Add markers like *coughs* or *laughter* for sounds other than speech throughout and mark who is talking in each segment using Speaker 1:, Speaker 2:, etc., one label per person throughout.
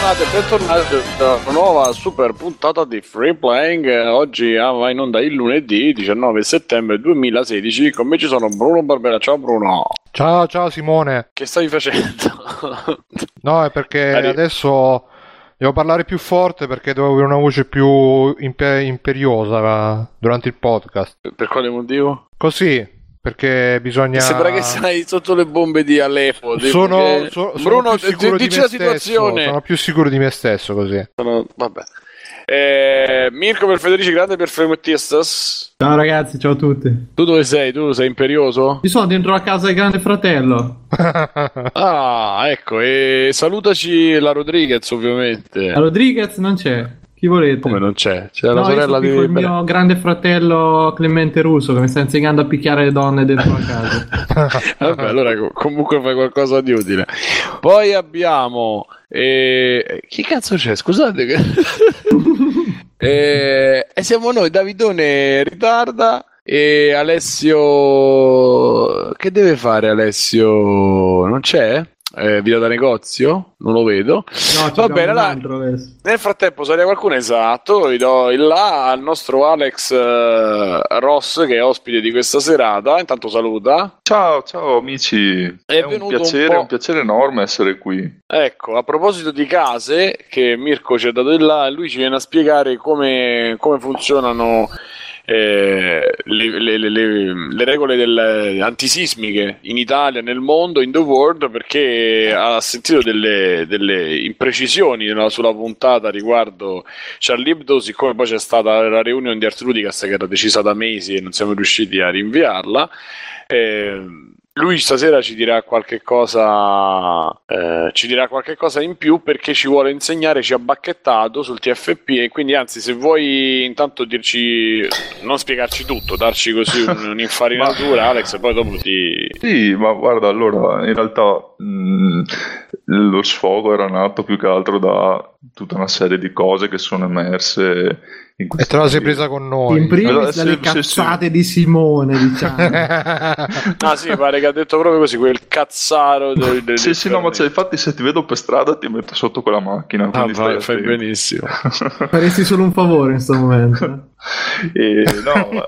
Speaker 1: bentornati e bentornati a una nuova super puntata di Free Playing. Oggi ah, va in onda il lunedì 19 settembre 2016. Con me ci sono Bruno Barbera. Ciao Bruno.
Speaker 2: Ciao, ciao Simone.
Speaker 1: Che stai facendo? *laughs*
Speaker 2: no, è perché Arri- adesso devo parlare più forte perché devo avere una voce più imper- imperiosa durante il podcast.
Speaker 1: Per quale motivo?
Speaker 2: Così, perché bisogna.
Speaker 1: Sembra che sei sotto le bombe di Aleppo.
Speaker 2: Sono, so, sono
Speaker 1: Bruno,
Speaker 2: dici
Speaker 1: di la situazione.
Speaker 2: Stesso, sono più sicuro di me stesso così.
Speaker 1: Sono... Vabbè. Eh, Mirko per Federici Grande per Fremettistas.
Speaker 3: Ciao ragazzi, ciao a tutti.
Speaker 1: Tu dove sei? Tu sei imperioso?
Speaker 3: Io sono dentro la casa del grande fratello. *laughs*
Speaker 1: ah, ecco, e salutaci la Rodriguez ovviamente.
Speaker 3: La Rodriguez non c'è. Chi volete?
Speaker 1: Come non c'è? C'è
Speaker 3: no,
Speaker 1: la sorella di
Speaker 3: il mio grande fratello Clemente Russo che mi sta insegnando a picchiare le donne dentro la casa. *laughs*
Speaker 1: Vabbè, allora comunque fai qualcosa di utile. Poi abbiamo. Eh... Chi cazzo c'è? Scusate. Che... *laughs* eh... E siamo noi, Davidone ritarda. E Alessio. Che deve fare Alessio? Non c'è? Eh, video da negozio, non lo vedo.
Speaker 3: No, Va bene, là,
Speaker 1: nel frattempo sarà qualcuno esatto, vi do il là al nostro Alex uh, Ross che è ospite di questa serata. Intanto saluta.
Speaker 4: Ciao, ciao amici. È, è un, piacere, un, un, piacere, enorme essere qui.
Speaker 1: Ecco, a proposito di case, che Mirko ci ha dato il là, lui ci viene a spiegare come, come funzionano eh, le, le, le, le, regole del, antisismiche in Italia, nel mondo, in the world, perché ha sentito delle, delle imprecisioni sulla puntata riguardo Charlie Hebdo, siccome poi c'è stata la riunione di Art Ludicast che era decisa da mesi e non siamo riusciti a rinviarla. Eh, lui stasera ci dirà qualche cosa eh, ci dirà qualche cosa in più perché ci vuole insegnare ci ha bacchettato sul TFP e quindi anzi se vuoi intanto dirci non spiegarci tutto darci così un, *laughs* un'infarinatura Alex e poi dopo ti
Speaker 4: sì ma guarda allora in realtà mh, lo sfogo era nato più che altro da tutta una serie di cose che sono emerse
Speaker 2: e te la sei presa con noi.
Speaker 3: In primis dalle cazzate sì. di Simone diciamo. *laughs*
Speaker 1: Ah sì pare che ha detto proprio così quel cazzaro del, del
Speaker 4: sì sì no ma cioè, infatti se ti vedo per strada ti metto sotto quella macchina
Speaker 1: ah, vai, fai benissimo.
Speaker 3: Faresti solo un favore in questo momento. *laughs*
Speaker 4: E, no ma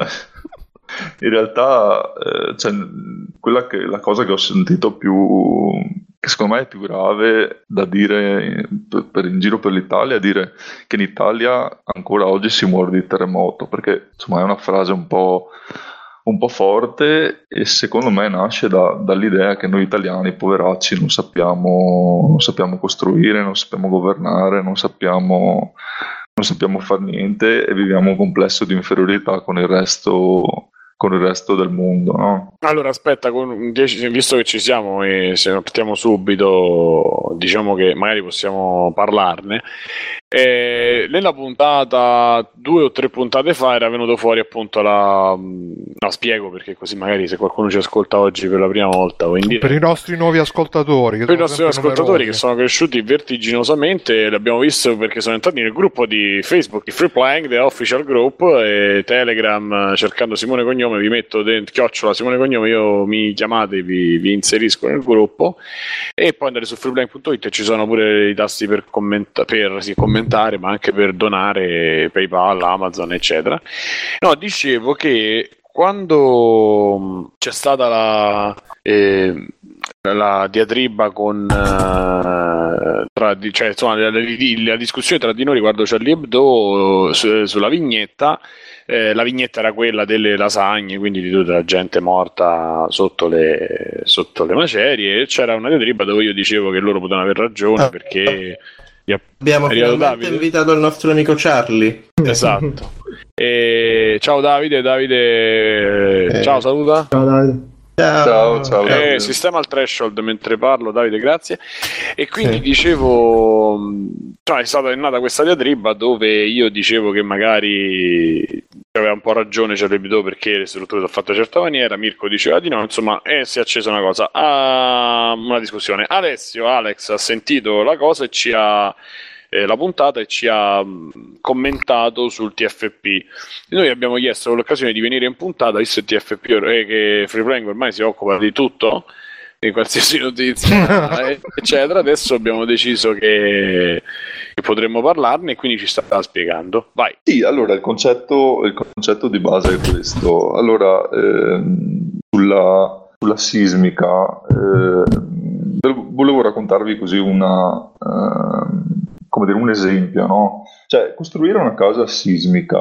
Speaker 4: in realtà eh, cioè, che, la cosa che ho sentito più che secondo me è più grave da dire per, per in giro per l'Italia è dire che in Italia ancora oggi si muore di terremoto perché insomma è una frase un po', un po forte e secondo me nasce da, dall'idea che noi italiani poveracci non sappiamo, non sappiamo costruire non sappiamo governare non sappiamo non sappiamo fare niente e viviamo un complesso di inferiorità con il resto con il resto del mondo. No?
Speaker 1: Allora aspetta, visto che ci siamo e se partiamo subito, diciamo che magari possiamo parlarne. E nella puntata, due o tre puntate fa, era venuto fuori appunto la. No, spiego perché così magari se qualcuno ci ascolta oggi per la prima volta. O
Speaker 2: per i nostri nuovi ascoltatori.
Speaker 1: per i nostri ascoltatori numerosi. che sono cresciuti vertiginosamente, l'abbiamo visto perché sono entrati nel gruppo di Facebook di Free Playing, The Official Group, e Telegram cercando Simone Cognome, vi metto dentro chiocciola Simone Cognome, io mi chiamate, vi, vi inserisco nel gruppo e poi andate su freeplaying.it e ci sono pure i tasti per, commenta- per sì, commentare commentare, ma anche per donare PayPal, Amazon, eccetera. No, dicevo che quando mm, c'è stata la, eh, la diatriba con eh, tra, cioè, insomma, la, la, discussione tra di noi riguardo Charlie Hebdo su, sulla vignetta eh, la vignetta era quella delle lasagne quindi di tutta la gente morta sotto le, sotto le macerie c'era una diatriba dove io dicevo che loro potevano aver ragione perché
Speaker 5: Abbiamo finalmente Davide. invitato il nostro amico Charlie.
Speaker 1: Esatto. *laughs* E... Ciao Davide, Davide. Eh. Ciao, saluta.
Speaker 3: Ciao Davide.
Speaker 4: Ciao, ciao.
Speaker 1: Eh, sistema il threshold mentre parlo, Davide, grazie. E quindi sì. dicevo, cioè, è stata nata questa diatriba dove io dicevo che magari aveva un po' ragione Cerebito perché le strutture sono fatte in una certa maniera, Mirko diceva di no, insomma, e si è accesa una cosa, ah, una discussione. Alessio, Alex ha sentito la cosa e ci ha eh, la puntata e ci ha mh, commentato sul TFP. Noi abbiamo chiesto l'occasione di venire in puntata, visto il TFP eh, che Freeplaying ormai si occupa di tutto di qualsiasi notizia, *laughs* eccetera. Adesso abbiamo deciso che, che, potremmo parlarne e quindi ci sta spiegando. Vai.
Speaker 4: Sì, allora il concetto, il concetto di base è questo. Allora, ehm, sulla, sulla, sismica, eh, volevo raccontarvi così una... Eh, come dire, un esempio, no? Cioè, costruire una casa sismica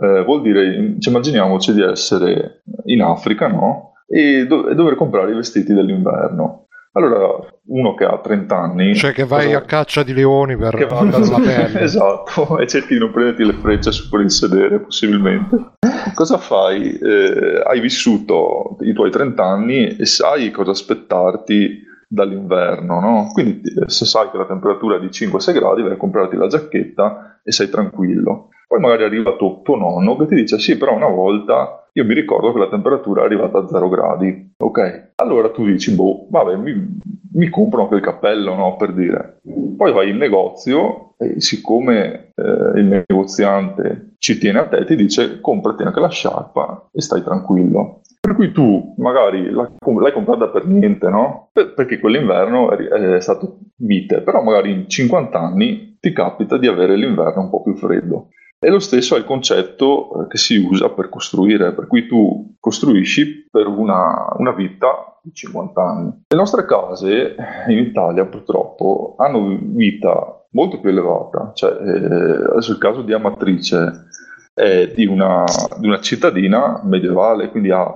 Speaker 4: eh, vuol dire, cioè, immaginiamoci di essere in Africa, no? E, do- e, dover comprare i vestiti dell'inverno. Allora, uno che ha 30 anni...
Speaker 2: Cioè che vai cosa... a caccia di leoni per che va... la pelle. *laughs*
Speaker 4: esatto, e cerchi di non prenderti le frecce su per il sedere, possibilmente. Cosa fai? Eh, hai vissuto i tuoi 30 anni e sai cosa aspettarti dall'inverno, no? Quindi eh, se sai che la temperatura è di 5-6 gradi, vai a comprarti la giacchetta e sei tranquillo. Poi magari arriva tuo, tuo nonno che ti dice sì, però una volta io mi ricordo che la temperatura è arrivata a 0 gradi, ok? Allora tu dici, boh, vabbè, mi, mi compro anche il cappello, no? Per dire. Poi vai in negozio e siccome eh, il negoziante ci tiene a te, ti dice comprati anche la sciarpa e stai tranquillo. Per cui tu magari l'hai comprata per niente, no? perché quell'inverno è stato vite, però magari in 50 anni ti capita di avere l'inverno un po' più freddo. E lo stesso è il concetto eh, che si usa per costruire, per cui tu costruisci per una, una vita di 50 anni. Le nostre case in Italia purtroppo hanno vita molto più elevata, cioè eh, adesso il caso di Amatrice è di una, di una cittadina medievale, quindi ha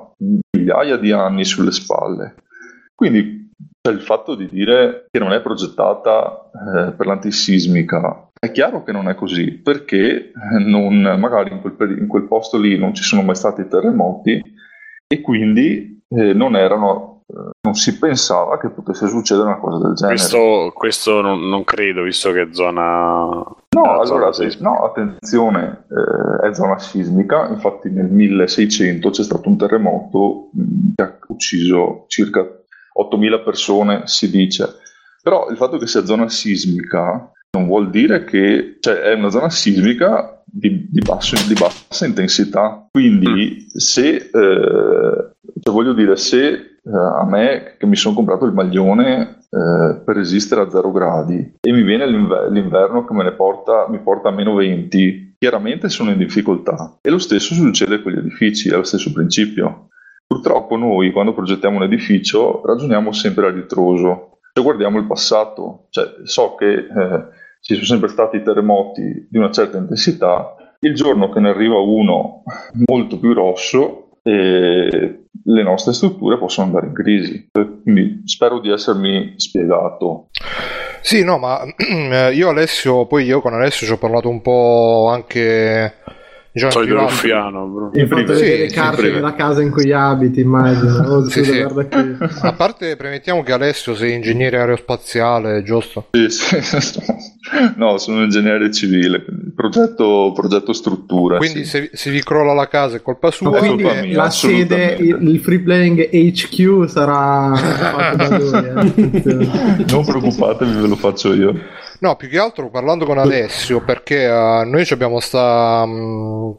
Speaker 4: migliaia di anni sulle spalle. Quindi c'è il fatto di dire che non è progettata eh, per l'antisismica. È chiaro che non è così, perché non, magari in quel, in quel, posto lì non ci sono mai stati terremoti e quindi eh, non erano non si pensava che potesse succedere una cosa del genere.
Speaker 1: Questo, questo non, non, credo, visto che è zona.
Speaker 4: No, allora, zona no attenzione, eh, è zona sismica. Infatti, nel 1600 c'è stato un terremoto mm, che ha ucciso circa 8.000 persone, si dice. Però il fatto che sia zona sismica non vuol dire che cioè, è una zona sismica di, di, basso, di bassa intensità. Quindi, mm. se eh, cioè, voglio dire, se eh, a me che mi sono comprato il maglione eh, per resistere a 0 gradi e mi viene l'inver- l'inverno che me ne porta, mi porta a meno 20, chiaramente sono in difficoltà. E lo stesso succede con gli edifici, è lo stesso principio. Purtroppo noi quando progettiamo un edificio ragioniamo sempre a ritroso, se guardiamo il passato, cioè so che eh, ci sono sempre stati terremoti di una certa intensità, il giorno che ne arriva uno molto più grosso, e le nostre strutture possono andare in crisi. Quindi spero di essermi spiegato.
Speaker 2: Sì, no, ma *clears throat* io Alessio, poi io con Alessio ci ho parlato un po' anche
Speaker 1: Diciamo Solito ruffiano, bro.
Speaker 3: In fatto sì, le carte della casa in cui abiti, immagino. sì, sì. *laughs*
Speaker 2: A parte, premettiamo che Alessio sei ingegnere aerospaziale, giusto?
Speaker 4: Sì, sì. *laughs* No, sono ingegnere civile, progetto, progetto struttura.
Speaker 2: Quindi se, se, vi crolla la casa è colpa sua.
Speaker 3: quindi colpa mia, la sede, il, il, free playing HQ sarà *laughs* fatto da lui.
Speaker 4: Eh. non preoccupatevi, ve lo faccio io.
Speaker 2: No, più che altro parlando con Alessio, perché uh, noi abbiamo sta, um,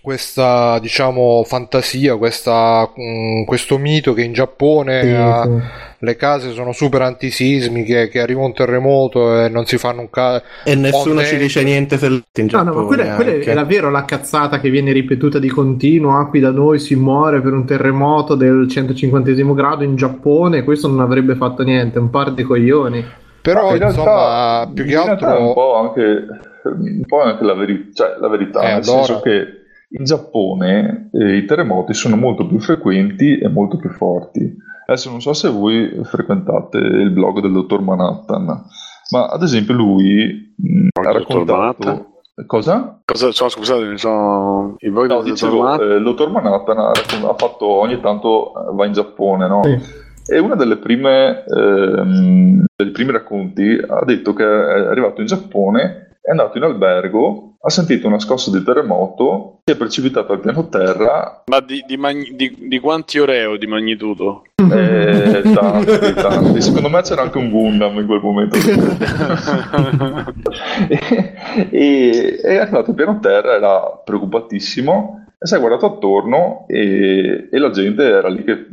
Speaker 2: questa, diciamo, fantasia, questa, um, questo mito che in Giappone sì, uh, sì. le case sono super antisismiche, che arriva un terremoto e non si fanno un caso.
Speaker 5: E nessuno ci dice niente in Giappone. No, no, ma
Speaker 3: quella, quella è davvero la cazzata che viene ripetuta di continuo. Ah, qui da noi si muore per un terremoto del 150 grado in Giappone, questo non avrebbe fatto niente, un par di coglioni.
Speaker 2: Però in insomma, realtà, più che altro
Speaker 4: è un po' anche, un po anche la, veri- cioè, la verità, eh, nel allora... senso che in Giappone eh, i terremoti sono molto più frequenti e molto più forti. Adesso non so se voi frequentate il blog del dottor Manhattan, ma ad esempio lui mh, ha raccontato... Cosa?
Speaker 1: Cosa? Cioè, scusate, sono i blog
Speaker 4: no, del dicevo, dottor Manhattan. Eh, il dottor Manhattan ha, ha, fatto ogni tanto eh, va in Giappone, no? Sì e uno delle prime, ehm, dei primi racconti ha detto che è arrivato in Giappone, è andato in albergo, ha sentito una scossa di terremoto, si è precipitato al piano terra.
Speaker 1: Ma di, di, magni- di, di quanti oreo di magnitudo?
Speaker 4: Eh, *laughs* tanti, tanti. Secondo me c'era anche un Gundam in quel momento. *laughs* *laughs* e, e, è arrivato al piano terra, era preoccupatissimo e si è guardato attorno e, e, la gente era lì che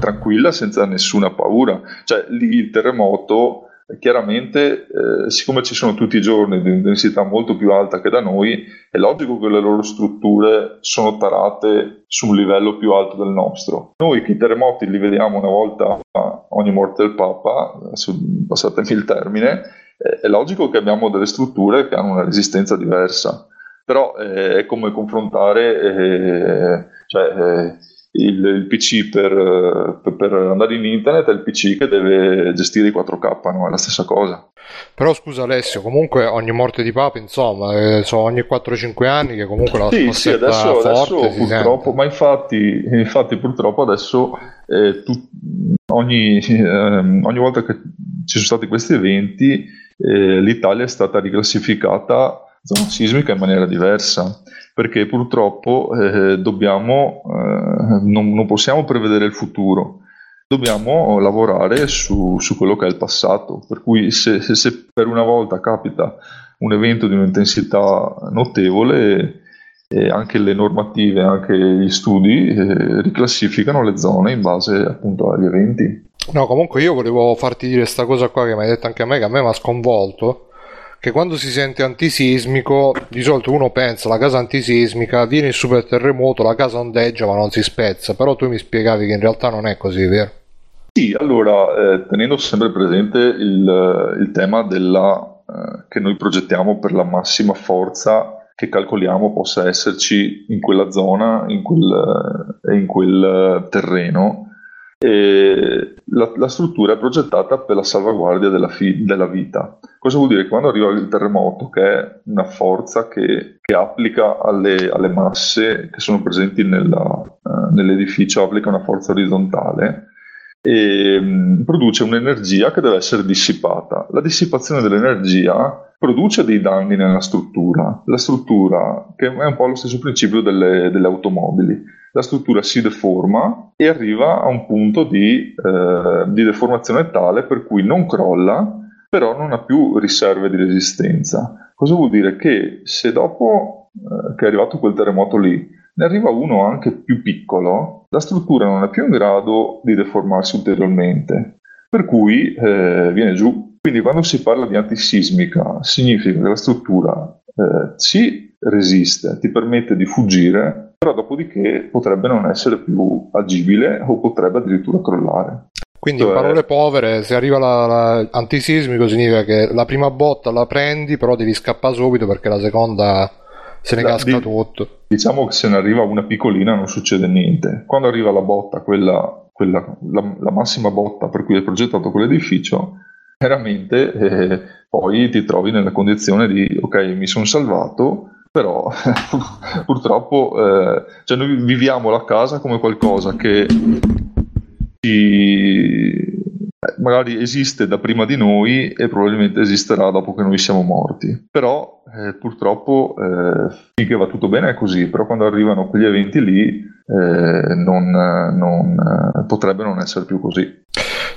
Speaker 4: tranquilla senza nessuna paura. Cioè lì il terremoto chiaramente eh, siccome ci sono tutti i giorni di intensità molto più alta che da noi, è logico che le loro strutture sono tarate su un livello più alto del nostro. Noi che i terremoti li vediamo una volta ogni morte del Papa, passatemi il termine, eh, è logico che abbiamo delle strutture che hanno una resistenza diversa, però eh, è come confrontare eh, cioè, eh, il, il PC per, per, andare in internet e il PC che deve gestire i 4K, no? è la stessa cosa.
Speaker 2: Però scusa Alessio, comunque ogni morte di papa, insomma, eh, sono ogni 4-5 anni che comunque la
Speaker 4: Sì, sì, adesso, adesso purtroppo, ma infatti, infatti purtroppo adesso eh, tu, ogni, eh, ogni volta che ci sono stati questi eventi eh, l'Italia è stata riclassificata zona sismica in maniera diversa perché purtroppo eh, dobbiamo, eh, non, non, possiamo prevedere il futuro, dobbiamo lavorare su, su, quello che è il passato, per cui se, se, se, per una volta capita un evento di un'intensità notevole, eh, anche le normative, anche gli studi eh, riclassificano le zone in base appunto agli eventi.
Speaker 2: No, comunque io volevo farti dire questa cosa qua che mi hai detto anche a me, che a me mi ha sconvolto che quando si sente antisismico di solito uno pensa la casa antisismica viene il super terremoto la casa ondeggia ma non si spezza però tu mi spiegavi che in realtà non è così vero?
Speaker 4: Sì, allora eh, tenendo sempre presente il, il tema della, eh, che noi progettiamo per la massima forza che calcoliamo possa esserci in quella zona in quel, in quel terreno la, la, struttura è progettata per la salvaguardia della, fi, della, vita. Cosa vuol dire? Quando arriva il terremoto, che è una forza che, che applica alle, alle, masse che sono presenti nella, uh, nell'edificio, applica una forza orizzontale e um, produce un'energia che deve essere dissipata. La dissipazione dell'energia produce dei danni nella struttura. La struttura, che è un po' lo stesso principio delle, delle automobili, la struttura si deforma e arriva a un punto di, eh, di deformazione tale per cui non crolla, però non ha più riserve di resistenza. Cosa vuol dire? Che se dopo eh, che è arrivato quel terremoto lì, ne arriva uno anche più piccolo, la struttura non è più in grado di deformarsi ulteriormente, per cui eh, viene giù. Quindi quando si parla di antisismica significa che la struttura eh, si resiste, ti permette di fuggire, però dopodiché potrebbe non essere più agibile o potrebbe addirittura crollare.
Speaker 2: Quindi in parole povere, se arriva l'antisismico significa che la prima botta la prendi, però devi scappare subito perché la seconda se ne la, casca di, tutto.
Speaker 4: Diciamo che se ne arriva una piccolina non succede niente. Quando arriva la botta, quella, quella la, la, massima botta per cui è progettato quell'edificio, veramente eh, poi ti trovi nella condizione di ok, mi sono salvato, però *laughs* purtroppo eh, cioè noi viviamo la casa come qualcosa che ci, magari esiste da prima di noi e probabilmente esisterà dopo che noi siamo morti. Però eh, purtroppo eh, finché va tutto bene è così, però quando arrivano quegli eventi lì eh, non, non, eh, potrebbe non essere più così.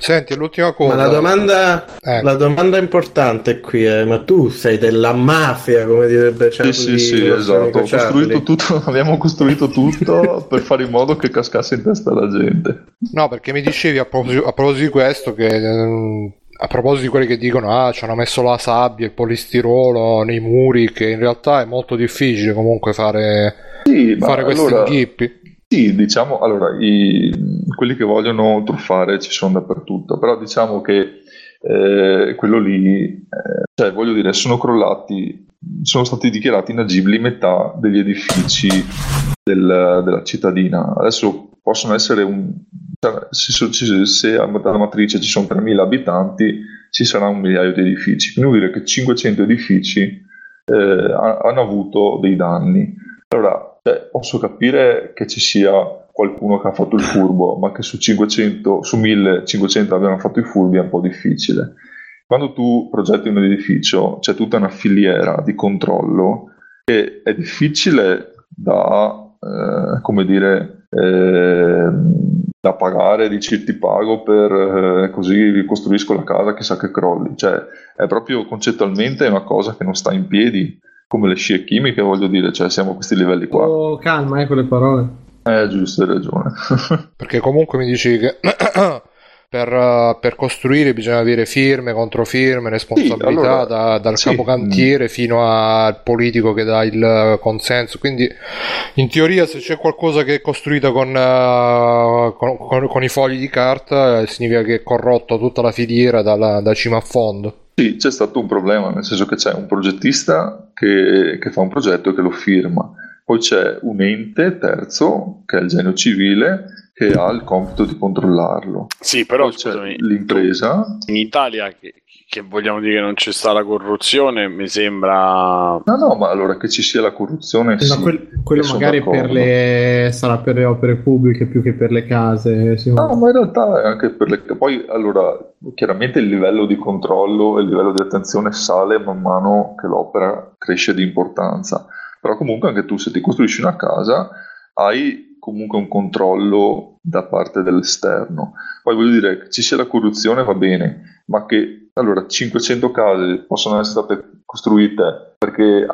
Speaker 2: Senti, l'ultima cosa.
Speaker 5: Ma la domanda, ecco. la domanda importante qui è: ma tu sei della mafia, come direbbe
Speaker 4: Charlie? Sì, sì, sì, esatto. Costruito tutto, *laughs* abbiamo costruito tutto per fare in modo che cascasse in testa alla gente.
Speaker 2: No, perché mi dicevi a proposito, a proposito di questo che. Ehm, a proposito di quelli che dicono ah ci hanno messo la sabbia, il polistirolo nei muri, che in realtà è molto difficile comunque fare, sì, fare questi allora, inghippi.
Speaker 4: Sì, diciamo, allora, i, quelli che vogliono truffare ci sono dappertutto, però diciamo che eh, quello lì, eh, cioè voglio dire, sono crollati, sono stati dichiarati inagibili metà degli edifici del, della cittadina. Adesso possono essere un... Cioè, se, se alla matrice ci sono 3.000 abitanti, ci sarà un migliaio di edifici. Quindi vuol dire che 500 edifici eh, hanno avuto dei danni. Allora, cioè, posso capire che ci sia qualcuno che ha fatto il furbo, ma che su 500, su 1500 abbiano fatto i furbi è un po' difficile. Quando tu progetti un edificio c'è tutta una filiera di controllo che è difficile da, eh, come dire, eh, da pagare, dici ti pago per eh, così ricostruisco la casa, chissà che crolli. Cioè, è proprio concettualmente una cosa che non sta in piedi come le scie chimiche, voglio dire, cioè siamo a questi livelli qua.
Speaker 3: Oh, calma, ecco le parole.
Speaker 4: Eh, giusto, hai ragione. *laughs*
Speaker 2: Perché comunque mi dici che *coughs* per, per, costruire bisogna avere firme, controfirme, responsabilità sì, allora, da, dal sì. capocantiere fino al politico che dà il consenso. Quindi, in teoria, se c'è qualcosa che è costruita con, uh, con, con, con i fogli di carta, eh, significa che è corrotto tutta la filiera dalla, da cima a fondo.
Speaker 4: Sì, c'è stato un problema, nel senso che c'è un progettista che, che fa un progetto e che lo firma. Poi c'è un ente terzo, che è il genio civile, che ha il compito di controllarlo.
Speaker 1: Sì, però scusami,
Speaker 4: l'impresa.
Speaker 1: In Italia, che, che, vogliamo dire che non c'è stata la corruzione, mi sembra.
Speaker 4: No, no, ma allora che ci sia la corruzione.
Speaker 3: No, sì, quel, quello magari per le... sarà per le opere pubbliche più che per le case.
Speaker 4: No, ma in realtà è anche per le. Poi, allora, chiaramente il livello di controllo e il livello di attenzione sale man mano che l'opera cresce di importanza. Però comunque anche tu, se ti costruisci una casa, hai comunque un controllo da parte dell'esterno. Poi voglio dire, che ci sia la corruzione va bene, ma che allora 500 case possono essere state costruite perché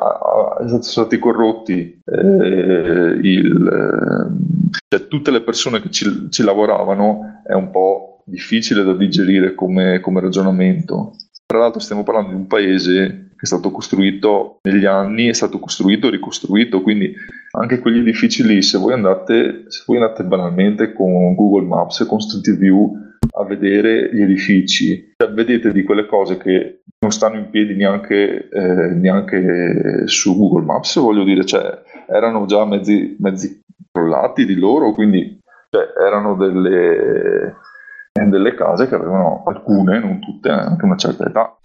Speaker 4: sono stati corrotti eh, il, eh, cioè, tutte le persone che ci, ci, lavoravano è un po' difficile da digerire come, come ragionamento. Tra l'altro stiamo parlando di un paese che è stato costruito negli anni, è stato costruito e ricostruito, quindi anche quegli edifici lì, se voi andate, se voi andate banalmente con Google Maps e con Street View a vedere gli edifici, cioè vedete di quelle cose che non stanno in piedi neanche, eh, neanche su Google Maps, voglio dire, cioè, erano già mezzi, mezzi crollati di loro, quindi cioè, erano delle, delle case che avevano alcune, non tutte, anche una certa età.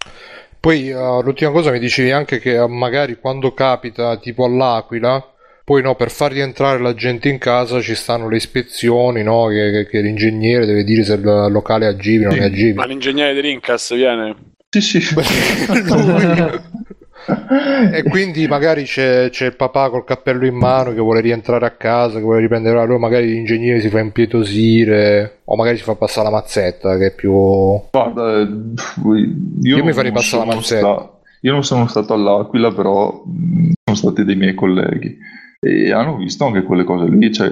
Speaker 2: Poi uh, l'ultima cosa mi dicevi anche che uh, magari quando capita tipo all'Aquila, poi no, per far rientrare la gente in casa ci stanno le ispezioni, no? Che, che, che l'ingegnere deve dire se il locale è agibile o sì. non è agibile.
Speaker 1: Ma l'ingegnere di Rincas viene?
Speaker 4: Sì, sì. *laughs*
Speaker 2: e quindi magari c'è, c'è, il papà col cappello in mano che vuole rientrare a casa, che vuole riprendere la loro, magari l'ingegnere si fa impietosire o magari si fa passare la mazzetta che è più...
Speaker 4: Guarda, io, io
Speaker 2: mi farei passare la mazzetta. Sta...
Speaker 4: Io non sono stato all'Aquila, però sono stati dei miei colleghi e hanno visto anche quelle cose lì, cioè,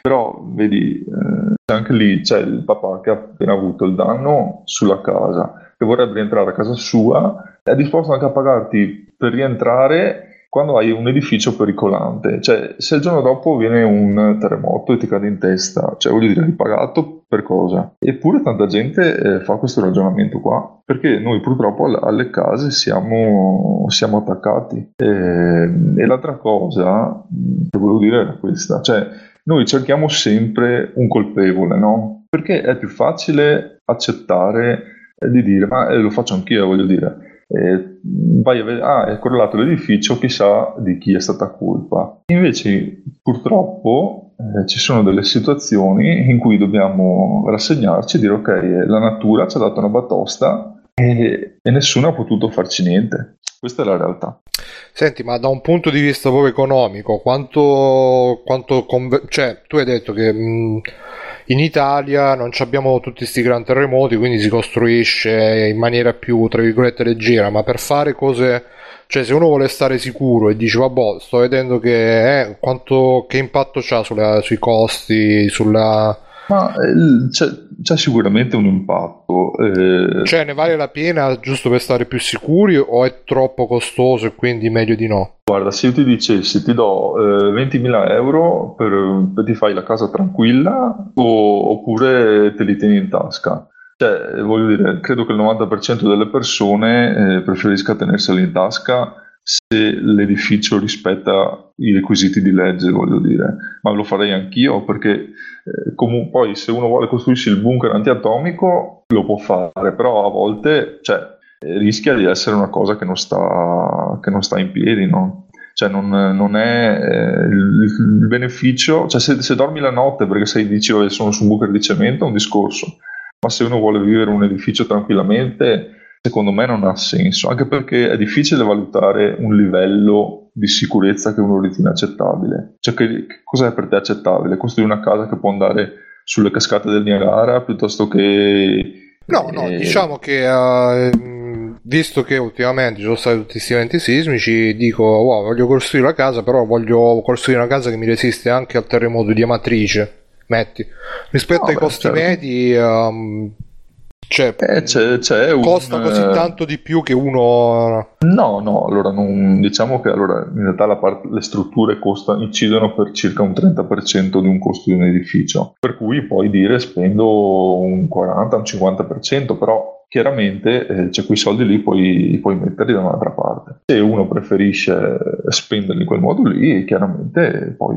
Speaker 4: però vedi, eh, anche lì c'è il papà che ha appena avuto il danno sulla casa, che vorrebbe rientrare a casa sua, è disposto anche a pagarti per rientrare quando hai un edificio pericolante, cioè se il giorno dopo viene un terremoto e ti cade in testa, cioè voglio dire, hai pagato per cosa? Eppure tanta gente eh, fa questo ragionamento qua, perché noi purtroppo alle, alle case siamo, siamo attaccati. E, e, l'altra cosa che volevo dire era questa, cioè noi cerchiamo sempre un colpevole, no? Perché è più facile accettare di dire, ma eh, lo faccio anch'io, voglio dire eh, vai a vedere, ah, è correlato l'edificio, chissà di chi è stata colpa. Invece, purtroppo, eh, ci sono delle situazioni in cui dobbiamo rassegnarci e dire, ok, la natura ci ha dato una batosta e, e nessuno ha potuto farci niente. Questa è la realtà.
Speaker 2: Senti, ma da un punto di vista proprio economico, quanto, quanto conve- cioè, tu hai detto che mh, in Italia non abbiamo tutti questi gran terremoti, quindi si costruisce in maniera più, tra virgolette, leggera, ma per fare cose... Cioè, se uno vuole stare sicuro e dice, vabbè, sto vedendo che, eh, quanto, che impatto c'ha sulla, sui costi, sulla...
Speaker 4: Ma eh, c'è, sicuramente un impatto.
Speaker 2: Eh... Cioè, ne vale la pena giusto per stare più sicuri o è troppo costoso e quindi meglio di no?
Speaker 4: Guarda, se io ti dicessi ti do eh, 20.000 euro per, per ti fai la casa tranquilla o, oppure te li tieni in tasca. Cioè, voglio dire, credo che il 90% delle persone eh, preferisca tenerseli in tasca se l'edificio rispetta i requisiti di legge, voglio dire, ma lo farei anch'io perché eh, comunque poi se uno vuole costruirsi il bunker antiatomico lo può fare, però a volte cioè, eh, rischia di essere una cosa che non sta, che non sta in piedi, no? Cioè non, non è eh, il, beneficio, cioè se, se, dormi la notte perché sei dici sono su un bunker di cemento è un discorso, ma se uno vuole vivere un edificio tranquillamente secondo me non ha senso, anche perché è difficile valutare un livello di sicurezza che uno ritiene accettabile. Cioè che, che cos'è per te accettabile? Costruire una casa che può andare sulle cascate del Niagara piuttosto che...
Speaker 2: No, no, eh... diciamo che... Uh visto che ultimamente ci sono stati tutti questi eventi sismici, dico, wow, voglio costruire la casa, però voglio costruire una casa che mi resiste anche al terremoto di Amatrice. Metti, rispetto
Speaker 4: No,
Speaker 2: ai
Speaker 4: beh,
Speaker 2: costi
Speaker 4: certo.
Speaker 2: medi, um, cioè,
Speaker 4: Eh, c'è, c'è un,
Speaker 2: costa così
Speaker 4: eh,
Speaker 2: tanto di più che uno...
Speaker 4: No, no, allora non, diciamo che allora, in realtà la parte- le strutture costa- incidono per circa un 30% di un costo di un edificio, per cui puoi dire spendo un 40, un 50%, però chiaramente eh, c'è quei soldi lì puoi, puoi metterli da un'altra parte. Se uno preferisce spenderli in quel modo lì, chiaramente poi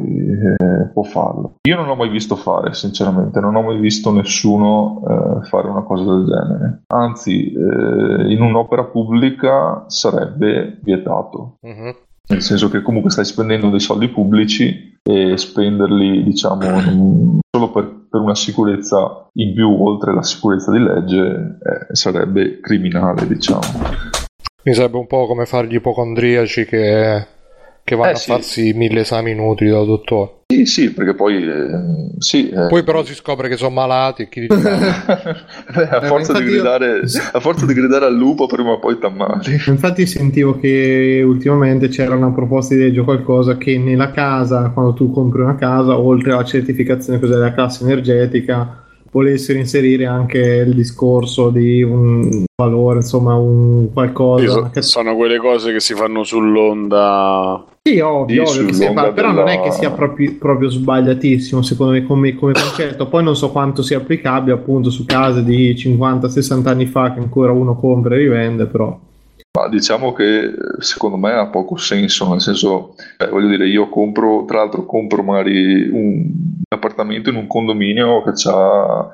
Speaker 4: eh, può farlo. Io non ho mai visto fare, sinceramente, non ho mai visto nessuno eh, fare una cosa del genere. Anzi, eh, in un'opera pubblica sarebbe vietato.
Speaker 2: Mhm.
Speaker 4: Nel senso che comunque stai spendendo dei soldi pubblici e spenderli, diciamo, solo per, per una sicurezza in più, oltre la sicurezza di legge, eh, sarebbe criminale, diciamo.
Speaker 2: Mi sarebbe un po' come fare gli ipocondriaci che, che vanno
Speaker 4: Eh,
Speaker 2: a
Speaker 4: sì.
Speaker 2: farsi mille esami inutili dal dottore.
Speaker 4: Sì, sì, perché poi, eh, sì, eh,
Speaker 2: Poi però si scopre che sono malati e chi?
Speaker 4: Beh, *laughs* a,
Speaker 3: Eh,
Speaker 4: forza di
Speaker 3: infatti io-
Speaker 4: gridare, a forza di gridare al lupo, prima o poi t'ammali. *laughs*
Speaker 3: Infatti sentivo che ultimamente c'era una proposta di legge o qualcosa che nella casa, quando tu compri una casa, oltre alla certificazione cos'è della classe energetica, volessero inserire anche il discorso di un valore, insomma, un qualcosa. Cat-
Speaker 1: sono quelle cose che si fanno sull'onda.
Speaker 3: Sì, ovvio, ovvio che
Speaker 4: sull'onda
Speaker 3: però non è
Speaker 4: della-
Speaker 3: che sia proprio, proprio sbagliatissimo secondo me come, come *coughs* concetto. Poi non so quanto sia applicabile appunto su case di 50-60 anni fa che ancora uno compra e rivende, però.
Speaker 4: Ma diciamo che eh, secondo me ha poco senso, nel senso, eh, voglio dire, io compro, tra l'altro compro magari un appartamento in un condominio che ha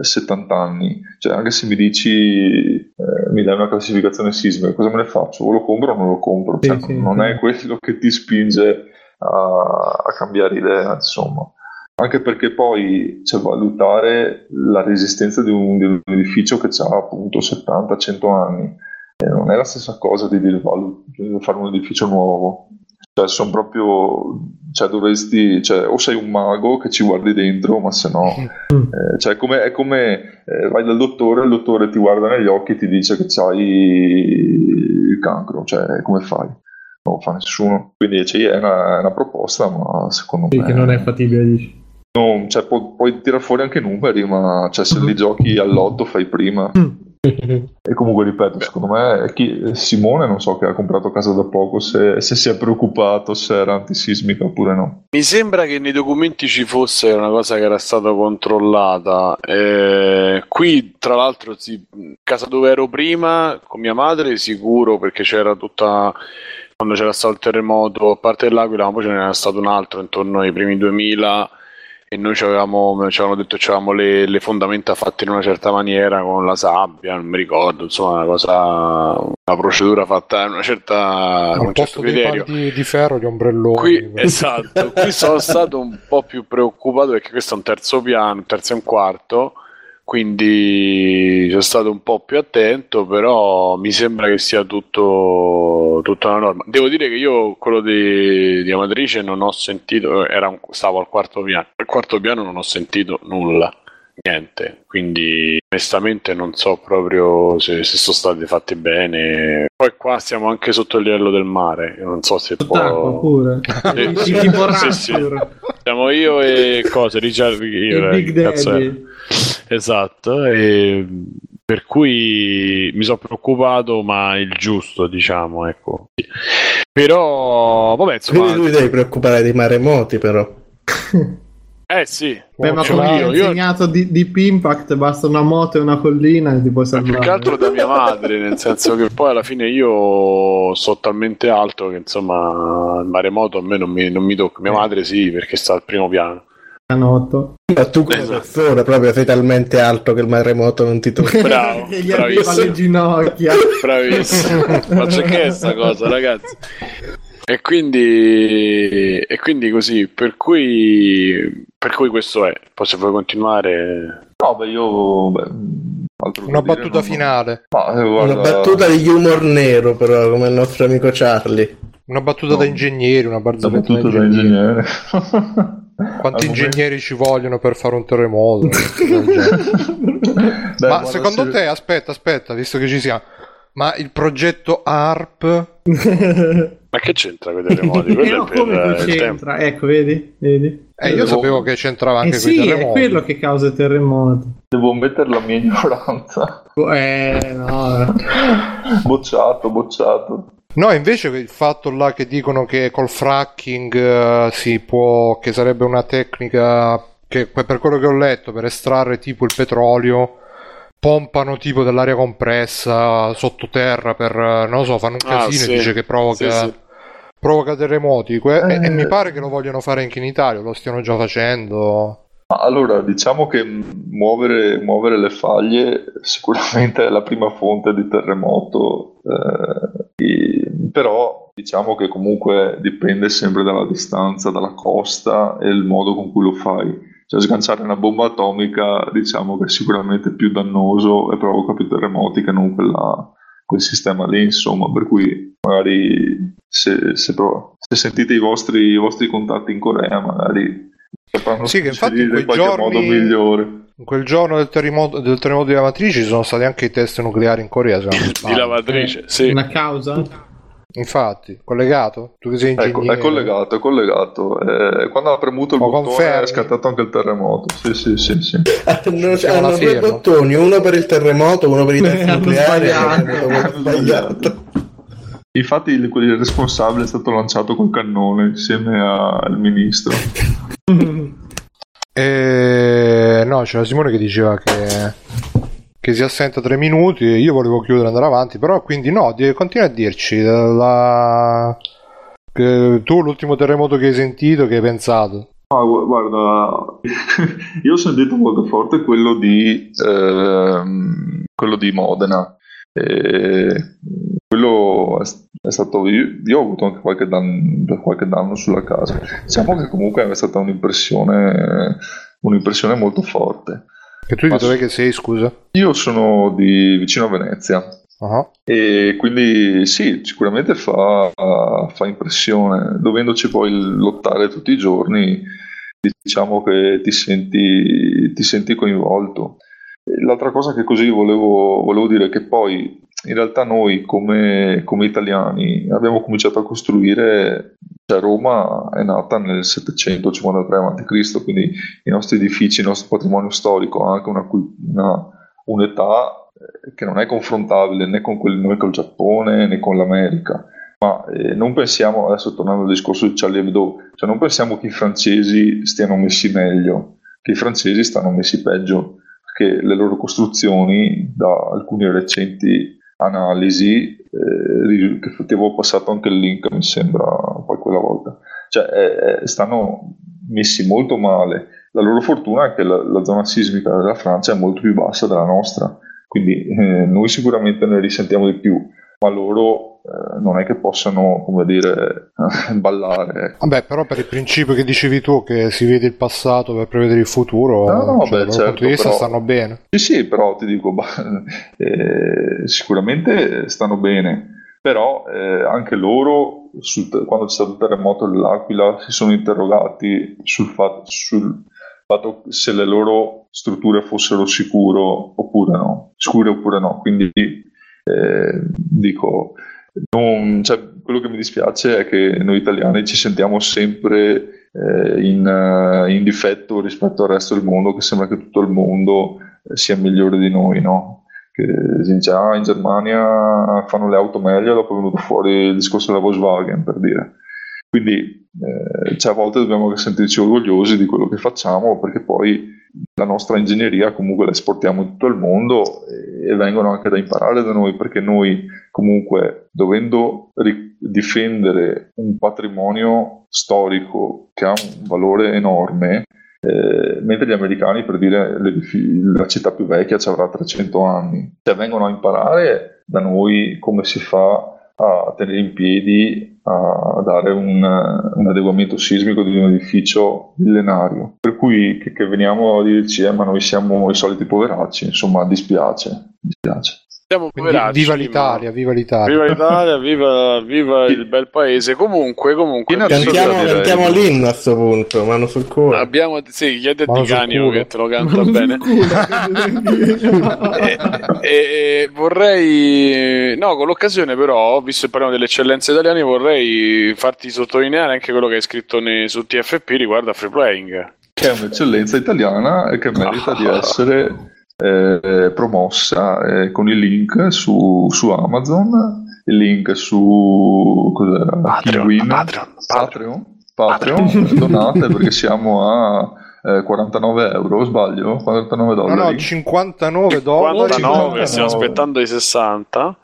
Speaker 4: 70 anni, cioè anche se mi dici, eh, mi dai una classificazione sismica, cosa me ne faccio? O lo compro o non lo compro,
Speaker 3: Sì,
Speaker 4: Cioè,
Speaker 3: sì,
Speaker 4: non
Speaker 3: sì.
Speaker 4: è quello che ti spinge a, a cambiare idea, insomma. Anche perché poi c'è valutare la resistenza di un, di un edificio che ha appunto 70-100 anni. Non è la stessa cosa di dire di fare un edificio nuovo. Cioè, sono proprio. Cioè, dovresti. Cioè, o sei un mago che ci guardi dentro, ma se no. eh, cioè, è come, è come eh, vai dal dottore, il dottore ti guarda negli occhi e ti dice che c'hai il cancro. Cioè, come fai? Non lo fa nessuno. Quindi cioè, è, una, è una proposta, ma secondo
Speaker 3: Sì,
Speaker 4: me.
Speaker 3: che non è fattibile, dici.
Speaker 4: non- cioè, pu- puoi tirare fuori anche numeri, ma cioè, se li giochi all'otto fai prima. E comunque ripeto, secondo me chi- Simone non so che ha comprato casa da poco se, se si è preoccupato se era antisismica oppure no.
Speaker 1: Mi sembra che nei documenti ci fosse una cosa che era stata controllata. Eh, qui, tra l'altro, sì, casa dove ero prima con mia madre, sicuro perché c'era tutta. Quando c'era stato il terremoto, a parte dell'Aquila, ma poi ce n'era stato un altro intorno ai primi 2000 e noi ci avevamo, ci avevano detto che avevamo le, le fondamenta fatte in una certa maniera con la sabbia, non mi ricordo, insomma, una cosa, una procedura fatta in una certa,
Speaker 2: Al
Speaker 1: un certo
Speaker 2: posto pali di, di ferro, gli ombrelloni.
Speaker 1: Qui, esatto, qui sono *laughs* stato un po' più preoccupato perché questo è un terzo piano, un terzo e un quarto, quindi sono stato un po' più attento, però mi sembra che sia tutto, tutta una norma. Devo dire che io quello di, di Amatrice non ho sentito, era un- stavo al quarto piano, al quarto piano non ho sentito nulla. Niente, quindi onestamente non so proprio se, se sono stati fatti bene. Poi qua siamo anche sotto il livello del mare, io non so se può...
Speaker 3: pure. *laughs*
Speaker 1: Sì,
Speaker 3: Sì,
Speaker 1: sì,
Speaker 3: tipo
Speaker 1: sì. Siamo io e cosa? Richard io,
Speaker 3: Il
Speaker 1: eh,
Speaker 3: Big? Daddy.
Speaker 1: Esatto, e per cui mi sono preoccupato, ma il giusto, diciamo, ecco. Però, vabbè,
Speaker 5: Quindi
Speaker 1: insomma,
Speaker 5: tu devi preoccupare dei maremoti, però. *laughs*
Speaker 1: eh sì,
Speaker 3: Beh, ma come ti ho
Speaker 1: io-
Speaker 3: insegnato di, Deep Impact, basta una moto e una collina e ti puoi
Speaker 1: ma più
Speaker 3: salvare.
Speaker 1: che altro da mia madre, nel senso che poi alla fine io so talmente alto che insomma il maremoto a me non mi, non mi tocca. Mia madre sì, perché sta al primo piano.
Speaker 3: Canotto.
Speaker 5: Ma tu come
Speaker 1: Esatto.
Speaker 5: persona proprio sei talmente alto che il maremoto non ti tocca.
Speaker 1: Bravo, *laughs*
Speaker 3: che gli
Speaker 1: bravissimo.
Speaker 3: ginocchia.
Speaker 1: Bravissimo, ma c'è che è sta cosa, ragazzi. E quindi, e quindi così, per cui, per cui questo è. Poi se vuoi continuare,
Speaker 4: No, beh, io. Beh,
Speaker 2: Una battuta
Speaker 4: non-
Speaker 2: finale.
Speaker 4: Ma, eh,
Speaker 5: Una battuta di humor nero, però, come il nostro amico Charlie.
Speaker 2: Una battuta
Speaker 4: No.
Speaker 2: da ingegneri, una barzelletta da
Speaker 4: battuta da
Speaker 2: ingegneri.
Speaker 4: ingegnere. *laughs*
Speaker 2: Quanti
Speaker 4: Al
Speaker 2: ingegneri ci vogliono per fare un terremoto?
Speaker 4: momento- *laughs* Dai,
Speaker 2: Ma secondo
Speaker 4: se-
Speaker 2: te, aspetta, aspetta, visto che ci siamo, Ma il progetto ARP... *laughs*
Speaker 1: Ma che c'entra con i terremoti? Quello
Speaker 3: no,
Speaker 1: è *laughs* per
Speaker 3: come
Speaker 1: il
Speaker 3: c'entra? Ecco, vedi? vedi?
Speaker 2: Eh, io sapevo che c'entrava anche
Speaker 3: eh
Speaker 2: con i
Speaker 3: sì, è
Speaker 2: terremoti.
Speaker 3: quello che causa i terremoti.
Speaker 4: Devo mettere la mia ignoranza.
Speaker 3: Eh, no. eh.
Speaker 4: Bocciato, bocciato.
Speaker 2: No, invece il fatto là che dicono che col fracking eh, si può, che sarebbe una tecnica che per quello che ho letto per estrarre tipo il petrolio pompano tipo dell'aria compressa sottoterra per eh, non lo so, fanno un
Speaker 1: Ah,
Speaker 2: casino
Speaker 1: sì.
Speaker 2: e dice che provoca
Speaker 1: Sì, sì.
Speaker 2: provoca terremoti Que- e, e
Speaker 4: Eh.
Speaker 2: mi pare che lo vogliono fare anche in Italia, lo stiano già facendo.
Speaker 4: Allora, diciamo che muovere, muovere le faglie sicuramente è la prima fonte di terremoto, eh, e- però diciamo che comunque dipende sempre dalla distanza, dalla costa e il modo con cui lo fai. Cioè, sganciare una bomba atomica diciamo che è sicuramente più dannoso e provoca più terremoti che non quella- quel sistema lì, insomma, per cui magari se, se prov- se sentite i vostri, i vostri contatti in Corea, magari sapranno
Speaker 2: Sì, che infatti in
Speaker 4: qualche modo
Speaker 2: giorni-
Speaker 4: migliore.
Speaker 2: In quel giorno del terremoto, del terremoto di Amatrice ci sono stati anche i test nucleari in Corea. se non mi
Speaker 1: Di lavatrice,
Speaker 3: Eh,
Speaker 1: sì.
Speaker 3: Una causa?
Speaker 2: Infatti, collegato? Tu che sei
Speaker 4: Ecco,
Speaker 2: ingegnere.
Speaker 4: è collegato, è collegato. Eh, quando ha premuto il
Speaker 2: Lo
Speaker 4: bottone
Speaker 2: confermi?
Speaker 4: è scattato anche il terremoto. Sì, sì, sì, sì.
Speaker 5: Hanno, hanno due
Speaker 2: firma.
Speaker 5: bottoni, uno per il terremoto, uno per i test
Speaker 3: Eh, hanno
Speaker 5: nucleari.
Speaker 3: sbagliato.
Speaker 5: hanno sbagliato.
Speaker 4: Infatti il, il responsabile è stato lanciato col cannone insieme a- al ministro.
Speaker 2: E... No, c'era Simone che diceva che, che si assenta tre minuti e io volevo chiudere e andare avanti, però quindi no, continua a dirci la... tu l'ultimo terremoto che hai sentito, che hai pensato.
Speaker 4: Gu- guarda, *laughs* io ho sentito molto forte quello di, ehm, quello di Modena. E quello è, è stato. Io, io ho avuto anche qualche danno, qualche danno sulla casa. Diciamo che comunque è stata un'impressione, un'impressione molto forte.
Speaker 2: E tu di dov'è che sei, scusa?
Speaker 4: Io sono di vicino a Venezia.
Speaker 2: Ah,
Speaker 4: E quindi sì, sicuramente fa, fa impressione, dovendoci poi lottare tutti i giorni, diciamo che ti senti, ti senti coinvolto. L'altra cosa che così volevo, volevo dire è che poi in realtà noi come, come italiani abbiamo cominciato a costruire, cioè Roma è nata nel 753 a.C., quindi i nostri edifici, il nostro patrimonio storico ha anche una, una- un'età eh, che non è confrontabile né con, quel, né col Giappone né con l'America. Ma eh, non pensiamo, adesso tornando al discorso di Charlie Hebdo, cioè non pensiamo che i francesi stiano messi meglio, che i francesi stanno messi peggio, perché le loro costruzioni, da alcune recenti analisi, eh, ti avevo passato anche il link, mi sembra, poi quella volta, cioè eh, eh, stanno messi molto male. La loro fortuna è che la, la zona sismica della Francia è molto più bassa della nostra, quindi eh, noi sicuramente ne risentiamo di più, ma loro eh, non è che possano, come dire, *laughs* ballare. ecco.
Speaker 2: Vabbè, però per il principio che dicevi tu, che si vede il passato per prevedere il futuro,
Speaker 4: No, no,
Speaker 2: cioè,
Speaker 4: beh,
Speaker 2: dal
Speaker 4: certo,
Speaker 2: punto di vista
Speaker 4: però-
Speaker 2: stanno bene.
Speaker 4: Sì, sì, però ti dico, *laughs* eh, sicuramente stanno bene, però eh, anche loro, sul quando c'è stato il terremoto dell'Aquila, si sono interrogati sul fatto, sul fatto se le loro strutture fossero sicuro oppure no, sicure oppure no. Quindi eh, dico, non- cioè, quello che mi dispiace è che noi italiani ci sentiamo sempre eh, in, eh, in difetto rispetto al resto del mondo, che sembra che tutto il mondo eh, sia migliore di noi, no? Che si dice, ah, in Germania fanno le auto meglio, dopo è venuto fuori il discorso della Volkswagen, per dire. Quindi eh, cioè, a volte dobbiamo anche sentirci orgogliosi di quello che facciamo, perché poi la nostra ingegneria comunque la esportiamo in tutto il mondo e, vengono anche da imparare da noi, perché noi comunque dovendo ri- difendere un patrimonio storico che ha un valore enorme, eh, mentre gli americani, per dire, l'edifi- la città più vecchia ci avrà 300 anni, cioè vengono a imparare da noi come si fa a tenere in piedi, a dare un, un adeguamento sismico di un edificio millenario. Per cui che, che veniamo a dirci, eh, ma noi siamo i soliti poveracci, insomma, dispiace, dispiace.
Speaker 1: Siamo poveracci,
Speaker 2: viva
Speaker 1: ma-
Speaker 2: l'Italia, viva l'Italia.
Speaker 1: Viva l'Italia, viva, viva il bel paese. Comunque, comunque,
Speaker 5: Cantiamo,
Speaker 4: direi.
Speaker 5: cantiamo l'inno a sto punto, mano sul cuore.
Speaker 1: abbiamo sì, chiedi a
Speaker 2: Mano
Speaker 1: Di Canio
Speaker 2: culo.
Speaker 1: che te lo canta bene. *laughs* e, e vorrei, no, con l'occasione, però, visto che parliamo delle eccellenze italiane, vorrei farti sottolineare anche quello che hai scritto ne- su TFP riguardo a free playing.
Speaker 4: che è un'eccellenza italiana e che merita di *laughs* essere eh, promossa eh, con il link su, su Amazon, il link su cos'era?
Speaker 1: Patreon,
Speaker 4: Kinguin?
Speaker 1: Patreon,
Speaker 4: Patreon, Patreon, *laughs* donate perché siamo a eh, 49 euro, sbaglio? 49
Speaker 2: No,
Speaker 4: dollari.
Speaker 2: no, 59 dollari.
Speaker 1: 49, stiamo
Speaker 4: 59.
Speaker 1: aspettando i 60.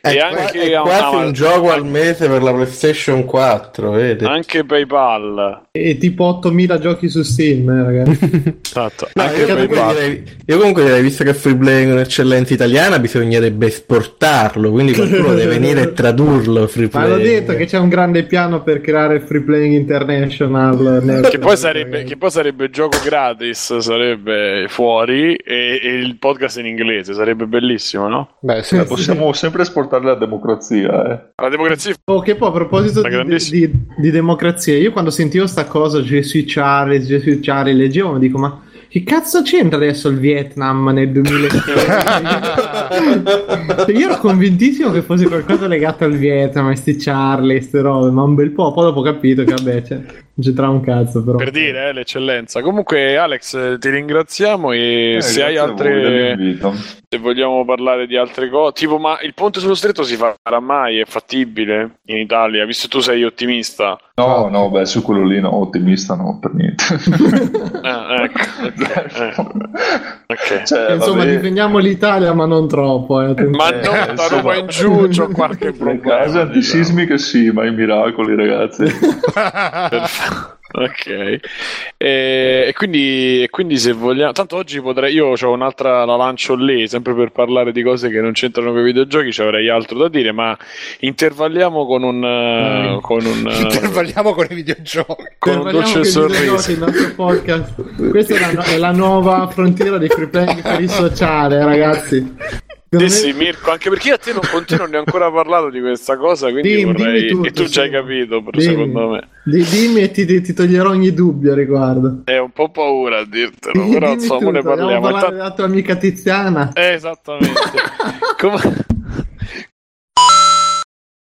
Speaker 5: È,
Speaker 1: e
Speaker 5: qua-
Speaker 1: anche
Speaker 5: è
Speaker 1: a-
Speaker 5: quasi un gioco al mese per la PlayStation 4, vedi?
Speaker 1: Anche PayPal.
Speaker 3: E tipo 8000 giochi su Steam, eh, ragazzi. *laughs*
Speaker 1: Esatto.
Speaker 5: No,
Speaker 1: anche
Speaker 5: io, comunque io comunque direi, visto che Free Play è un'eccellenza italiana, bisognerebbe esportarlo, quindi qualcuno deve *laughs* venire e tradurlo Free
Speaker 3: Ma
Speaker 5: Play.
Speaker 3: hanno detto che c'è un grande piano per creare Free Playing International.
Speaker 1: Che poi, sarebbe, che poi sarebbe gioco gratis, sarebbe fuori e, e il podcast in inglese, sarebbe bellissimo, no?
Speaker 2: Beh, sì.
Speaker 4: Possiamo sempre esportare la democrazia. Eh.
Speaker 1: La democrazia
Speaker 3: Oh, che poi a proposito di,
Speaker 1: grandissima-
Speaker 3: di- di democrazia, io quando sentivo sta cosa, Charlie, Je suis Charlie, leggevo, mi dico, ma che cazzo c'entra adesso il Vietnam nel 2006? *laughs* io ero convintissimo che fosse qualcosa legato al Vietnam, a sti Charlie, ste robe, ma un bel po', poi dopo ho capito che vabbè, cioè, non c'entrava un cazzo però.
Speaker 1: per dire eh, l'eccellenza. Comunque, Alex, eh, ti ringraziamo e
Speaker 4: Eh,
Speaker 1: se hai altre. Se vogliamo parlare di altre cose, tipo, ma il ponte sullo stretto si farà mai? È fattibile in Italia? Visto che tu sei ottimista,
Speaker 4: No, no, beh, su quello lì no, ottimista no, per niente.
Speaker 1: Ah, ecco, ok, *laughs* eh, ok.
Speaker 4: Cioè,
Speaker 3: Insomma,
Speaker 4: vabbè,
Speaker 3: difendiamo l'Italia, ma non troppo. Eh.
Speaker 1: Ma
Speaker 4: Eh,
Speaker 1: non da
Speaker 4: insomma.
Speaker 1: Roma in giù c'ho qualche *laughs*
Speaker 4: le
Speaker 1: problema.
Speaker 4: case antisismiche sì, ma i miracoli, ragazzi. *laughs*
Speaker 1: Perfetto. Ok, e, e quindi, e quindi se vogliamo, tanto oggi potrei, io ho un'altra, la lancio lì, sempre per parlare di cose che non c'entrano con i videogiochi, ci avrei altro da dire, ma intervalliamo con un,
Speaker 3: Vai.
Speaker 1: con un, eh,
Speaker 2: Intervalliamo con i videogiochi.
Speaker 1: con un dolce sorriso.
Speaker 3: videogiochi, il nostro podcast. Questa è la, è la nuova frontiera dei free playing per il sociale, ragazzi.
Speaker 1: Sì,
Speaker 3: Secondo
Speaker 1: sì,
Speaker 3: me-
Speaker 1: Mirko, anche perché io a te non continuo ne ho ancora parlato di questa cosa, quindi
Speaker 3: Dimmi,
Speaker 1: vorrei...
Speaker 3: dimmi tutto,
Speaker 1: e tu *laughs* già hai
Speaker 3: sì.
Speaker 1: capito,
Speaker 3: Dimmi.
Speaker 1: secondo me.
Speaker 3: Di- dimmi e ti, ti- ti toglierò ogni dubbio a riguardo.
Speaker 1: È un po' paura a dirtelo,
Speaker 3: Dimmi
Speaker 1: però insomma
Speaker 3: tutto,
Speaker 1: ne parliamo.
Speaker 3: parlare
Speaker 1: Intanto-
Speaker 3: della tua amica Tiziana.
Speaker 1: Eh, esattamente. *laughs* Com-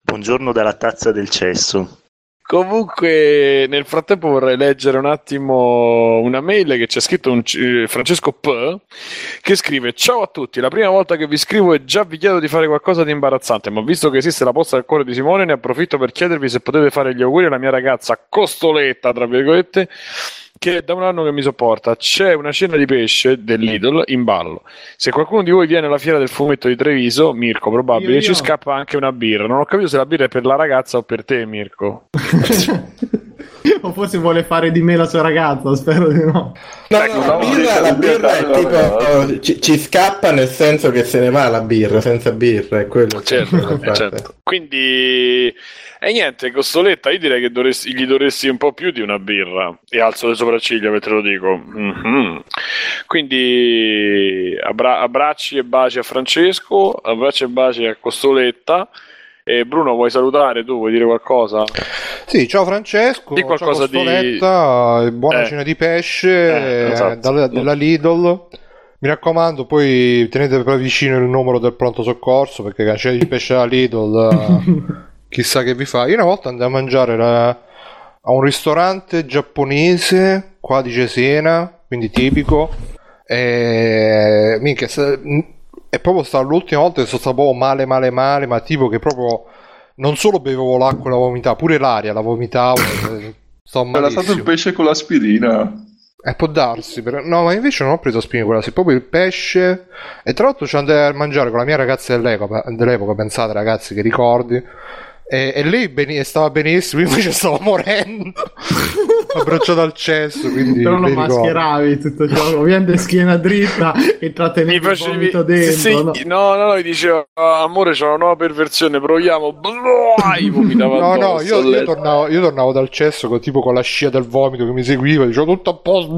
Speaker 6: Buongiorno dalla tazza del cesso.
Speaker 1: Comunque, nel frattempo vorrei leggere un attimo una mail che c'è scritto un eh, Francesco P che scrive: Ciao a tutti, la prima volta che vi scrivo e già vi chiedo di fare qualcosa di imbarazzante, ma visto che esiste la posta del cuore di Simone, ne approfitto per chiedervi se potete fare gli auguri alla mia ragazza costoletta, tra virgolette, che è da un anno che mi sopporta. C'è una cena di pesce dell'Idol in ballo. Se qualcuno di voi viene alla fiera del fumetto di Treviso, Mirko probabile,
Speaker 3: Io, io.
Speaker 1: ci scappa anche una birra. Non ho capito se la birra è per la ragazza o per te, Mirko. *laughs* *laughs*
Speaker 3: o forse vuole fare di me la sua ragazza, spero di no.
Speaker 5: No, no, la birra, la birra è tipo
Speaker 4: no.
Speaker 5: ci, ci scappa nel senso che se ne va la birra, senza birra, è quello
Speaker 1: Certo,
Speaker 5: della
Speaker 1: eh, certo. Quindi, e niente, Costoletta, io direi che dovresti- gli dovresti un po' più di una birra. E alzo le sopracciglia per te lo dico. Mhm. Quindi, abbra- abbracci e baci a Francesco, abbracci e baci a Costoletta. E Bruno, vuoi salutare tu? Vuoi dire qualcosa?
Speaker 2: Sì, ciao Francesco,
Speaker 1: Di qualcosa
Speaker 2: ciao
Speaker 1: di-
Speaker 2: Costoletta, e buona
Speaker 1: Eh.
Speaker 2: cena di pesce
Speaker 1: Eh,
Speaker 2: eh,
Speaker 1: esatto.
Speaker 2: dalla- della Lidl. Mi raccomando, poi tenete per vicino il numero del pronto soccorso perché la cena di pesce alla Lidl eh, *laughs* chissà che vi fa. Io una volta andai a mangiare la- a un ristorante giapponese qua di Cesena, quindi tipico. E minchia, è proprio stata l'ultima volta che sono stato proprio male, male, male, ma tipo che proprio non solo bevevo l'acqua e la vomitavo, pure l'aria la vomitavo. eh, Sto
Speaker 4: Era stato il pesce con l'aspirina.
Speaker 2: Eh, può darsi, però... no, ma invece non ho preso spina quella, sì, proprio il pesce. E tra l'altro ci andai a mangiare con la mia ragazza dell'epoca, dell'epoca pensate ragazzi che ricordi. E, e lei beni- stava benissimo, io *laughs* invece stavo morendo. Abbracciato al cesso, quindi
Speaker 3: Però lo mascheravi tutto ciò, ovviamente schiena dritta e
Speaker 1: Mi
Speaker 3: trattenevi il
Speaker 1: facevi...
Speaker 3: vomito dentro.
Speaker 1: sì,
Speaker 3: no?
Speaker 1: no, no, no, gli dicevo, "Ah, amore, c'è una nuova perversione, proviamo. Vomitava
Speaker 2: No, no, io, io tornavo, io tornavo dal cesso con, tipo con la scia del vomito che mi seguiva, dicevo tutto a posto.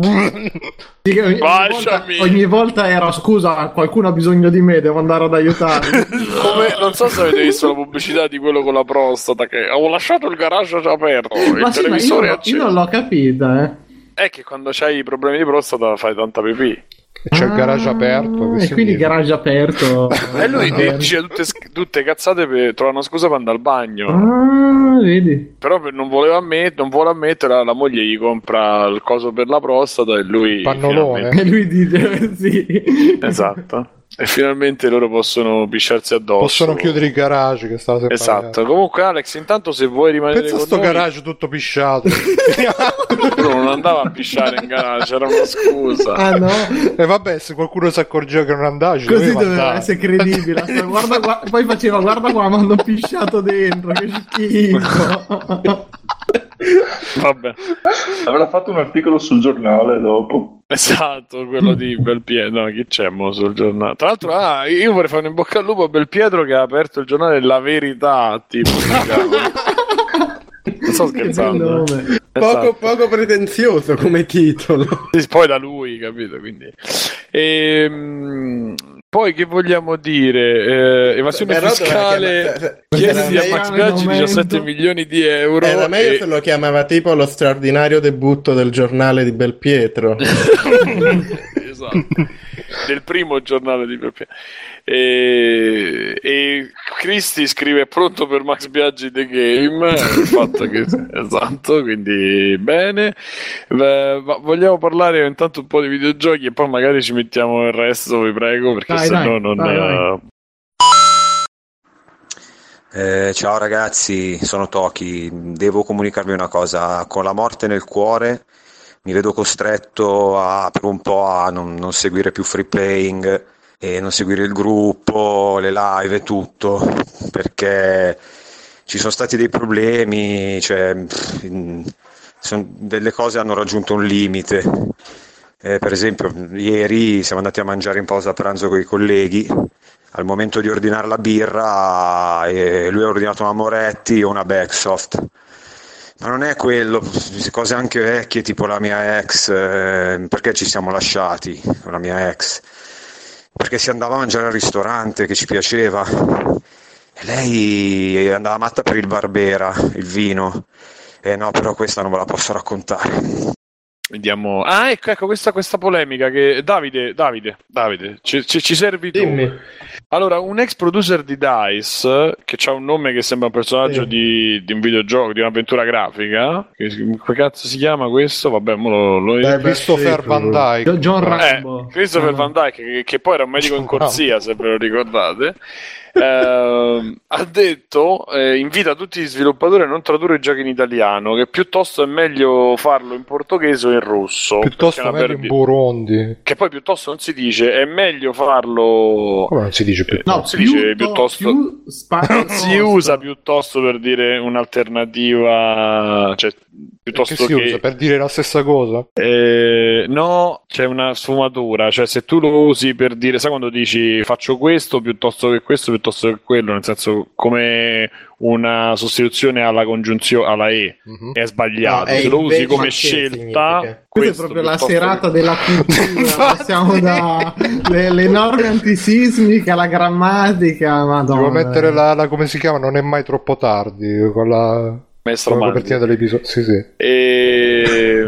Speaker 3: Sì, ogni, volta, ogni volta era scusa, qualcuno ha bisogno di me, devo andare ad aiutarli. *laughs*
Speaker 1: Come, non so se avete visto la pubblicità di quello con la prostata che ho lasciato il garage aperto, il
Speaker 3: ma sì, ma io,
Speaker 1: televisore
Speaker 3: io
Speaker 1: acceso.
Speaker 3: non l'ho capita, eh.
Speaker 1: È che quando c'hai i problemi di prostata fai tanta pipì.
Speaker 2: C'è il garage
Speaker 3: Ah,
Speaker 2: aperto.
Speaker 3: E quindi
Speaker 2: significa?
Speaker 3: garage aperto.
Speaker 1: E *laughs* lui
Speaker 3: bene.
Speaker 1: dice tutte, tutte cazzate per trovare una scusa per andare al bagno.
Speaker 3: Ah, vedi.
Speaker 1: Però per- non, voleva ammet- non vuole ammettere, la moglie gli compra il coso per la prostata e lui...
Speaker 2: Pannolone.
Speaker 1: finalmente-
Speaker 3: E lui dice *laughs* sì.
Speaker 1: Esatto. E finalmente loro possono pisciarsi addosso.
Speaker 2: Possono chiudere i garage che stava sempre
Speaker 1: Esatto. Comunque Alex, intanto se vuoi rimanere
Speaker 2: Pensa
Speaker 1: con
Speaker 2: sto
Speaker 1: noi...
Speaker 2: garage tutto pisciato. *laughs*
Speaker 1: Uno non andava a pisciare in garage, era una scusa.
Speaker 3: Ah no, *laughs*
Speaker 2: e vabbè, se qualcuno si accorgeva che non andavi, ci
Speaker 3: così
Speaker 2: doveva andare.
Speaker 3: essere credibile. *laughs* Guarda, qua- poi faceva, guarda qua, mi hanno pisciato dentro, che schifo.
Speaker 1: Vabbè.
Speaker 4: Avrà fatto un articolo sul giornale dopo. *laughs*
Speaker 1: Esatto, quello di Belpietro. No, chi c'è mo sul giornale? Tra l'altro, ah, io vorrei fare un in bocca al lupo a Belpietro che ha aperto il giornale La Verità, tipo. si *laughs* chiama. non sto scherzando.
Speaker 5: Poco,
Speaker 1: Esatto.
Speaker 5: poco pretenzioso come titolo.
Speaker 1: Sì, Poi da lui, capito? Quindi. Ehm, poi che vogliamo dire? Eh, evasione
Speaker 5: doveva
Speaker 1: fiscale. Chiesti a Max Biaggi
Speaker 3: momento.
Speaker 1: 17 milioni di euro.
Speaker 5: Era meglio
Speaker 1: e-
Speaker 5: se lo chiamava tipo lo straordinario debutto del giornale di Belpietro. *laughs*
Speaker 1: esatto. Del primo giornale di Pepe. E, e Cristi scrive pronto per Max Biaggi The Game. Il fatto che *laughs* esatto, quindi bene. Beh, ma vogliamo parlare intanto un po' di videogiochi e poi magari ci mettiamo il resto, vi prego, perché
Speaker 3: Dai,
Speaker 1: se no
Speaker 3: dai,
Speaker 1: non.
Speaker 3: vai.
Speaker 1: eh,
Speaker 7: Eh, ciao ragazzi, sono Toki. Devo comunicarvi una cosa. Con la morte nel cuore mi vedo costretto a, per un po' a non, non seguire più free playing e non seguire il gruppo, le live e tutto, perché ci sono stati dei problemi, cioè, delle cose hanno raggiunto un limite. Eh, per esempio, ieri siamo andati a mangiare in pausa pranzo con i colleghi. Al momento di ordinare la birra, eh, lui ha ordinato una Moretti e una Backsoft. Ma non è quello, cose anche vecchie, tipo la mia ex, eh, perché ci siamo lasciati con la mia ex? Perché si andava a mangiare al ristorante che ci piaceva. E lei andava matta per il Barbera, il vino. E no, però questa non ve la posso raccontare.
Speaker 1: Vediamo. Ah, ecco, ecco questa, questa polemica che Davide, Davide, Davide, ci, ci- ci servi tu. Allora, un ex producer di DICE, che ha un nome che sembra un personaggio
Speaker 5: Sì.
Speaker 1: di, di un videogioco, di un'avventura grafica, che, come cazzo si chiama questo? Vabbè, mo lo, lo
Speaker 5: Dai,
Speaker 2: Christopher
Speaker 5: Sì,
Speaker 2: Van Dyke.
Speaker 3: John
Speaker 1: eh,
Speaker 3: Rambo.
Speaker 1: Christopher
Speaker 3: Ah.
Speaker 1: Van Dyke, che, che poi era un medico in corsia, se ve lo ricordate, ehm, ha detto: eh, invita tutti gli sviluppatori a non tradurre i giochi in italiano, che piuttosto è meglio farlo in portoghese o in russo.
Speaker 2: Piuttosto
Speaker 1: è
Speaker 2: meglio in
Speaker 1: perdi-
Speaker 2: Burundi.
Speaker 1: Che poi piuttosto non si dice, è meglio farlo.
Speaker 2: Come non si dice più?
Speaker 3: No,
Speaker 1: Non si dice piuttosto-
Speaker 3: più
Speaker 1: Non *laughs* si usa piuttosto per dire un'alternativa, cioè
Speaker 2: Che
Speaker 1: piuttosto
Speaker 2: si
Speaker 1: che,
Speaker 2: usa per dire la stessa cosa?
Speaker 1: eh, no, c'è una sfumatura, cioè se tu lo usi per dire, sai quando dici faccio questo piuttosto che questo piuttosto che quello, nel senso come una sostituzione alla congiunzione alla E
Speaker 2: Mhm.
Speaker 1: è sbagliato,
Speaker 5: No, è
Speaker 1: se lo usi come scelta?
Speaker 3: Questa è proprio la
Speaker 1: piuttosto
Speaker 3: serata
Speaker 1: che-
Speaker 3: della cultura. Siamo da le, le norme antisismiche alla grammatica. Madonna.
Speaker 2: Devo mettere la, la- come si chiama? Non è mai troppo tardi. Con la,
Speaker 1: Maestro
Speaker 2: con la copertina dell'episodio. Sì, sì.
Speaker 1: E...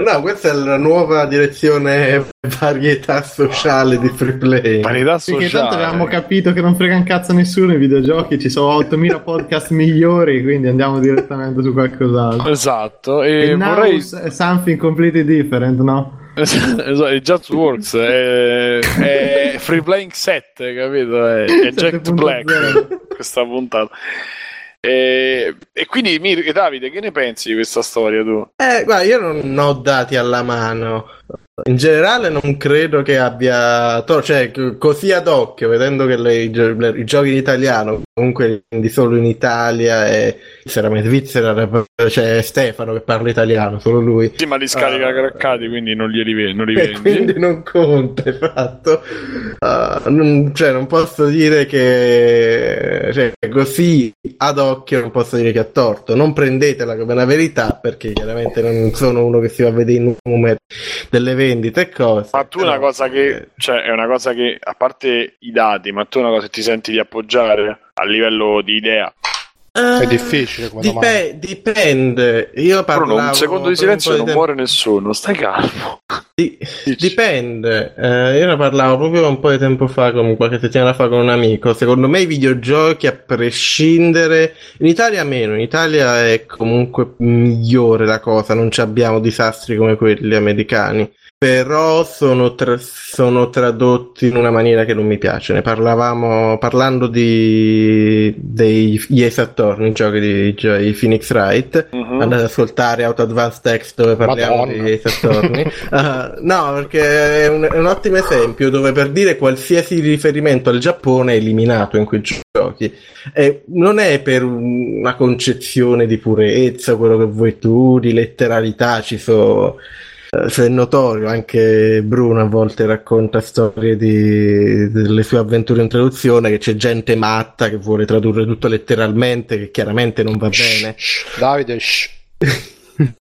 Speaker 5: No, questa è la nuova direzione varietà sociale di free play.
Speaker 1: Varietà sociale.
Speaker 3: tanto avevamo capito che non frega un cazzo nessuno i videogiochi, ci sono 8000 *laughs* podcast migliori, quindi andiamo direttamente su qualcos'altro.
Speaker 1: Esatto, e
Speaker 3: now
Speaker 1: vorrei
Speaker 3: something completely different, no? *laughs*
Speaker 1: Esatto, è Just Works, è, è Free Playing 7, capito? È, è Jack
Speaker 3: 7.0.
Speaker 1: Black questa puntata. E, e quindi Mir- Davide, che ne pensi di questa storia tu?
Speaker 5: Eh, guarda, io non ho dati alla mano. In generale non credo che abbia... Cioè, così ad occhio, vedendo che le- le- i giochi in italiano comunque quindi solo in Italia e in Svizzera c'è Stefano che parla italiano, solo lui.
Speaker 1: Sì, ma li scarica uh, craccati, quindi non li, rive- non li *laughs* vendi.
Speaker 5: quindi non conta, esatto. Uh, non, cioè, non posso dire che cioè, così ad occhio non posso dire che ha torto. Non prendetela come una verità perché chiaramente non sono uno che si va a vedere i numeri delle vendite e cose.
Speaker 1: Ma tu però, una cosa che, eh, cioè, è una cosa che, a parte i dati, ma tu una cosa che ti senti di appoggiare a livello di idea
Speaker 2: è difficile come
Speaker 5: Dip- dipende. Io parlavo
Speaker 1: Bruno, un secondo di silenzio non muore nessuno, stai calmo.
Speaker 5: Di- dipende. Eh, io ne parlavo proprio un po' di tempo fa, con qualche settimana fa con un amico. Secondo me i videogiochi, a prescindere, in Italia meno, in Italia è comunque migliore la cosa, non abbiamo disastri come quelli americani però sono, tra- sono, tradotti in una maniera che non mi piace. Ne parlavamo parlando di dei Yes Attorney, giochi di, di Phoenix Wright. Uh-huh. Andate ad ascoltare Out Advanced Text dove parliamo Madonna. di Yes Attorney. uh, *laughs* no, perché è un, è un, ottimo esempio dove per dire qualsiasi riferimento al Giappone è eliminato in quei giochi. E non è per una concezione di purezza, quello che vuoi tu, di letteralità, ci sono eh, se è notorio, anche Bruno a volte racconta storie di, delle sue avventure in traduzione, che c'è gente matta che vuole tradurre tutto letteralmente, che chiaramente non va bene.
Speaker 2: Davide, shh.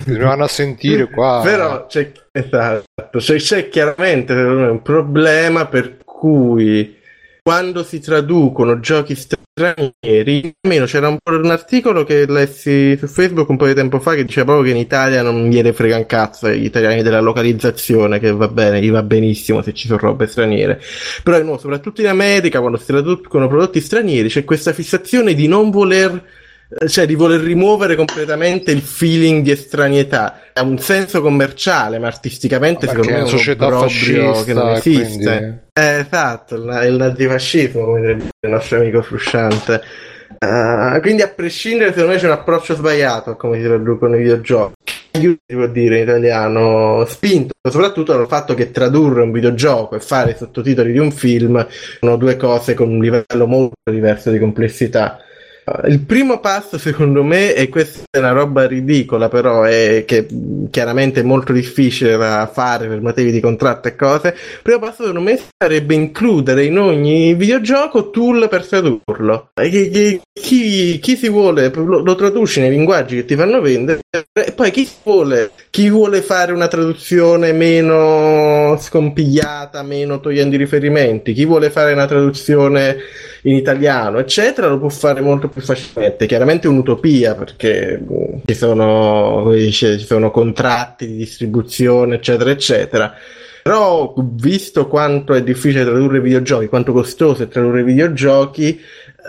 Speaker 2: vanno a sentire qua. *laughs*
Speaker 5: Però c'è, esatto, c'è, c'è chiaramente un problema per cui quando si traducono giochi stranieri, almeno c'era un, un, articolo che lessi su Facebook un po' di tempo fa che diceva proprio che in Italia non gliene frega un cazzo agli italiani della localizzazione, che va bene, gli va benissimo se ci sono robe straniere. Però no, soprattutto in America, quando si traducono prodotti stranieri, c'è questa fissazione di non voler cioè di voler rimuovere completamente il feeling di estranietà. Ha un senso commerciale, ma artisticamente ma secondo me è una società fascista che non esiste. Quindi... Eh, esatto, il, il nazifascismo, come direbbe il nostro amico Frusciante. Uh, quindi a prescindere secondo me c'è un approccio sbagliato a come si traducono i videogiochi si può dire in italiano spinto soprattutto dal fatto che tradurre un videogioco e fare i sottotitoli di un film sono due cose con un livello molto diverso di complessità il primo passo, secondo me, e questa è una roba ridicola, però è che chiaramente è molto difficile da fare per motivi di contratto e cose. Il primo passo, secondo me, sarebbe includere in ogni videogioco tool per tradurlo. Chi, chi, chi si vuole lo, lo traduci nei linguaggi che ti fanno vendere, e poi chi vuole, chi vuole fare una traduzione meno scompigliata, meno togliendo i riferimenti, chi vuole fare una traduzione in italiano, eccetera, lo può fare molto più facilmente. Chiaramente è un'utopia perché mm, ci sono, dice, ci sono contratti di distribuzione, eccetera, eccetera. Però, visto quanto è difficile tradurre videogiochi, quanto costoso è tradurre videogiochi,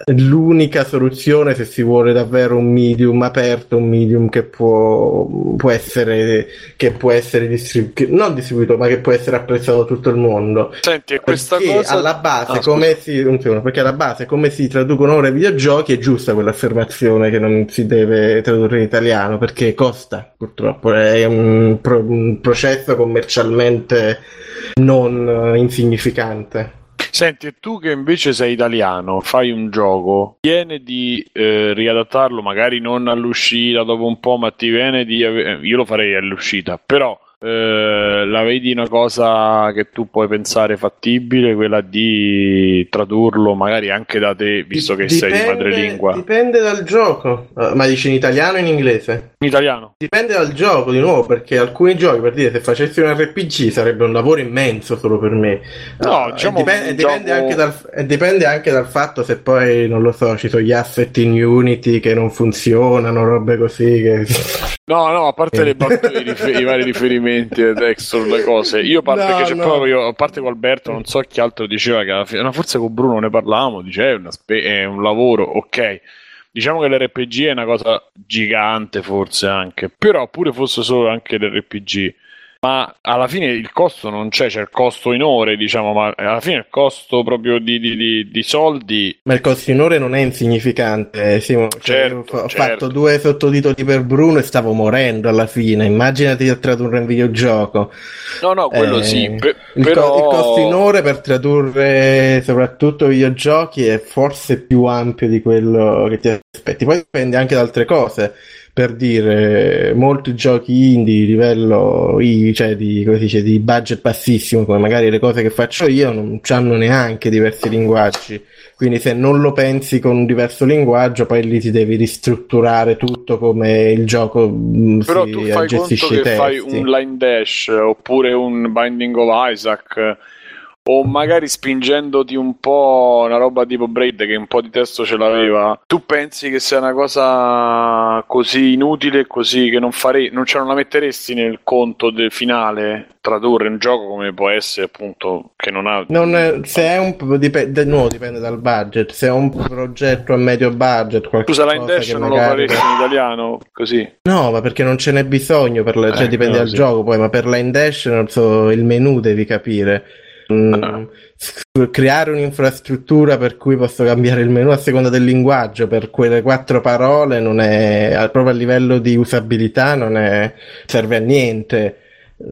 Speaker 5: l'unica soluzione se si vuole davvero un medium aperto, un medium che può, può essere, che può essere distribuito, non distribuito, ma che può essere apprezzato da tutto il mondo.
Speaker 1: Senti, questa
Speaker 5: perché
Speaker 1: cosa...
Speaker 5: alla base, ah, come si, secondo, perché alla base, come si traducono ora i videogiochi, è giusta quell'affermazione che non si deve tradurre in italiano perché costa, purtroppo, è un, pro, un processo commercialmente non insignificante.
Speaker 1: Senti, tu che invece sei italiano, fai un gioco, viene di eh, riadattarlo, magari non all'uscita dopo un po', ma ti viene di... Io lo farei all'uscita, però eh, la vedi una cosa che tu puoi pensare fattibile, quella di tradurlo magari anche da te, visto che dipende, sei di madrelingua?
Speaker 5: Dipende dal gioco, ma dici in italiano o in inglese?
Speaker 1: In italiano.
Speaker 5: Dipende dal gioco, di nuovo, perché alcuni giochi, per dire, se facessi un RPG sarebbe un lavoro immenso solo per me.
Speaker 1: No, uh, diciamo
Speaker 5: dipende, dipende, gioco... anche dal, dipende anche dal fatto se poi, non lo so, ci sono gli asset in Unity che non funzionano, robe così che... *laughs*
Speaker 1: No, no, a parte le battute, i, i vari riferimenti a Dexter, le cose. Io a parte no, che c'è no. proprio, a parte con Alberto, non so chi altro diceva che alla fine, no, forse con Bruno ne parlavamo, dice è, spe- è un lavoro, ok. Diciamo che l'RPG è una cosa gigante, forse anche, però pure fosse solo anche l'RPG ma alla fine il costo non c'è, c'è il costo in ore, diciamo, ma alla fine il costo proprio di, di, di, di soldi.
Speaker 5: Ma il costo in ore non è insignificante, Simo. Cioè,
Speaker 1: Certo,
Speaker 5: ho
Speaker 1: certo.
Speaker 5: fatto due sottotitoli per Bruno e stavo morendo alla fine. Immaginati a tradurre un videogioco.
Speaker 1: No, no, quello
Speaker 5: Eh,
Speaker 1: sì, pe-
Speaker 5: Il,
Speaker 1: però...
Speaker 5: co- il costo in ore per tradurre soprattutto videogiochi è forse più ampio di quello che ti aspetti. Poi dipende anche da altre cose. Per dire, molti giochi indie di livello, cioè di, come si dice, di budget bassissimo, come magari le cose che faccio io, non hanno neanche diversi linguaggi. Quindi se non lo pensi con un diverso linguaggio, poi lì ti devi ristrutturare tutto come il gioco mm,
Speaker 1: Però
Speaker 5: si
Speaker 1: tu fai conto che fai
Speaker 5: testi.
Speaker 1: un line dash oppure un Binding of Isaac o magari spingendoti un po' una roba tipo Braid che un po' di testo ce l'aveva. Tu pensi che sia una cosa così inutile, così che non farei, non ce non la metteresti nel conto del finale tradurre un gioco come può essere appunto che non ha
Speaker 5: Non è- se è un dipende, di nuovo dipende dal budget, se è un progetto a medio budget,
Speaker 1: Scusa,
Speaker 5: qualcosa
Speaker 1: line dash non lo
Speaker 5: magari-
Speaker 1: faresti in italiano così.
Speaker 5: No, ma perché non ce n'è bisogno, per la- cioè
Speaker 1: Eh,
Speaker 5: dipende
Speaker 1: no,
Speaker 5: dal
Speaker 1: sì.
Speaker 5: gioco poi, ma per line dash non so, il menu devi capire. Mm,
Speaker 1: Ah.
Speaker 5: creare un'infrastruttura per cui posso cambiare il menu a seconda del linguaggio per quelle quattro parole non è proprio a livello di usabilità non è serve a niente.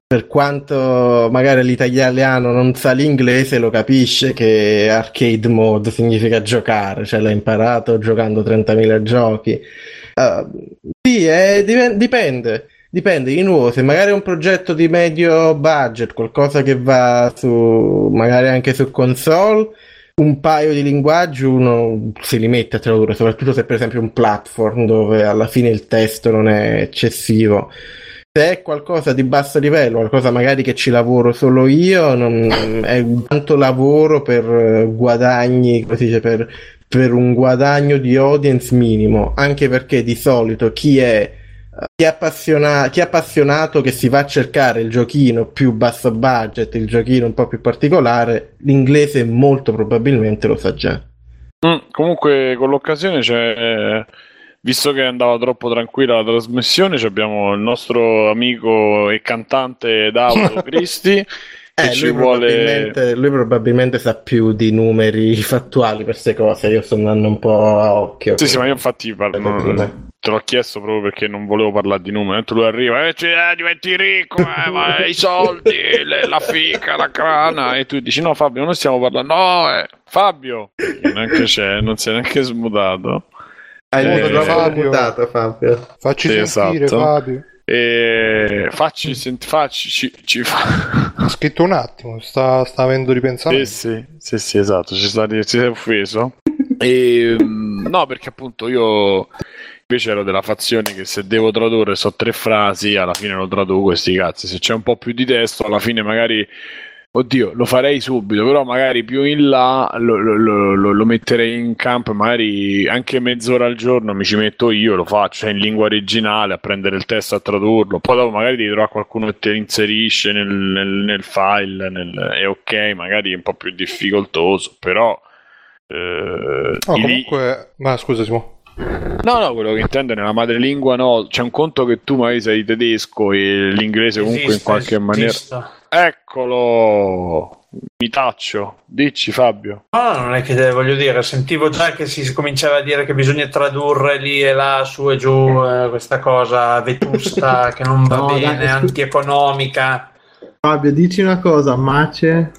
Speaker 5: Per quanto magari l'italiano non sa l'inglese, lo capisce che arcade mode significa giocare, cioè l'ha imparato giocando 30.000 giochi. Uh, sì, eh, dipen- dipende. Dipende, di nuovo, se magari è un progetto di medio budget, qualcosa che va su, magari anche su console, un paio di linguaggi uno si li mette a tradurre, soprattutto se per esempio un platform dove alla fine il testo non è eccessivo. Se è qualcosa di basso livello, qualcosa magari che ci lavoro solo io, non, è tanto lavoro per guadagni, come si dice, per, per un guadagno di audience minimo, anche perché di solito chi è chi è, appassiona- chi è appassionato che si va a cercare il giochino più basso budget, il giochino un po' più particolare, l'inglese molto probabilmente lo sa già.
Speaker 1: Mm, comunque, con l'occasione c'è. eh, Visto che andava troppo tranquilla la trasmissione, abbiamo il nostro amico e cantante Davide *laughs* Cristi
Speaker 5: Eh,
Speaker 1: ci
Speaker 5: lui,
Speaker 1: vuole.
Speaker 5: probabilmente, lui probabilmente sa più di numeri *laughs* fattuali per queste cose, io sto andando un po' a occhio.
Speaker 1: Sì, sì, ma io infatti parlo- non- te l'ho chiesto proprio perché non volevo parlare di numeri. Tu lui arriva, eh, cioè, eh, diventi ricco, eh, *laughs* ma i soldi, le- la fica, la crana. E tu dici, no, Fabio, non stiamo parlando. No, eh, Fabio, neanche c'è, non si è neanche smutato.
Speaker 5: Hai
Speaker 1: Eh,
Speaker 2: Fabio.
Speaker 5: mutato, Fabio.
Speaker 2: Facci
Speaker 1: Sì,
Speaker 2: sentire,
Speaker 1: esatto.
Speaker 2: Fabio.
Speaker 1: E facci, sent- facci, ci, ci fa.
Speaker 2: Ha scritto un attimo, sta, sta avendo
Speaker 1: Sì,
Speaker 2: ripensamento.
Speaker 1: sì, sì, sì, esatto, ci sta, si è offeso. E, mm, no, perché appunto io invece ero della fazione che se devo tradurre so tre frasi, alla fine lo traduco e sti cazzi. Se c'è un po' più di testo, alla fine magari, oddio, lo farei subito, però magari più in là lo, lo- lo- lo- lo metterei in campo magari anche mezz'ora al giorno mi ci metto io, lo faccio cioè in lingua originale a prendere il testo a tradurlo. Poi dopo magari devi trovare qualcuno che te inserisce nel, nel- nel file, nel- è ok, magari è un po' più difficoltoso, però... eh,
Speaker 2: No,
Speaker 1: i-
Speaker 2: comunque, ma scusa Simo.
Speaker 1: No, no, quello che intendo è nella madrelingua no, c'è un conto che tu magari sei tedesco e l'inglese comunque in
Speaker 8: Esiste,
Speaker 1: qualche maniera... Eccolo! Mi taccio, dici Fabio.
Speaker 8: No, non è che voglio dire, sentivo già che si cominciava a dire che bisogna tradurre lì e là, su e giù, eh, questa cosa vetusta *laughs* che non va
Speaker 3: No, dai,
Speaker 8: bene,
Speaker 3: scusa.
Speaker 8: antieconomica.
Speaker 3: Fabio, dici una cosa, Mace,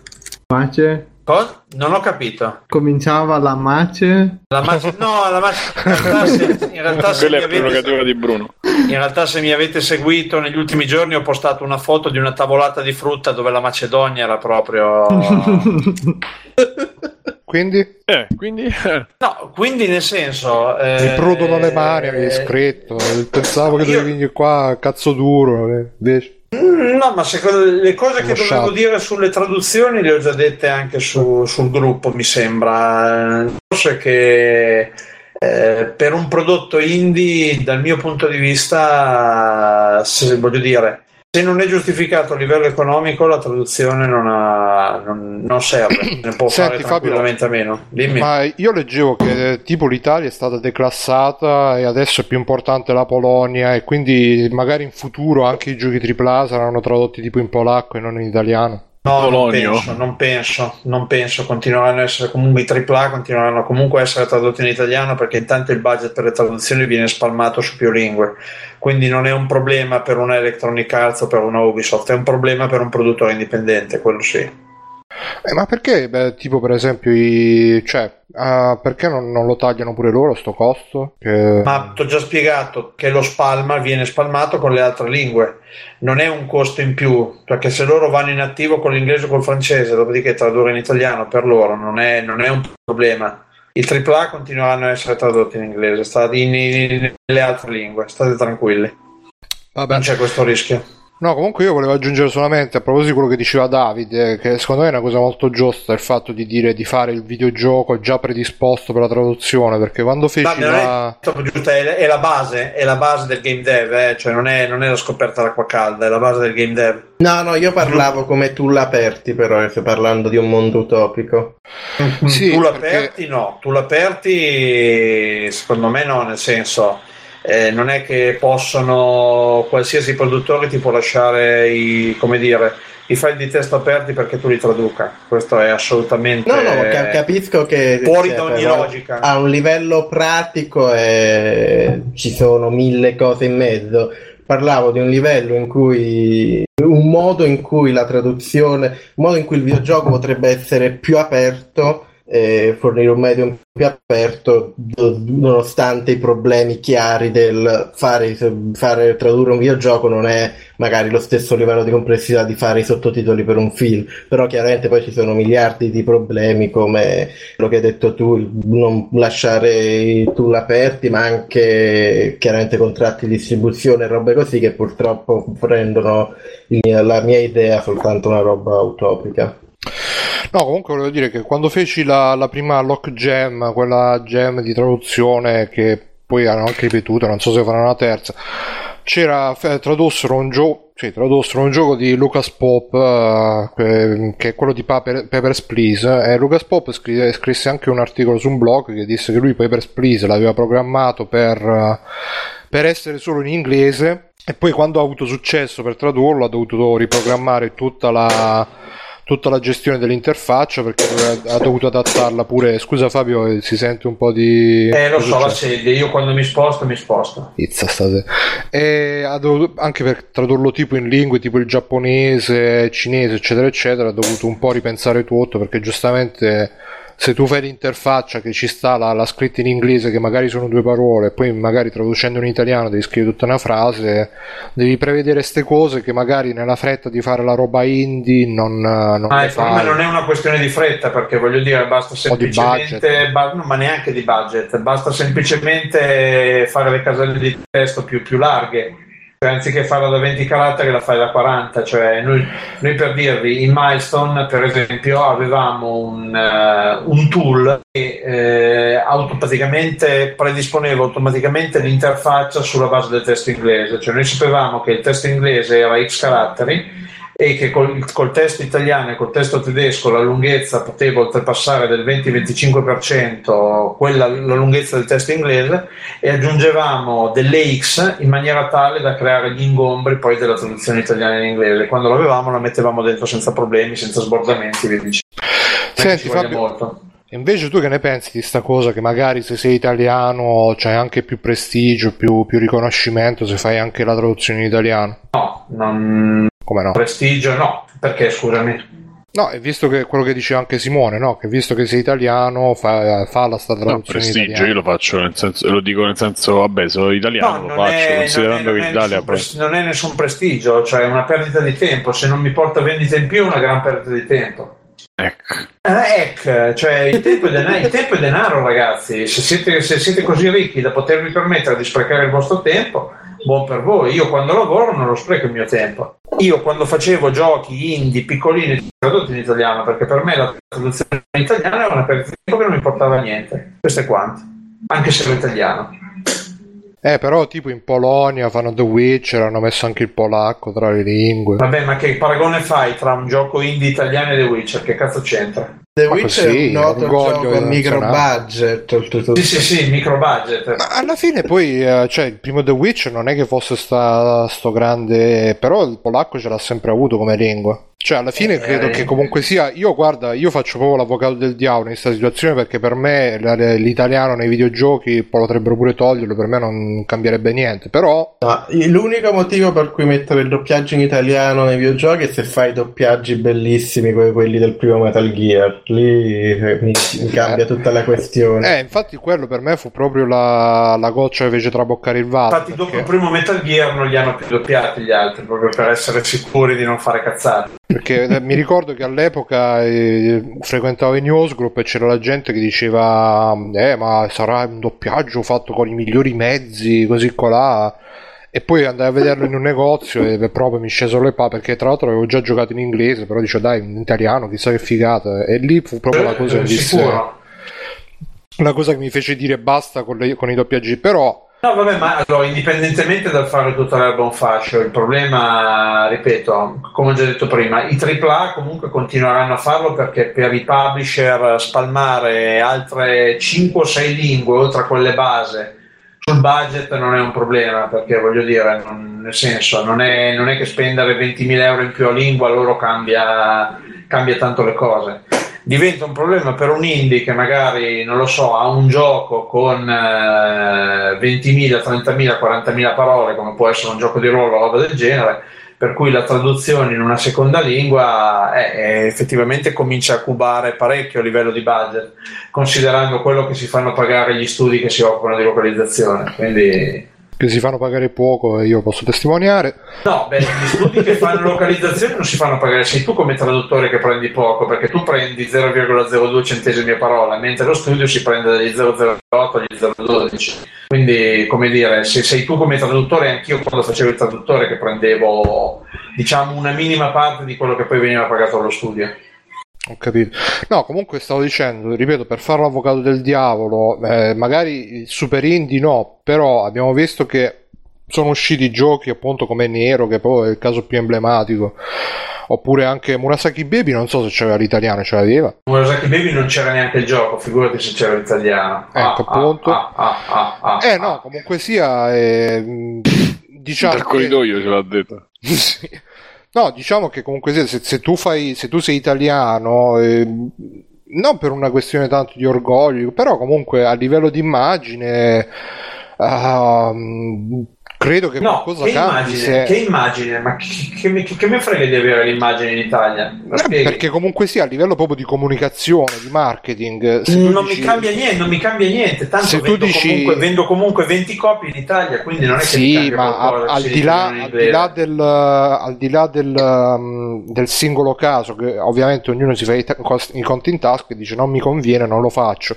Speaker 3: Mace,
Speaker 8: Cosa? Non ho capito.
Speaker 3: cominciava la Mace,
Speaker 8: La mas- no, la mas- in realtà, se, in realtà se
Speaker 1: Quella
Speaker 8: mi
Speaker 1: è
Speaker 8: avete-
Speaker 1: prerogativa di Bruno.
Speaker 8: In realtà, se mi avete seguito negli ultimi giorni, ho postato una foto di una tavolata di frutta dove la Macedonia era proprio. *laughs*
Speaker 2: Quindi
Speaker 1: Eh, quindi... eh,
Speaker 8: No, quindi nel senso. eh,
Speaker 2: mi prudono le mani, avevi scritto. Pensavo che
Speaker 8: io-
Speaker 2: dovevi venire qua a cazzo duro. eh, Invece.
Speaker 8: Mm, No, ma secondo le cose che dovevo dire sulle traduzioni le ho già dette anche su- sul gruppo, mi sembra. Forse che eh, per un prodotto indie, dal mio punto di vista, se, voglio dire, se non è giustificato a livello economico, la traduzione non, ha, non, non serve, *clears throat* ne può
Speaker 2: Senti,
Speaker 8: fare tranquillamente
Speaker 2: Fabio,
Speaker 8: a meno. Dimmi.
Speaker 2: Ma io leggevo che eh, tipo l'Italia è stata declassata e adesso è più importante la Polonia e quindi magari in futuro anche i giochi AAA saranno tradotti tipo in polacco e non in italiano.
Speaker 8: No, non penso, non penso, non penso, continueranno a essere comunque i AAA, continueranno comunque a essere tradotti in italiano perché intanto il budget per le traduzioni viene spalmato su più lingue, quindi non è un problema per una Electronic Arts o per una Ubisoft, è un problema per un produttore indipendente, quello sì.
Speaker 2: Eh, ma perché, beh, tipo per esempio, i... cioè, ah, perché non, non lo tagliano pure loro sto costo? Che-
Speaker 8: Ma ti ho già spiegato che lo spalma viene spalmato con le altre lingue, non è un costo in più, perché se loro vanno in attivo con l'inglese o col francese, dopodiché tradurre in italiano per loro non è, non è un problema. I AAA continueranno a essere tradotti in inglese, sta- in- in- nelle altre lingue, state tranquilli,
Speaker 2: Vabbè.
Speaker 8: non c'è questo rischio.
Speaker 2: No, comunque io volevo aggiungere solamente a proposito di quello che diceva Davide, che secondo me è una cosa molto giusta il fatto di dire di fare il videogioco già predisposto per la traduzione, perché quando feci
Speaker 8: Davide, non
Speaker 2: la...
Speaker 8: è troppo giusta, è, la base, è la base del game dev, eh, cioè non è, non è la scoperta d'acqua calda, è la base del game dev.
Speaker 5: No, no, io parlavo come tu l'aperti, però, eh, sto parlando di un mondo utopico.
Speaker 2: Sì,
Speaker 8: tu
Speaker 2: perché-
Speaker 8: l'aperti no, tu l'aperti secondo me no, nel senso eh, non è che possono qualsiasi produttore ti può lasciare i, come dire, i file di testo aperti perché tu li traduca. Questo è assolutamente
Speaker 5: No, no, ca- capisco che
Speaker 8: fuori
Speaker 5: cioè,
Speaker 8: da ogni logica.
Speaker 5: A un livello pratico eh, ci sono mille cose in mezzo. Parlavo di un livello in cui un modo in cui la traduzione, un modo in cui il videogioco potrebbe essere più aperto, eh, fornire un medium più aperto, nonostante i problemi chiari del fare, fare tradurre un videogioco non è magari lo stesso livello di complessità di fare i sottotitoli per un film, però chiaramente poi ci sono miliardi di problemi come quello che hai detto tu, non lasciare i tool aperti, ma anche chiaramente contratti di distribuzione e robe così che purtroppo rendono il- la mia idea soltanto una roba utopica.
Speaker 2: No, comunque volevo dire che quando feci la, la prima Lock Jam, quella jam di traduzione che poi hanno anche ripetuto, non so se faranno una terza, c'era, f- tradussero un gioco, sì, tradussero un gioco di Lucas Pop, eh, che è quello di Paper, Papers, Please, e Lucas Pop scri- scrisse anche un articolo su un blog che disse che lui Papers, Please l'aveva programmato per, eh, per essere solo in inglese, e poi quando ha avuto successo per tradurlo ha dovuto riprogrammare tutta la tutta la gestione dell'interfaccia perché ha dovuto adattarla pure. Scusa Fabio, eh, si sente un po' di.
Speaker 8: Eh, lo so, la sedia, io quando mi sposto mi sposto.
Speaker 2: Pizza stasera. E ha dovuto, anche per tradurlo tipo in lingue tipo il giapponese, cinese, eccetera, eccetera, ha dovuto un po' ripensare tutto perché giustamente se tu fai l'interfaccia che ci sta la, la scritta in inglese che magari sono due parole e poi magari traducendo in italiano devi scrivere tutta una frase devi prevedere queste cose che magari nella fretta di fare la roba indie non, non
Speaker 8: Ma il problema
Speaker 2: fai.
Speaker 8: non è una questione di fretta, perché voglio dire, basta semplicemente, ba- no, ma neanche di budget, basta semplicemente fare le caselle di testo più, più larghe. Anziché farla da 20 caratteri la fai da 40 cioè noi, noi per dirvi in Milestone per esempio avevamo un, eh, un tool che eh, automaticamente predisponeva automaticamente l'interfaccia sulla base del testo inglese. Cioè noi sapevamo che il testo inglese era x caratteri e che col, col testo italiano e col testo tedesco la lunghezza poteva oltrepassare del 20-25% quella, la lunghezza del testo inglese e aggiungevamo delle X in maniera tale da creare gli ingombri poi della traduzione italiana in inglese. Quando l'avevamo la mettevamo dentro senza problemi, senza sbordamenti, via dicendo.
Speaker 2: Senti Fabio,
Speaker 8: molto.
Speaker 2: invece tu che ne pensi di sta cosa che magari se sei italiano c'hai anche più prestigio, più, più riconoscimento se fai anche la traduzione in italiano?
Speaker 8: No, non...
Speaker 2: Come no?
Speaker 8: prestigio no, perché scusami.
Speaker 2: No, e visto che quello che diceva anche Simone, no? Che visto che sei italiano, fa, fa la sta
Speaker 1: No,
Speaker 2: traduzione in
Speaker 1: prestigio,
Speaker 2: italiano.
Speaker 1: io lo faccio nel senso, lo dico nel senso, vabbè, sono italiano,
Speaker 8: No,
Speaker 1: lo faccio,
Speaker 8: è,
Speaker 1: considerando che l'Italia
Speaker 8: pres- non è nessun prestigio, cioè è una perdita di tempo. Se non mi porta vendita in più è una gran perdita di tempo.
Speaker 1: Ecco.
Speaker 8: Eh, ecco, cioè il tempo, è denaro, il tempo è denaro, ragazzi. Se siete, se siete così ricchi da potervi permettere di sprecare il vostro tempo, buon per voi. Io quando lavoro non lo spreco il mio tempo. Io quando facevo giochi indie piccolini tradotti in italiano, perché per me la traduzione in italiano era una perdita di tempo che non mi portava niente. Questo è quanto, anche se ero italiano.
Speaker 2: Eh, però tipo in Polonia fanno The Witcher, hanno messo anche il polacco tra le lingue.
Speaker 8: Vabbè, ma che paragone fai tra un gioco indie italiano e The Witcher? Che cazzo c'entra?
Speaker 5: The
Speaker 2: Ma
Speaker 5: Witcher
Speaker 2: così,
Speaker 5: è un noto
Speaker 2: orgoglio
Speaker 5: gioco micro budget.
Speaker 8: Sì, sì, sì, micro budget.
Speaker 2: Ma alla fine poi, eh, cioè, il primo The Witcher non è che fosse sta, sto grande, però il polacco ce l'ha sempre avuto come lingua. Cioè, alla fine credo che comunque sia, io guarda, io faccio proprio l'avvocato del diavolo in questa situazione perché per me l'italiano nei videogiochi potrebbero pure toglierlo, per me non cambierebbe niente, però
Speaker 5: No, l'unico motivo per cui mettere il doppiaggio in italiano nei videogiochi è se fai doppiaggi bellissimi come quelli del primo Metal Gear. Lì eh, mi, mi cambia tutta la questione.
Speaker 2: Eh, infatti quello per me fu proprio la, la goccia che fece traboccare il vaso.
Speaker 8: Infatti, dopo il
Speaker 2: perché,
Speaker 8: primo Metal Gear non li hanno più doppiati gli altri, proprio per essere sicuri di non fare cazzate.
Speaker 2: Perché, eh, mi ricordo che all'epoca eh, frequentavo i newsgroup e c'era la gente che diceva eh ma sarà un doppiaggio fatto con i migliori mezzi, così colà. E poi andai a vederlo in un negozio e proprio mi scesero le pa perché tra l'altro avevo già giocato in inglese, però dicevo dai in italiano chissà che figata. E lì fu proprio la cosa che
Speaker 8: Eh,
Speaker 2: mi disse, la cosa che mi fece dire basta con, le- con i doppiaggi. Però
Speaker 8: No, vabbè, ma allora, indipendentemente dal fare tutta l'erba un fascio, il problema, ripeto, come ho già detto prima, i AAA comunque continueranno a farlo perché per i publisher spalmare altre 5 o 6 lingue oltre a quelle base sul budget non è un problema perché voglio dire, non- nel senso, non è, non è che spendere 20.000 euro in più a lingua loro cambia, cambia tanto le cose diventa un problema per un indie che magari, non lo so, ha un gioco con eh, 20.000, 30.000, 40.000 parole, come può essere un gioco di ruolo o roba del genere, per cui la traduzione in una seconda lingua eh, eh, effettivamente comincia a cubare parecchio a livello di budget, considerando quello che si fanno pagare gli studi che si occupano di localizzazione. Quindi
Speaker 2: che si fanno pagare poco e io posso testimoniare.
Speaker 8: No, beh, gli studi che fanno localizzazione non si fanno pagare, sei tu come traduttore che prendi poco, perché tu prendi 0,02 centesimi a parola, mentre lo studio si prende dagli 0,08 agli 0,12. Quindi, come dire, se sei tu come traduttore, anch'io quando facevo il traduttore che prendevo, diciamo, una minima parte di quello che poi veniva pagato allo studio.
Speaker 2: Ho capito. No, comunque stavo dicendo, ripeto, per fare l'avvocato del diavolo, eh, magari il super indie no, però abbiamo visto che sono usciti giochi appunto come Nero, che poi è il caso più emblematico, oppure anche Murasaki Baby, non so se c'aveva l'italiano, ce l'aveva.
Speaker 8: Murasaki Baby non c'era neanche il gioco, figurati se c'era l'italiano.
Speaker 2: Ecco,
Speaker 8: Ah,
Speaker 2: appunto.
Speaker 8: ah, ah, ah, ah,
Speaker 2: Eh
Speaker 8: ah.
Speaker 2: no, comunque sia, eh, diciamo
Speaker 1: Dal
Speaker 2: che-
Speaker 1: corridoio ce l'ha detto. *laughs*
Speaker 2: Sì. No, diciamo che comunque se, se tu fai, se tu sei italiano, ehm, non per una questione tanto di orgoglio, però comunque a livello di immagine, ehm, credo che
Speaker 8: No,
Speaker 2: qualcosa
Speaker 8: che
Speaker 2: cambi.
Speaker 8: immagine,
Speaker 2: se-
Speaker 8: che immagine, ma che, che, mi- che me frega di avere l'immagine in Italia?
Speaker 2: Eh, perché comunque sia a livello proprio di comunicazione, di marketing, tu
Speaker 8: non
Speaker 2: dici-
Speaker 8: mi cambia niente, non mi cambia niente, tanto
Speaker 2: Se tu
Speaker 8: vendo,
Speaker 2: dici-
Speaker 8: comunque, vendo comunque 20 copie in Italia, quindi non è che mi
Speaker 2: Sì,
Speaker 8: cambia
Speaker 2: ma
Speaker 8: qualcosa,
Speaker 2: al, di là,
Speaker 8: in
Speaker 2: al di là del, al di là del, um, del singolo caso, che ovviamente ognuno si fa i, ta- i conti in tasca e dice non mi conviene, non lo faccio.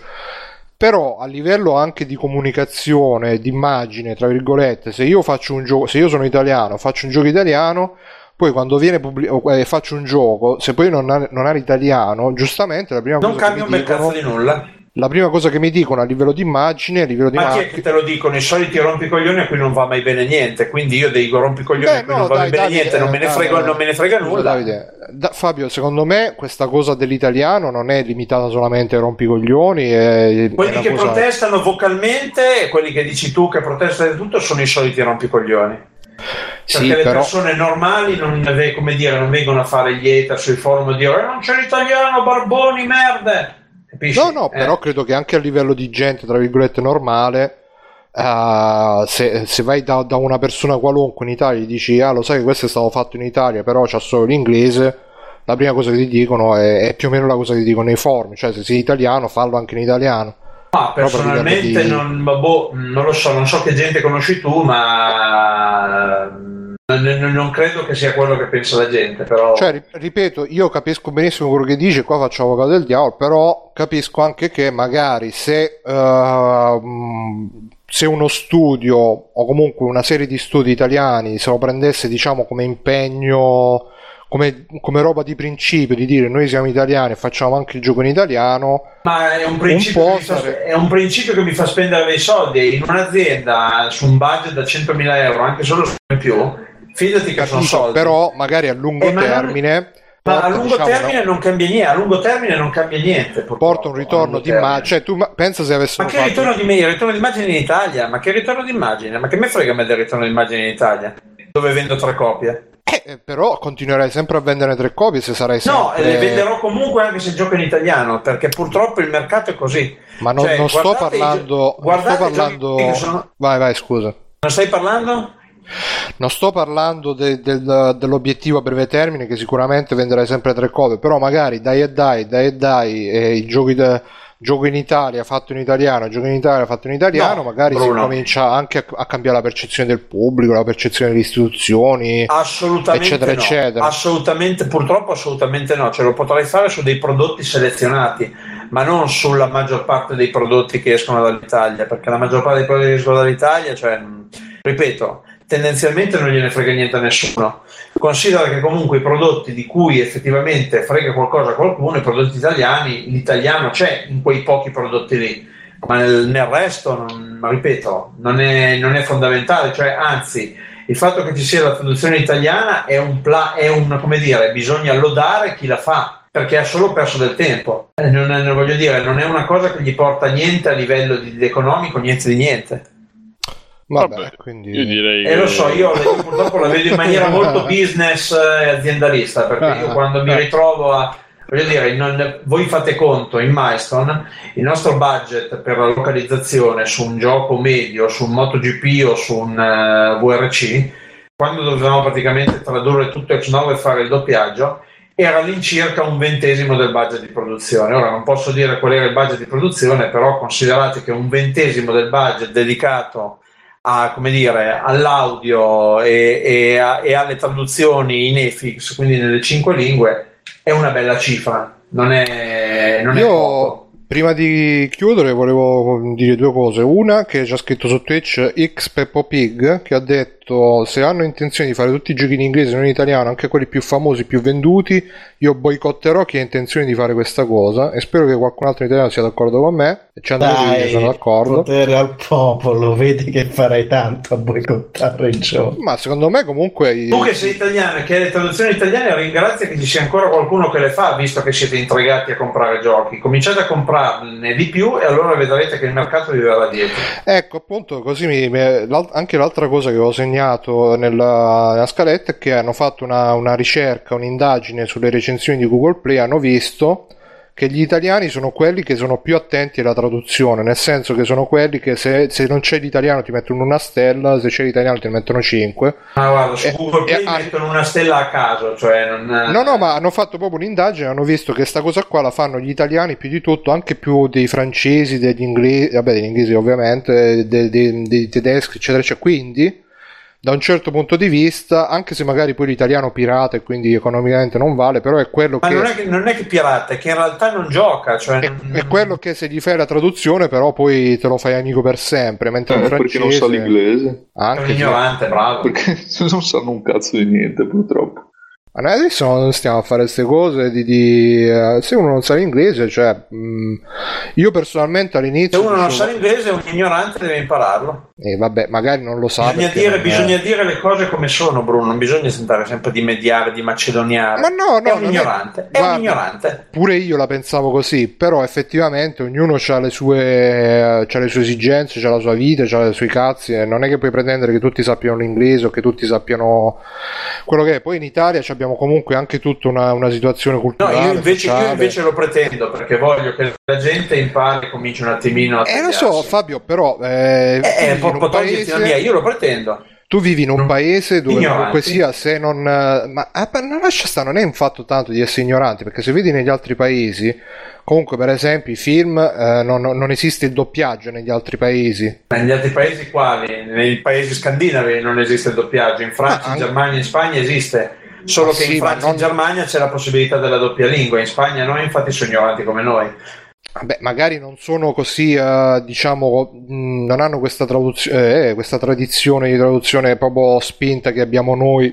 Speaker 2: Però a livello anche di comunicazione, di immagine, tra virgolette, se io faccio un gioco, se io sono italiano, faccio un gioco italiano, poi quando viene pubblicato, eh, faccio un gioco, se poi non ha, non ha l'italiano, giustamente la prima
Speaker 8: Non
Speaker 2: cosa che
Speaker 8: cambia un bel cazzo di nulla.
Speaker 2: La prima cosa che mi dicono a livello di immagine, a livello di
Speaker 8: Ma chi è che te lo dicono? I soliti rompicoglioni a cui non va mai bene niente. Quindi io dei rompicoglioni
Speaker 2: Beh,
Speaker 8: a cui
Speaker 2: no,
Speaker 8: non va mai bene
Speaker 2: Davide,
Speaker 8: niente, non me ne
Speaker 2: eh,
Speaker 8: frega,
Speaker 2: no,
Speaker 8: non me ne frega nulla.
Speaker 2: Davide, da- Fabio, secondo me questa cosa dell'italiano non è limitata solamente ai rompicoglioni. È, è
Speaker 8: Quelli
Speaker 2: una
Speaker 8: che
Speaker 2: cosa-
Speaker 8: protestano vocalmente e quelli che dici tu che protestano di tutto sono i soliti rompicoglioni.
Speaker 2: Sì,
Speaker 8: Perché le
Speaker 2: però,
Speaker 8: persone normali non, dire, non vengono a fare gli hater sui forum e dire "Eh, non c'è l'italiano, barboni, merde. Capisci?
Speaker 2: no, no,
Speaker 8: Eh.
Speaker 2: però credo che anche a livello di gente, tra virgolette, normale, eh, se, se vai da, da una persona qualunque in Italia e dici, ah, lo sai che questo è stato fatto in Italia, però c'ha solo l'inglese. La prima cosa che ti dicono è, è più o meno la cosa che ti dicono nei forum, cioè se sei italiano fallo anche in italiano. Per
Speaker 8: personalmente
Speaker 2: di-
Speaker 8: non, boh, non lo so, non so che gente conosci tu, ma non, credo che sia quello che pensa la gente, però
Speaker 2: Cioè, ri- ripeto, io capisco benissimo quello che dice, qua faccio avvocato del diavolo, però capisco anche che magari se, ehm, se uno studio o comunque una serie di studi italiani se lo prendesse, diciamo, come impegno come, come roba di principio di dire noi siamo italiani e facciamo anche il gioco in italiano.
Speaker 8: Ma è un, principio
Speaker 2: Un
Speaker 8: fa, è un principio che mi fa spendere dei soldi in un'azienda su un budget da 100.000 euro, anche solo non più. Fidati che sono soldi.
Speaker 2: però magari a lungo
Speaker 8: Eh, ma
Speaker 2: termine
Speaker 8: Ma
Speaker 2: porta,
Speaker 8: a lungo
Speaker 2: diciamo,
Speaker 8: termine non cambia niente, a lungo termine non cambia niente.
Speaker 2: porta un ritorno di immagine. Cioè, tu ma- pensa se
Speaker 8: Ma
Speaker 2: avessero
Speaker 8: che
Speaker 2: fatto
Speaker 8: ritorno di me? Il ritorno d'immagine in Italia? Ma che ritorno d'immagine? Ma che me frega a me del ritorno d'immagine in Italia? Dove vendo tre copie?
Speaker 2: Eh, però continuerai sempre a vendere tre copie se sarai
Speaker 8: No,
Speaker 2: sempre...
Speaker 8: le venderò comunque anche se gioco in italiano, perché purtroppo il mercato è così.
Speaker 2: Ma non,
Speaker 8: Cioè,
Speaker 2: non sto
Speaker 8: guardate i
Speaker 2: parlando... Non sto parlando...
Speaker 8: sono-
Speaker 2: Vai, vai, scusa.
Speaker 8: Non stai parlando?
Speaker 2: Non sto parlando de- del- dell'obiettivo a breve termine che sicuramente venderai sempre tre copie, però magari dai e dai, dai e dai, e i giochi de- gioco in Italia fatto in italiano, gioco in Italia fatto in italiano,
Speaker 8: No,
Speaker 2: magari si
Speaker 8: Bruno.
Speaker 2: comincia anche a, a cambiare la percezione del pubblico, la percezione delle istituzioni.
Speaker 8: Assolutamente
Speaker 2: Eccetera,
Speaker 8: no.
Speaker 2: eccetera.
Speaker 8: Assolutamente, purtroppo assolutamente no. Ce lo potrei fare su dei prodotti selezionati, ma non sulla maggior parte dei prodotti che escono dall'Italia, perché la maggior parte dei prodotti che escono dall'Italia, cioè, ripeto, tendenzialmente non gliene frega niente a nessuno. Considera che comunque i prodotti di cui effettivamente frega qualcosa a qualcuno, i prodotti italiani, l'italiano c'è in quei pochi prodotti lì, ma nel, nel resto, non, ripeto, non è, non è fondamentale, cioè anzi il fatto che ci sia la traduzione italiana è un, pla- è un come dire, bisogna lodare chi la fa perché ha solo perso del tempo. Non, è- non dire, non è una cosa che gli porta niente a livello di, di economico, niente di niente.
Speaker 2: Vabbè,
Speaker 1: Vabbè,
Speaker 2: quindi...
Speaker 1: Io direi
Speaker 8: E
Speaker 1: che...
Speaker 8: lo so, io io purtroppo *laughs* la vedo in maniera molto business e aziendalista, perché io quando mi ritrovo a voglio dire, non- voi fate conto in Milestone il nostro budget per la localizzazione su un gioco medio, su un MotoGP o su un eh, VRC, quando dovevamo praticamente tradurre tutto X9 e fare il doppiaggio, era all'incirca un ventesimo del budget di produzione. Ora non posso dire qual era il budget di produzione, però considerate che un ventesimo del budget dedicato a, come dire, all'audio e, e a- e alle traduzioni in EFIX, quindi nelle cinque lingue, è una bella cifra. Non è, non è poco.
Speaker 2: Io prima di chiudere volevo dire due cose. Una che c'è scritto su Twitch X Peppo Pig che ha detto se hanno intenzione di fare tutti i giochi in inglese non in italiano, anche quelli più famosi, più venduti, io boicotterò chi ha intenzione di fare questa cosa e spero che qualcun altro in italiano sia d'accordo con me. E ci andrò
Speaker 5: Dai,
Speaker 2: sono d'accordo.
Speaker 5: potere al popolo, vedi che farai tanto a boicottare il gioco.
Speaker 2: Ma secondo me comunque
Speaker 8: Tu che sei italiano e che hai le traduzioni italiane, ringrazia che ci sia ancora qualcuno che le fa, visto che siete intrigati a comprare giochi. Cominciate a comprarne di più e allora vedrete che il mercato vi verrà dietro.
Speaker 2: Ecco, appunto, così mi, anche l'altra cosa che ho segnato nella, nella scaletta è che hanno fatto una, una ricerca, un'indagine sulle recensioni di Google Play, hanno visto che gli italiani sono quelli che sono più attenti alla traduzione, nel senso che sono quelli che se, se non c'è l'italiano ti mettono una stella, se c'è l'italiano ti mettono 5.
Speaker 8: Ma guarda, su
Speaker 2: Eh,
Speaker 8: Google Play
Speaker 2: eh, ah-
Speaker 8: mettono una stella a caso, cioè non...
Speaker 2: No, no, ma hanno fatto proprio un'indagine, hanno visto che sta cosa qua la fanno gli italiani più di tutto, anche più dei francesi, degli inglesi, vabbè, degli inglesi ovviamente, dei, dei- dei tedeschi, eccetera, eccetera. Quindi, da un certo punto di vista, anche se magari poi l'italiano pirata e quindi economicamente non vale, però è quello
Speaker 8: Ma
Speaker 2: che...
Speaker 8: non è, che, non è che pirata, è che in realtà non gioca, cioè
Speaker 2: È,
Speaker 8: non-
Speaker 2: è quello che se gli fai la traduzione, però poi te lo fai amico per sempre. Mentre
Speaker 4: Eh, perché non
Speaker 2: francese.
Speaker 4: sa l'inglese.
Speaker 8: è un
Speaker 2: Anche
Speaker 8: ignorante, bravo.
Speaker 4: Perché *laughs* non sanno un cazzo di niente, purtroppo.
Speaker 2: Ma noi adesso non stiamo a fare queste cose di, di, eh, se uno non sa l'inglese, cioè mh, io personalmente
Speaker 8: Se
Speaker 2: all'inizio
Speaker 8: uno non sa l'inglese è un ignorante, deve impararlo.
Speaker 2: eh, vabbè, magari non lo sa
Speaker 8: Bisogna, dire, bisogna dire le cose come sono, Bruno. Non bisogna tentare sempre di mediare, di macedoniare.
Speaker 2: Ma no, no,
Speaker 8: è un
Speaker 2: è-
Speaker 8: ignorante. È,
Speaker 2: Guarda,
Speaker 8: un ignorante.
Speaker 2: Pure io la pensavo così, però effettivamente ognuno ha le sue, c'ha le sue esigenze, ha la sua vita, ha i suoi cazzi e non è che puoi pretendere che tutti sappiano l'inglese o che tutti sappiano quello che è. Poi in Italia ci abbiamo comunque anche tutta una, una situazione
Speaker 8: No,
Speaker 2: culturale,
Speaker 8: io invece, io invece lo pretendo perché voglio che la gente impari e cominci un attimino a
Speaker 2: Eh lo so. Fabio, però eh,
Speaker 8: Eh, può toglierti la mia,
Speaker 2: paese,
Speaker 8: io lo pretendo.
Speaker 2: tu vivi in un
Speaker 8: Non-
Speaker 2: paese dove
Speaker 8: ignoranti.
Speaker 2: comunque sia se non eh, ma ah, ma non lascia stare, non è un fatto tanto di essere ignoranti, perché se vedi negli altri paesi, comunque per esempio i film eh, non, non esiste il doppiaggio negli altri paesi.
Speaker 8: Negli altri paesi quali? Nei paesi scandinavi non esiste il doppiaggio, in Francia,
Speaker 2: Ah,
Speaker 8: in Germania, in Spagna esiste. Solo che
Speaker 2: sì,
Speaker 8: in Francia e
Speaker 2: non-
Speaker 8: in Germania c'è la possibilità della doppia lingua, in Spagna no, infatti sono ignoranti come noi.
Speaker 2: Vabbè, magari non sono così, eh, diciamo, mh, non hanno questa, traduzione, eh, questa tradizione di traduzione proprio spinta che abbiamo noi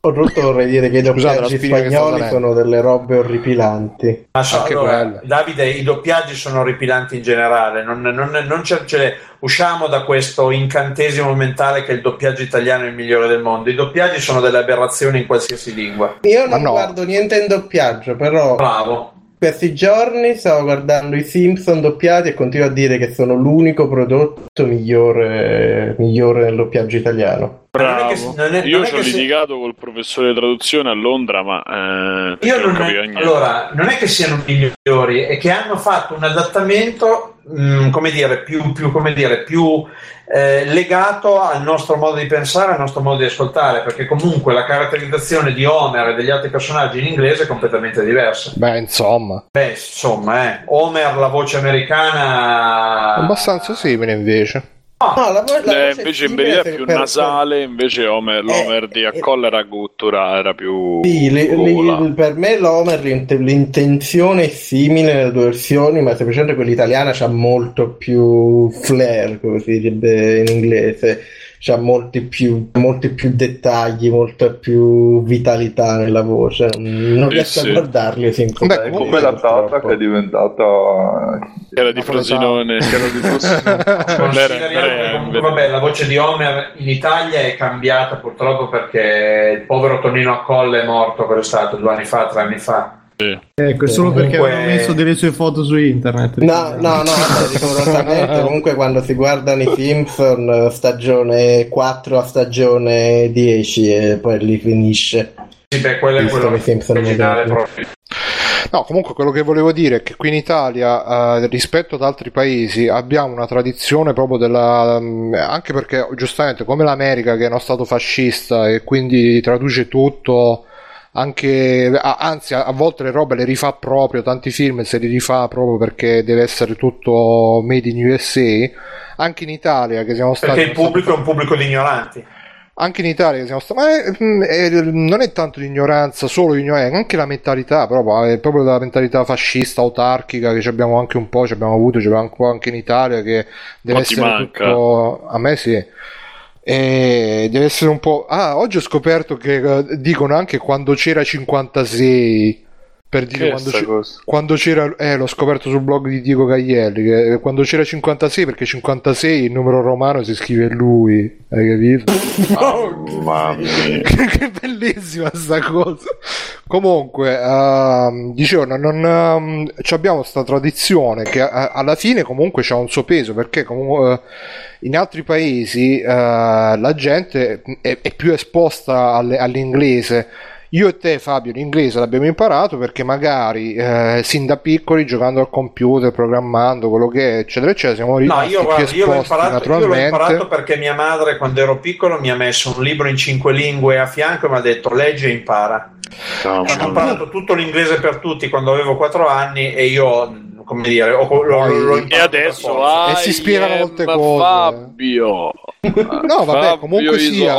Speaker 5: Soprattutto vorrei dire che i doppiaggi spagnoli sono delle robe orripilanti.
Speaker 8: Ma so-
Speaker 2: Anche
Speaker 8: allora. Davide, i doppiaggi sono orripilanti in generale, non, non, non ce- ce- usciamo da questo incantesimo mentale che il doppiaggio italiano è il migliore del mondo. I doppiaggi sono delle aberrazioni in qualsiasi lingua.
Speaker 5: Io non
Speaker 2: no.
Speaker 5: guardo niente in doppiaggio, però
Speaker 8: Bravo.
Speaker 5: questi giorni stavo guardando i Simpson doppiati e continuo a dire che sono l'unico prodotto migliore, migliore nel doppiaggio italiano.
Speaker 8: Non è che-
Speaker 1: Bravo.
Speaker 8: non è-
Speaker 1: Io
Speaker 8: è
Speaker 1: ci ho
Speaker 8: che si-
Speaker 1: litigato col professore di traduzione a Londra, ma eh,
Speaker 8: Io
Speaker 1: non
Speaker 8: non,
Speaker 1: niente.
Speaker 8: allora, non è che siano migliori, è che hanno fatto un adattamento, mh, come dire, più, più, come dire, più eh, legato al nostro modo di pensare, al nostro modo di ascoltare, perché comunque la caratterizzazione di Homer e degli altri personaggi in inglese è completamente diversa.
Speaker 2: Beh, insomma,
Speaker 8: Beh, insomma, eh, Homer, la voce americana...
Speaker 2: abbastanza simile invece.
Speaker 5: No, la vo- la
Speaker 1: Eh,
Speaker 5: voce
Speaker 1: invece in verità è più
Speaker 5: per-
Speaker 1: nasale, invece Homer, l'Homer di
Speaker 5: eh,
Speaker 1: Accolla era guttura, era più
Speaker 5: Sì, li-
Speaker 1: gola.
Speaker 5: per me l'Homer l'int- l'intenzione è simile nelle due versioni, ma semplicemente quella italiana c'ha molto più flair, come si direbbe in inglese, c'ha molti più, molti più dettagli, molta più vitalità nella voce. Non
Speaker 1: Sì,
Speaker 5: riesco
Speaker 1: sì.
Speaker 5: a guardarli sempre.
Speaker 2: Beh,
Speaker 4: È
Speaker 2: comunque,
Speaker 4: come la tata che è diventata
Speaker 1: Era di Frosinone.
Speaker 4: che era di *laughs* Frosinone.
Speaker 8: Consideriamo che comunque, vabbè, la voce di Homer in Italia è cambiata purtroppo perché il povero Tonino Accolla è morto, quello è stato due anni fa, tre anni fa.
Speaker 3: Ecco, è solo perché
Speaker 8: Comunque-
Speaker 3: avevano messo delle sue foto su internet.
Speaker 5: No, no, no, vabbè, rigorosamente. *laughs* Comunque, quando si guardano i Simpson, eh, stagione 4 a stagione 10, e poi lì finisce.
Speaker 8: Sì, beh, quello è
Speaker 5: Visto
Speaker 8: quello
Speaker 5: che Simpson
Speaker 8: originale proprio.
Speaker 2: No, comunque quello che volevo dire è che qui in Italia, eh, rispetto ad altri paesi, abbiamo una tradizione proprio della... mm, anche perché giustamente come l'America che è uno stato fascista e quindi traduce tutto, anche, a- anzi a, a volte le robe le rifà proprio, tanti film se li rifà proprio perché deve essere tutto made in USA, anche in Italia che siamo stati...
Speaker 8: Perché il pubblico è un pubblico di ignoranti.
Speaker 2: anche in Italia siamo stati, ma è- mm, è- non è tanto l'ignoranza, solo l'ignoranza, è anche la mentalità, proprio, è proprio la mentalità fascista, autarchica che ci abbiamo anche un po', ci abbiamo avuto, ci abbiamo un po' anche in Italia, che deve
Speaker 1: Ma ti
Speaker 2: essere
Speaker 1: manca.
Speaker 2: tutto, a me sì, e deve essere un po', ah, oggi ho scoperto che eh, dicono anche quando c'era 56, per dire quando,
Speaker 1: cosa?
Speaker 2: quando c'era, eh, l'ho scoperto sul blog di Diego Caglielli, che quando c'era 56, perché 56 il numero romano si scrive lui, hai capito?
Speaker 1: Mamma mia. *laughs*
Speaker 2: che bellissima sta cosa. Comunque, ehm, dicevo, non, non, ehm, abbiamo questa tradizione che eh, alla fine comunque c'ha un suo peso perché comunque eh, in altri paesi eh, la gente è, è più esposta alle- all'inglese. Io e te, Fabio, l'inglese l'abbiamo imparato perché magari eh, sin da piccoli giocando al computer, programmando, quello che è, eccetera, eccetera, siamo
Speaker 8: No,
Speaker 2: rimasti
Speaker 8: io,
Speaker 2: più
Speaker 8: guarda, io l'ho, imparato, io l'ho imparato perché mia madre, quando ero piccolo, mi ha messo un libro in cinque lingue a fianco e mi ha detto leggi e impara.
Speaker 1: No,
Speaker 8: Ho imparato tutto l'inglese per tutti quando avevo quattro anni e io, come dire, l'ho,
Speaker 2: Poi-
Speaker 8: l'ho
Speaker 1: E adesso
Speaker 8: forza.
Speaker 2: E si spiegano
Speaker 1: I
Speaker 2: molte cose.
Speaker 1: Fabio.
Speaker 2: No, vabbè,
Speaker 1: Fabio
Speaker 2: comunque sia-.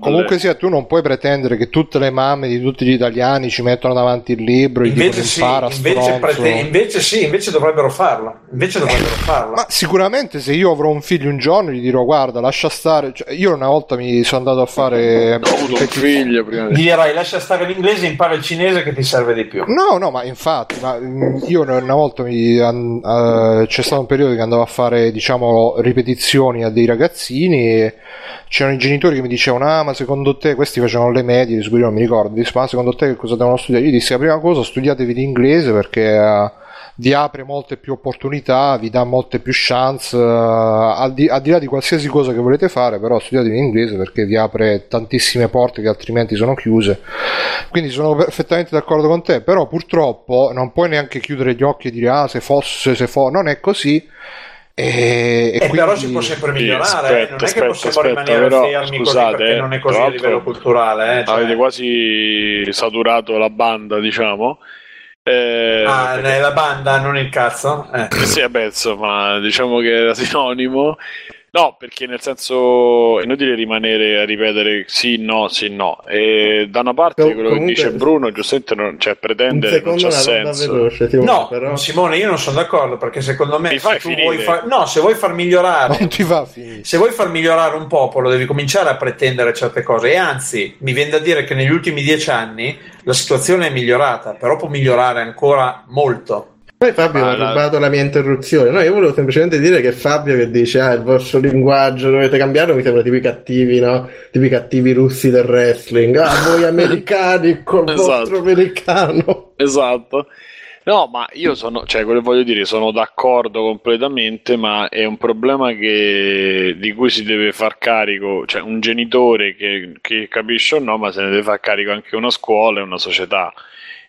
Speaker 2: Comunque sia, tu non puoi pretendere che tutte le mamme di tutti gli italiani ci mettono davanti il libro e
Speaker 8: Invece sì,
Speaker 2: impara
Speaker 8: invece, prete- invece sì, invece dovrebbero farlo. Invece dovrebbero farlo.
Speaker 2: Ma sicuramente se io avrò un figlio un giorno gli dirò guarda lascia stare, Cioè, io una volta mi sono andato a fare...
Speaker 1: Ho avuto un figlio prima
Speaker 8: Gli
Speaker 1: di...
Speaker 8: dirai lascia stare l'inglese impara il cinese che ti serve di più.
Speaker 2: No, no, ma infatti, ma, mm, io una volta mi, eh, c'è stato un periodo che andavo a fare, diciamo, ripetizioni a dei ragazzini e c'erano i genitori che mi dicevano, ah, ma secondo te, questi facevano le medie, di superiori, non mi ricordo, ma secondo te che cosa devono studiare? Io dissi, la prima cosa, studiatevi l'inglese perché eh, vi apre molte più opportunità, vi dà molte più chance, eh, al, di, al di là di qualsiasi cosa che volete fare, però studiatevi l'inglese perché vi apre tantissime porte che altrimenti sono chiuse. Quindi sono perfettamente d'accordo con te, però purtroppo non puoi neanche chiudere gli occhi e dire ah se fosse, se fosse, non è così. E,
Speaker 8: E
Speaker 2: e
Speaker 8: però
Speaker 2: quindi-
Speaker 8: si può sempre
Speaker 1: Sì,
Speaker 8: migliorare,
Speaker 1: aspetta,
Speaker 8: eh. non è che
Speaker 1: aspetta,
Speaker 8: possiamo
Speaker 1: aspetta,
Speaker 8: rimanere
Speaker 1: però,
Speaker 8: fermi
Speaker 1: scusate,
Speaker 8: così perché non è così a livello culturale. Eh, cioè-
Speaker 1: Avete quasi saturato la banda, diciamo. Eh,
Speaker 8: Ah,
Speaker 1: perché-
Speaker 8: la banda, non il cazzo? Eh.
Speaker 1: Sì, vabbè, insomma, diciamo che era sinonimo. No, perché nel senso è inutile rimanere a ripetere sì, no, sì, no. E da una parte
Speaker 5: Com-
Speaker 1: quello
Speaker 5: comunque-
Speaker 1: che dice Bruno, giustamente, non, cioè
Speaker 5: Un
Speaker 1: pretendere non c'ha senso.
Speaker 5: veloce, Simone,
Speaker 8: No,
Speaker 5: però.
Speaker 8: Simone, io non sono d'accordo perché secondo me se tu
Speaker 1: finire?
Speaker 8: vuoi far- no, se vuoi far migliorare
Speaker 2: Non ti va
Speaker 8: se vuoi far migliorare un popolo devi cominciare a pretendere certe cose e anzi mi viene da dire che negli ultimi dieci anni la situazione è migliorata però può migliorare ancora molto
Speaker 5: Poi Fabio
Speaker 1: Ma
Speaker 5: ha
Speaker 1: la-
Speaker 5: rubato la mia interruzione. No, io volevo semplicemente dire che Fabio che dice ah, il vostro linguaggio dovete cambiarlo mi sembra tipo i cattivi, no? Tipo i cattivi russi del wrestling. Ah, voi americani col *laughs*
Speaker 1: Esatto.
Speaker 5: vostro americano.
Speaker 1: Esatto. No, ma io sono, cioè, quello che voglio dire, sono d'accordo completamente, ma è un problema che, di cui si deve far carico, cioè un genitore che, che capisce o no, ma se ne deve far carico anche una scuola e una società.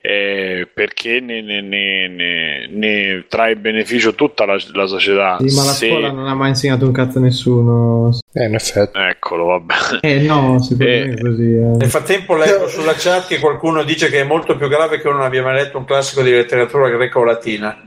Speaker 1: Eh, perché ne, ne- ne- ne- ne trae beneficio tutta la, la società.
Speaker 3: Sì, ma la
Speaker 1: Se-
Speaker 3: scuola non ha mai insegnato un cazzo a nessuno.
Speaker 2: Eh, in effetti.
Speaker 1: Eccolo, vabbè.
Speaker 3: Eh no,
Speaker 1: Eh.
Speaker 3: così. eh.
Speaker 8: nel frattempo leggo sulla chat che qualcuno dice che è molto più grave che uno non abbia mai letto un classico di letteratura greco-latina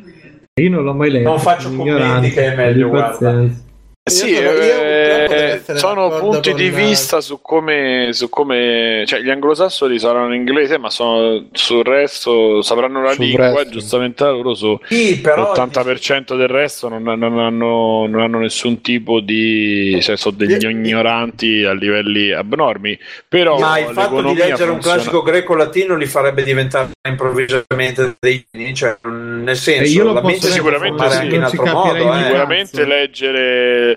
Speaker 3: Io non l'ho mai letto.
Speaker 8: Non faccio commenti, che è meglio, guarda.
Speaker 3: pazienza.
Speaker 1: Sì,
Speaker 5: io
Speaker 1: eh, sono punti
Speaker 5: con-
Speaker 1: di vista su come, su come, cioè gli anglosassoni saranno in inglese, ma sono, sul resto sapranno la
Speaker 2: Sul
Speaker 1: lingua, e
Speaker 2: resto.
Speaker 1: giustamente loro su
Speaker 8: sì però
Speaker 1: l'80% del resto non, non hanno, non hanno nessun tipo di, cioè sono degli
Speaker 5: Io-
Speaker 1: ignoranti a livelli abnormi, però
Speaker 8: ma il fatto di leggere un
Speaker 1: funziona-
Speaker 8: classico greco-latino li farebbe diventare improvvisamente dei geni, cioè, nel
Speaker 3: Eh,
Speaker 8: senso
Speaker 3: io lo posso
Speaker 8: si può
Speaker 1: sicuramente sì.
Speaker 8: anche in altro modo
Speaker 3: un
Speaker 8: eh.
Speaker 1: sicuramente leggere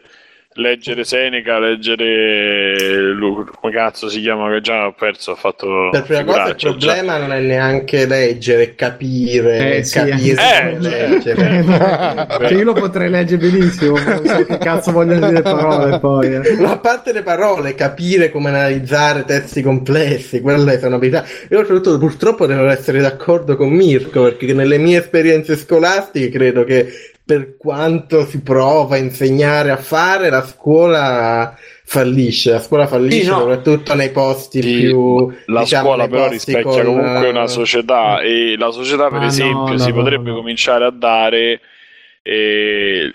Speaker 1: leggere Seneca, leggere Lu- come cazzo si chiama che già ho perso, ho fatto
Speaker 5: Per prima cosa il
Speaker 1: figuraccia, già.
Speaker 5: problema non è neanche leggere, capire,
Speaker 3: Eh, sì,
Speaker 5: capire
Speaker 1: eh.
Speaker 5: come
Speaker 1: Eh.
Speaker 5: leggere.
Speaker 3: Eh, no, cioè, io lo potrei leggere benissimo, ma non so che cazzo vogliono dire le parole poi. eh.
Speaker 5: Ma a parte le parole, capire come analizzare testi complessi, quelle sono abilità. Io soprattutto purtroppo devo essere d'accordo con Mirko, perché nelle mie esperienze scolastiche credo che per quanto si prova a insegnare a fare, la scuola fallisce. La scuola fallisce
Speaker 8: Sì, no.
Speaker 5: soprattutto nei posti
Speaker 1: Sì,
Speaker 5: più...
Speaker 1: la
Speaker 5: diciamo,
Speaker 1: scuola però rispecchia
Speaker 5: con,
Speaker 1: comunque una società e la società per
Speaker 3: Ah,
Speaker 1: esempio
Speaker 3: no,
Speaker 1: si
Speaker 3: no,
Speaker 1: potrebbe
Speaker 3: no.
Speaker 1: cominciare a dare eh,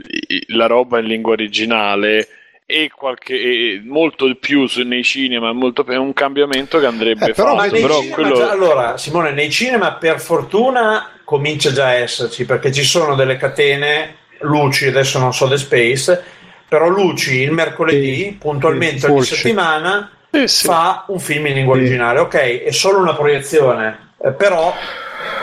Speaker 1: la roba in lingua originale e qualche e molto di più su- nei cinema molto è un cambiamento che andrebbe
Speaker 2: Eh, però-
Speaker 8: Ma
Speaker 1: fatto però
Speaker 8: cinema
Speaker 1: quello
Speaker 8: già- allora, Simone, nei cinema per fortuna comincia già a esserci perché ci sono delle catene, Luci, adesso non so The Space, però Luci il mercoledì,
Speaker 3: Sì,
Speaker 8: puntualmente
Speaker 3: sì,
Speaker 8: ogni settimana,
Speaker 1: Eh, sì.
Speaker 8: fa un film in lingua
Speaker 3: Sì.
Speaker 8: originale. Ok, è solo una proiezione, eh, però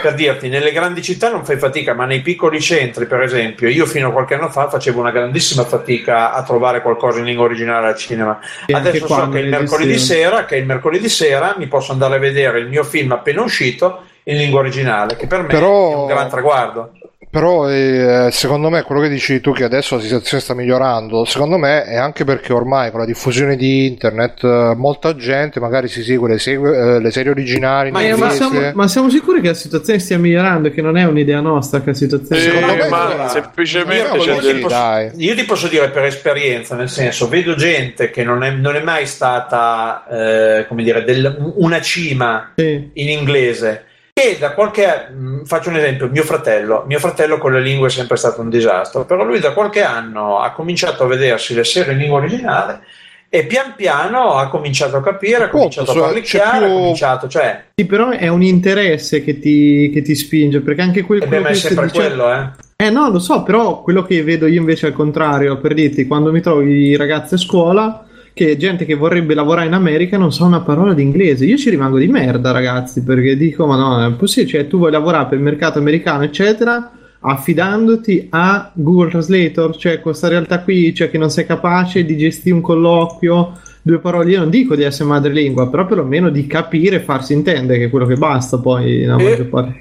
Speaker 8: per dirti, nelle grandi città non fai fatica, ma nei piccoli centri, per esempio, io fino a qualche anno fa facevo una grandissima fatica a trovare qualcosa in lingua originale al cinema.
Speaker 3: E
Speaker 8: Adesso so che il mercoledì sera, che il mercoledì sera mi posso andare a vedere il mio film appena uscito in lingua originale, che per me
Speaker 2: Però-
Speaker 8: è un gran traguardo.
Speaker 2: Però eh, secondo me quello che dici tu che adesso la situazione sta migliorando, secondo me è anche perché ormai con la diffusione di internet eh, molta gente magari si segue le, segue- eh, le serie originali in
Speaker 8: Ma
Speaker 3: Eh, ma,
Speaker 2: inglese.
Speaker 3: siamo, ma siamo sicuri che la situazione stia migliorando? Che non è un'idea nostra che la situazione
Speaker 1: Eh,
Speaker 2: Secondo me
Speaker 1: ma semplicemente
Speaker 2: io
Speaker 1: del-
Speaker 8: posso,
Speaker 2: dai.
Speaker 8: io ti posso dire per esperienza, nel senso, vedo gente che non è, non è mai stata, eh, come dire, del- una cima
Speaker 3: Sì.
Speaker 8: in inglese. E da qualche mh, faccio un esempio, mio fratello, mio fratello con le lingue è sempre stato un disastro, però lui da qualche anno ha cominciato a vedersi le serie in lingua originale e pian piano ha cominciato a capire, ha cominciato a
Speaker 2: cioè,
Speaker 8: parlicchiare,
Speaker 2: più-
Speaker 8: ha cominciato, cioè,
Speaker 3: Sì, però è un interesse che ti, che ti spinge, perché anche quel,
Speaker 8: e beh,
Speaker 3: quello
Speaker 8: ma è
Speaker 3: che
Speaker 8: sempre
Speaker 3: dice-
Speaker 8: quello, eh.
Speaker 3: Eh no, lo so, però quello che vedo io invece al contrario, per dirti, quando mi trovo i ragazzi a scuola, che gente che vorrebbe lavorare in America non sa una parola di inglese, io ci rimango di merda ragazzi, perché dico, ma no, è possibile, cioè tu vuoi lavorare per il mercato americano, eccetera, affidandoti a Google Translator, cioè questa realtà qui, cioè che non sei capace di gestire un colloquio, due parole, io non dico di essere madrelingua, però perlomeno di capire e farsi intendere, che è quello che basta poi nella
Speaker 8: Eh.
Speaker 3: maggior parte.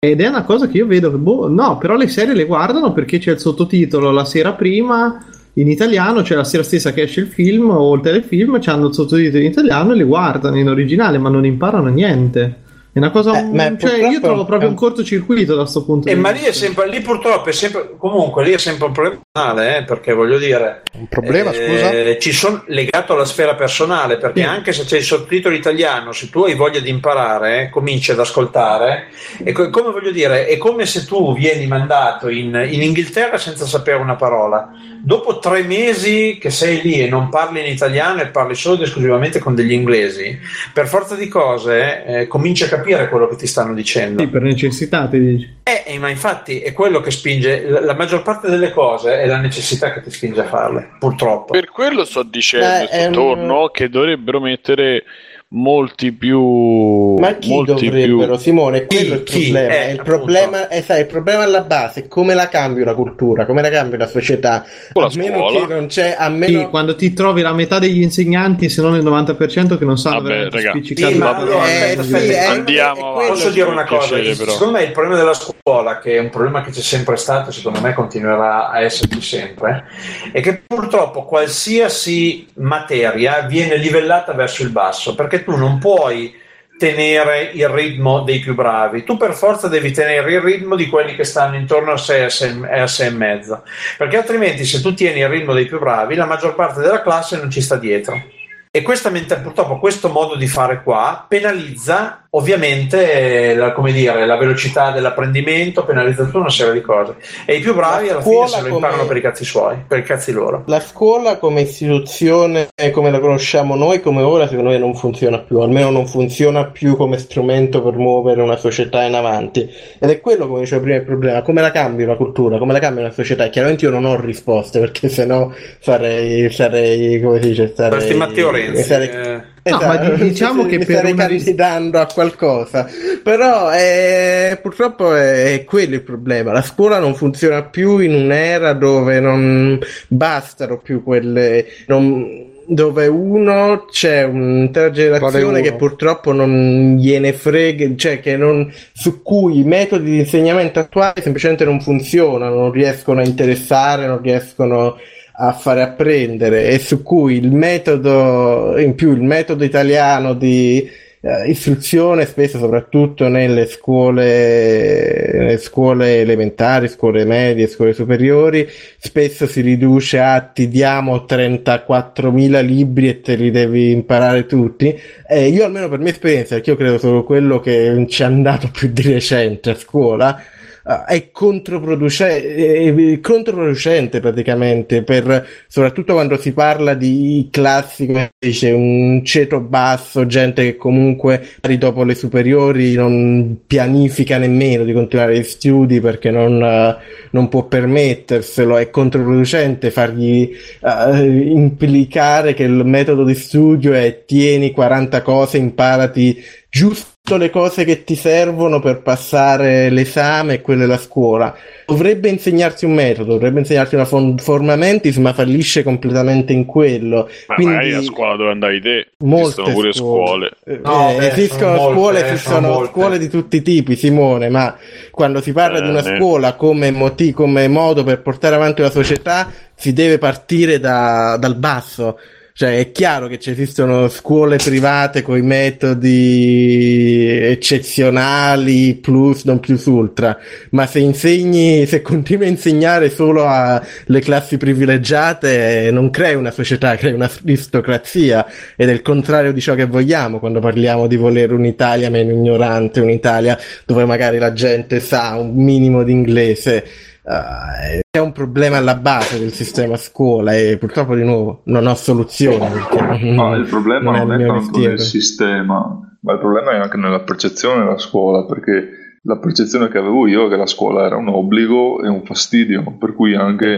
Speaker 3: Ed è una cosa che io vedo che, boh, no, però le serie le guardano perché c'è il sottotitolo la sera prima in italiano, cioè la sera stessa che esce il film o il telefilm, c'hanno il sottotitolo in italiano e le guardano in originale, ma non imparano niente. È una cosa.
Speaker 5: Eh, ma
Speaker 3: cioè, io trovo proprio
Speaker 5: eh.
Speaker 3: un cortocircuito da questo punto
Speaker 8: E
Speaker 3: di
Speaker 8: ma
Speaker 3: vista.
Speaker 8: lì è sempre, lì purtroppo è sempre, comunque lì è sempre un problema personale, eh, perché voglio dire,
Speaker 2: Un problema,
Speaker 8: eh,
Speaker 2: scusa?
Speaker 8: ci sono legato alla sfera personale, perché
Speaker 3: Sì.
Speaker 8: anche se c'è il sottotitolo italiano, se tu hai voglia di imparare, eh, cominci ad ascoltare, e co- come voglio dire, è come se tu vieni mandato in, in Inghilterra senza sapere una parola. Dopo tre mesi che sei lì e non parli in italiano e parli solo ed esclusivamente con degli inglesi, per forza di cose eh, cominci a capire quello che ti stanno dicendo.
Speaker 3: Sì, per necessità, ti dici.
Speaker 8: Eh, eh, ma infatti è quello che spinge, la, la maggior parte delle cose è la necessità che ti spinge a farle, purtroppo.
Speaker 1: Per quello sto dicendo
Speaker 5: Eh, è un-
Speaker 1: torno che dovrebbero mettere molti più
Speaker 5: Ma chi
Speaker 1: molti
Speaker 5: dovrebbero,
Speaker 1: più
Speaker 5: Simone? Quello è il
Speaker 8: Chi?
Speaker 5: problema.
Speaker 8: Eh,
Speaker 5: il, problema è, sai, il problema alla base è come la cambi una cultura, come la cambi una società.
Speaker 1: Con la
Speaker 5: a meno
Speaker 1: scuola.
Speaker 5: che non c'è, a
Speaker 3: Sì,
Speaker 5: meno
Speaker 3: quando ti trovi la metà degli insegnanti, se non il 90%, che non sanno
Speaker 1: Vabbè,
Speaker 3: veramente
Speaker 1: raga.
Speaker 8: Sì, ma allora,
Speaker 5: eh,
Speaker 8: aspetta,
Speaker 5: sì,
Speaker 8: aspetta,
Speaker 5: eh,
Speaker 1: andiamo
Speaker 5: è
Speaker 1: avanti,
Speaker 8: Posso dire una cosa?
Speaker 1: piacere, però.
Speaker 8: Secondo me il problema della scuola, che è un problema che c'è sempre stato secondo me continuerà a esserci sempre, è che purtroppo qualsiasi materia viene livellata verso il basso, perché tu non puoi tenere il ritmo dei più bravi, tu per forza devi tenere il ritmo di quelli che stanno intorno a 6 e a 6 e mezzo, perché altrimenti se tu tieni il ritmo dei più bravi, la maggior parte della classe non ci sta dietro. E questa mente- purtroppo questo modo di fare qua penalizza ovviamente la, come dire, la velocità dell'apprendimento, penalizza tutta una serie di cose. E i più bravi
Speaker 5: La
Speaker 8: alla fine se lo
Speaker 5: come-
Speaker 8: imparano per i cazzi suoi, per i cazzi loro.
Speaker 5: La scuola come istituzione, come la conosciamo noi, come ora, secondo me non funziona più, almeno non funziona più come strumento per muovere una società in avanti. Ed è quello, come dicevo prima, il problema. Come la cambi una cultura, come la cambi una società? Chiaramente io non ho risposte, *laughs* perché sennò sarei, sarei come si dice, sarei...
Speaker 8: Saresti Matteo Renzi.
Speaker 5: sarei-
Speaker 8: eh.
Speaker 3: No, ma di- *laughs* diciamo che
Speaker 5: mi
Speaker 3: per
Speaker 5: starei
Speaker 3: una
Speaker 5: candidando a qualcosa. Però eh, purtroppo è, è quello il problema. La scuola non funziona più in un'era dove non bastano più quelle. non- dove uno c'è un'intera generazione che purtroppo non gliene frega, cioè che non, su cui i metodi di insegnamento attuali semplicemente non funzionano, non riescono a interessare, non riescono a fare apprendere e su cui il metodo, in più il metodo italiano di eh, istruzione, spesso soprattutto nelle scuole, nelle scuole elementari, scuole medie, scuole superiori, spesso si riduce a ti diamo 34.000 libri e te li devi imparare tutti. E io almeno per mia esperienza, perché io credo solo quello che ci è andato più di recente a scuola, eh, è controproducente, è controproducente praticamente per, soprattutto quando si parla di classi come dice un ceto basso gente che comunque dopo le superiori non pianifica nemmeno di continuare gli studi perché non, non può permetterselo. È controproducente fargli eh, implicare che il metodo di studio è tieni 40 cose imparati giusto le cose che ti servono per passare l'esame e quella è la scuola. Dovrebbe insegnarti un metodo, dovrebbe insegnarti una fon- forma mentis, ma fallisce completamente in quello.
Speaker 1: Ma
Speaker 5: Quindi-
Speaker 1: magari a scuola dove andavi te
Speaker 5: Molte
Speaker 1: esistono pure scuole.
Speaker 5: Eh,
Speaker 8: No,
Speaker 5: eh,
Speaker 8: beh,
Speaker 5: esistono
Speaker 8: sono molte,
Speaker 5: scuole,
Speaker 8: eh,
Speaker 5: esistono scuole di tutti i tipi, Simone, ma quando si parla di una
Speaker 1: Bene.
Speaker 5: scuola come, moti- come modo per portare avanti una società, si deve partire da- dal basso. Cioè, è chiaro che ci esistono scuole private con i metodi eccezionali, plus, non plus ultra, ma se insegni, se continui a insegnare solo alle classi privilegiate, non crei una società, crei un'aristocrazia ed è il contrario di ciò che vogliamo quando parliamo di volere un'Italia meno ignorante, un'Italia dove magari la gente sa un minimo di inglese. Eh, c'è un problema alla base del sistema scuola e purtroppo di nuovo non ho soluzione
Speaker 4: Ma il problema
Speaker 5: non
Speaker 4: non
Speaker 5: è
Speaker 4: tanto
Speaker 5: mestiere.
Speaker 4: nel sistema, ma il problema è anche nella percezione della scuola, perché la percezione che avevo io è che la scuola era un obbligo e un fastidio, per cui anche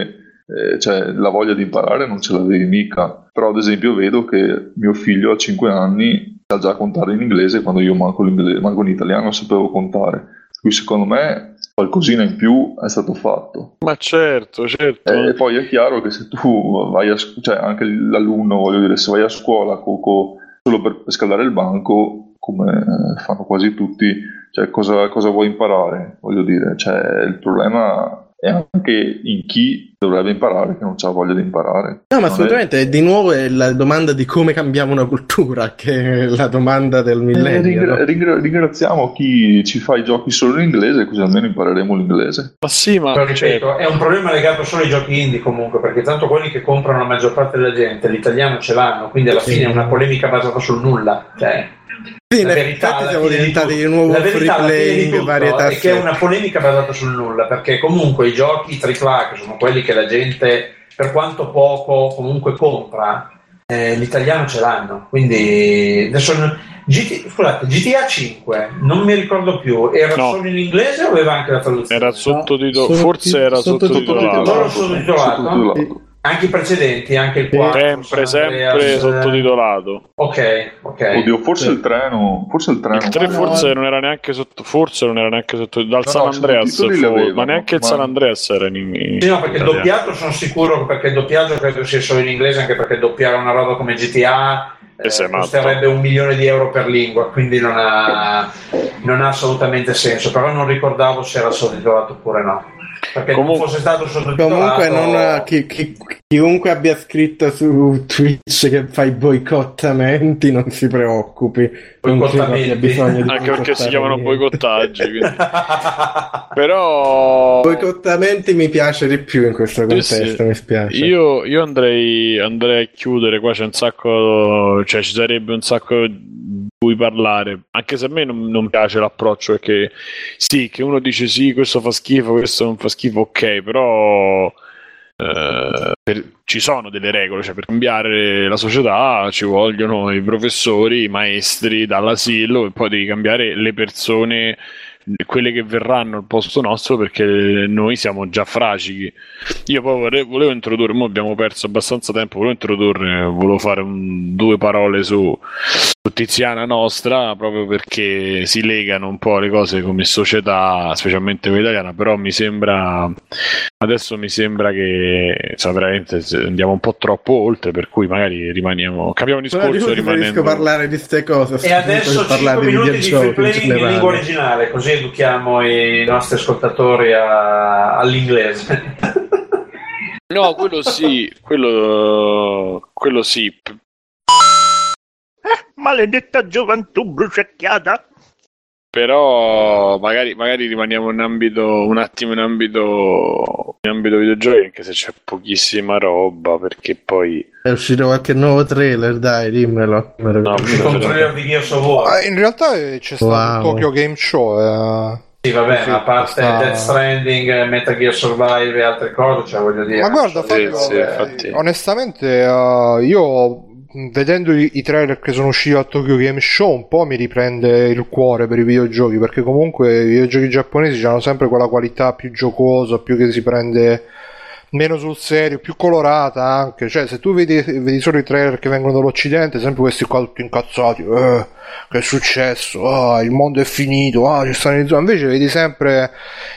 Speaker 4: eh, cioè, la voglia di imparare non ce l'avevi mica. Però ad esempio vedo che mio figlio a 5 anni sa già contare in inglese quando io manco, manco in italiano sapevo contare. Quindi secondo me qualcosina in più è stato fatto.
Speaker 1: Ma certo, certo.
Speaker 4: E poi è chiaro che se tu vai a scu- cioè anche l'alunno, voglio dire, se vai a scuola co- co- solo per, scaldare il banco, come fanno quasi tutti, cioè cosa, cosa vuoi imparare? Voglio dire, cioè, il problema è anche in chi dovrebbe imparare, che non ha voglia di imparare.
Speaker 5: No, ma
Speaker 4: Non è-
Speaker 5: assolutamente, di nuovo è la domanda di come cambiamo una cultura, che è la domanda del
Speaker 4: Eh,
Speaker 5: millennio.
Speaker 4: ringra-
Speaker 5: no?
Speaker 4: ringra- ringraziamo chi ci fa i giochi solo in inglese, così almeno impareremo l'inglese.
Speaker 1: Ma sì, ma
Speaker 8: Però
Speaker 1: cioè,
Speaker 8: ripeto, è un problema legato solo ai giochi indie comunque, perché tanto quelli che comprano la maggior parte della gente, l'italiano ce l'hanno, quindi alla fine è una polemica basata sul nulla. Cioè,
Speaker 5: Sì,
Speaker 8: la verità
Speaker 5: siamo diventati di nuovo
Speaker 8: la
Speaker 5: free playing, varietà
Speaker 8: è che è una polemica basata sul nulla, perché comunque i giochi AAA, che sono quelli che la gente, per quanto poco, comunque compra, eh, l'italiano ce l'hanno. Quindi adesso GT, scusate, GTA 5, non mi ricordo più, era
Speaker 1: No.
Speaker 8: solo in inglese o aveva anche la traduzione?
Speaker 1: era sottotitolato,
Speaker 3: solo-
Speaker 1: forse era
Speaker 3: sottotitolato.
Speaker 1: sottotitolato.
Speaker 8: Anche i precedenti, anche il 4.
Speaker 1: Sempre, sempre
Speaker 8: Andreas,
Speaker 1: sottotitolato.
Speaker 8: Ok, ok.
Speaker 4: Oddio, forse il treno, forse il treno.
Speaker 1: Il 3
Speaker 3: no,
Speaker 1: forse non era neanche sotto, forse non era neanche sotto, dal
Speaker 4: No,
Speaker 1: San
Speaker 4: no,
Speaker 1: Andreas, fu- ma neanche il
Speaker 4: ma-
Speaker 1: San Andreas era in, in
Speaker 8: Sì, no, perché il doppiaggio sono sicuro perché il doppiaggio credo sia solo in inglese, anche perché doppiare una roba come GTA eh,
Speaker 1: matto.
Speaker 8: costerebbe un milione di euro per lingua, quindi non ha, non ha assolutamente senso. Però non ricordavo se era sottotitolato oppure no. Perché
Speaker 1: Comunque-
Speaker 8: non fosse stato sottotitolato.
Speaker 5: Comunque, non, chi- chi- chiunque abbia scritto su Twitch che fa i boicottamenti non si preoccupi. Non abbia bisogno di
Speaker 1: Anche perché si chiamano
Speaker 5: niente.
Speaker 1: boicottaggi. quindi. *laughs* Però
Speaker 5: Boicottamenti mi piace di più in questo
Speaker 1: Sì,
Speaker 5: contesto,
Speaker 1: sì.
Speaker 5: mi spiace.
Speaker 1: Io, io andrei, andrei a chiudere, qua c'è un sacco, cioè ci sarebbe un sacco cui parlare, anche se a me non, non piace l'approccio perché sì, che uno dice sì, questo fa schifo, questo non fa schifo, ok, però eh, per- ci sono delle regole, cioè per cambiare la società ci vogliono i professori, i maestri dall'asilo e poi devi cambiare le persone quelle che verranno al posto nostro perché noi siamo già fragili. Io poi vorrei- volevo introdurre, mo abbiamo perso abbastanza tempo, volevo introdurre, volevo fare un- due parole su Tiziana Nostra, proprio perché si legano un po' le cose come società, specialmente quella italiana, però mi sembra, adesso mi sembra che se- andiamo un po' troppo oltre, per cui magari rimaniamo,
Speaker 5: io
Speaker 1: discorso
Speaker 5: preferisco
Speaker 1: rimanendo...
Speaker 5: parlare di queste cose.
Speaker 8: E adesso
Speaker 5: per parlare
Speaker 8: 5 minuti di free
Speaker 5: videogiochi in
Speaker 8: lingua originale, così educhiamo i nostri ascoltatori a- all'inglese.
Speaker 1: No, quello sì, quello, quello sì.
Speaker 6: Maledetta gioventù bruciacchiata.
Speaker 1: Però magari, magari rimaniamo in ambito, un attimo in ambito, in ambito videogiochi, anche se c'è pochissima roba, perché poi...
Speaker 5: È uscito qualche nuovo trailer, dai, dimmelo. Me lo
Speaker 1: No,
Speaker 5: ricordo.
Speaker 8: Con trailer di Gears of War.
Speaker 2: Ah, in realtà eh, c'è stato
Speaker 5: Wow.
Speaker 2: il Tokyo Game Show. eh.
Speaker 8: Sì, vabbè,
Speaker 2: Sì,
Speaker 8: ma a parte
Speaker 2: sta-
Speaker 8: Death Stranding, eh, Metal Gear Survive e altre cose, cioè voglio dire.
Speaker 2: Ma guarda,
Speaker 1: Sì,
Speaker 2: Fabio,
Speaker 1: sì,
Speaker 2: eh,
Speaker 1: infatti.
Speaker 2: onestamente, eh, io vedendo i, i trailer che sono usciti al Tokyo Game Show, un po' mi riprende il cuore per i videogiochi, perché comunque i videogiochi giapponesi hanno sempre quella qualità più giocosa, più che si prende meno sul serio, più colorata anche. Cioè, se tu vedi, vedi solo i trailer che vengono dall'Occidente, sempre questi qua tutti incazzati, eh, che è successo? Ah, il mondo è finito, ah, ci stanno i zombie. Invece vedi sempre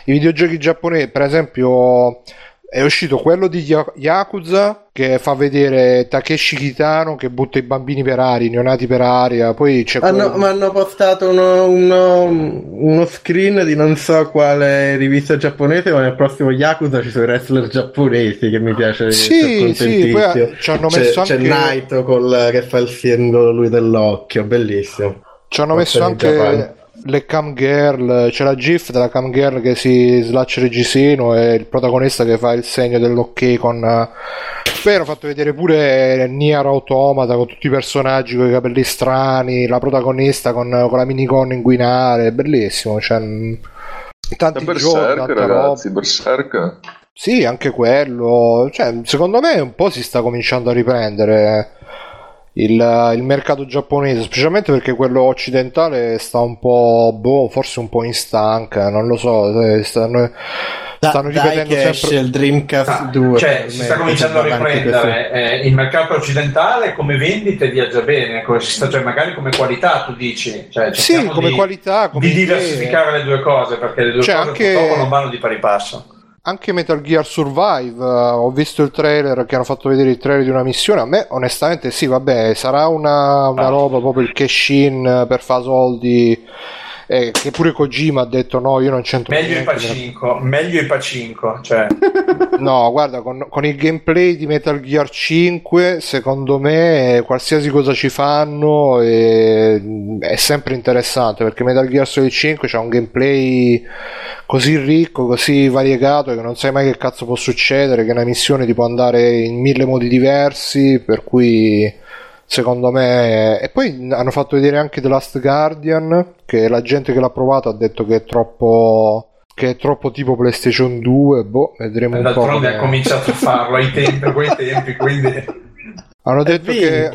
Speaker 2: i videogiochi giapponesi, per esempio è uscito quello di Ya- Yakuza che fa vedere Takeshi Kitano che butta i bambini per aria, i neonati per aria, poi c'è
Speaker 5: Hanno,
Speaker 2: quello...
Speaker 5: ma hanno postato uno, uno, uno screen di non so quale rivista giapponese, ma nel prossimo Yakuza ci sono i wrestler giapponesi che mi piace.
Speaker 2: Sì, sì, poi ci hanno
Speaker 5: C'è-
Speaker 2: messo
Speaker 5: c'è,
Speaker 2: anche-
Speaker 5: Naito col, che fa il simbolo lui dell'occhio, bellissimo.
Speaker 2: Ci hanno messo anche. Le cam girl, c'è la gif della cam girl che si slaccia il reggiseno e il protagonista che fa il segno dell'ok con... eh, Poi hanno fatto vedere pure Nier Automata con tutti i personaggi con i capelli strani, la protagonista con, con la minicon inguinale, bellissimo, cioè, mh, tanti
Speaker 4: È
Speaker 2: giochi,
Speaker 4: Berserk,
Speaker 2: tanta
Speaker 4: ragazzi,
Speaker 2: roba.
Speaker 4: Berserk.
Speaker 2: Sì, anche quello. Cioè, secondo me un po' si sta cominciando a riprendere il, il mercato giapponese, specialmente perché quello occidentale sta un po', boh, forse un po' in stanca, non lo so, eh, stanno,
Speaker 5: Da-
Speaker 2: stanno
Speaker 5: dai
Speaker 2: ripetendo
Speaker 5: esce
Speaker 2: sempre...
Speaker 5: il Dreamcast
Speaker 8: Ah,
Speaker 5: 2.
Speaker 8: cioè, si sta cominciando a riprendere eh, il mercato occidentale come vendite viaggia bene, come si sta- cioè magari come qualità tu dici, cioè,
Speaker 2: Sì, come
Speaker 8: di,
Speaker 2: qualità, come
Speaker 8: di diversificare le due cose perché le due
Speaker 2: Cioè,
Speaker 8: cose
Speaker 2: anche-
Speaker 8: purtroppo non vanno di pari passo.
Speaker 2: Anche Metal Gear Survive, eh, ho visto il trailer che hanno fatto vedere il trailer di una missione. A me, onestamente, sì, vabbè, sarà una, una
Speaker 8: Ah.
Speaker 2: roba proprio il cash in per fare soldi eh, che pure Kojima ha detto no, io non c'entro
Speaker 8: Meglio i pacinco, meglio i pacinco, cioè. *laughs*
Speaker 2: No, guarda, con, con il gameplay di Metal Gear 5, secondo me, eh, qualsiasi cosa ci fanno è, è sempre interessante perché Metal Gear Solid 5 c'ha un gameplay così ricco, così variegato che non sai mai che cazzo può succedere, che una missione ti può andare in mille modi diversi, per cui secondo me e poi hanno fatto vedere anche The Last Guardian che la gente che l'ha provato ha detto che è troppo che è troppo tipo PlayStation 2 boh vedremo un po'
Speaker 8: d'altronde
Speaker 2: come-
Speaker 8: ha cominciato a farlo ai tempi, a quei tempi, quindi
Speaker 2: hanno detto che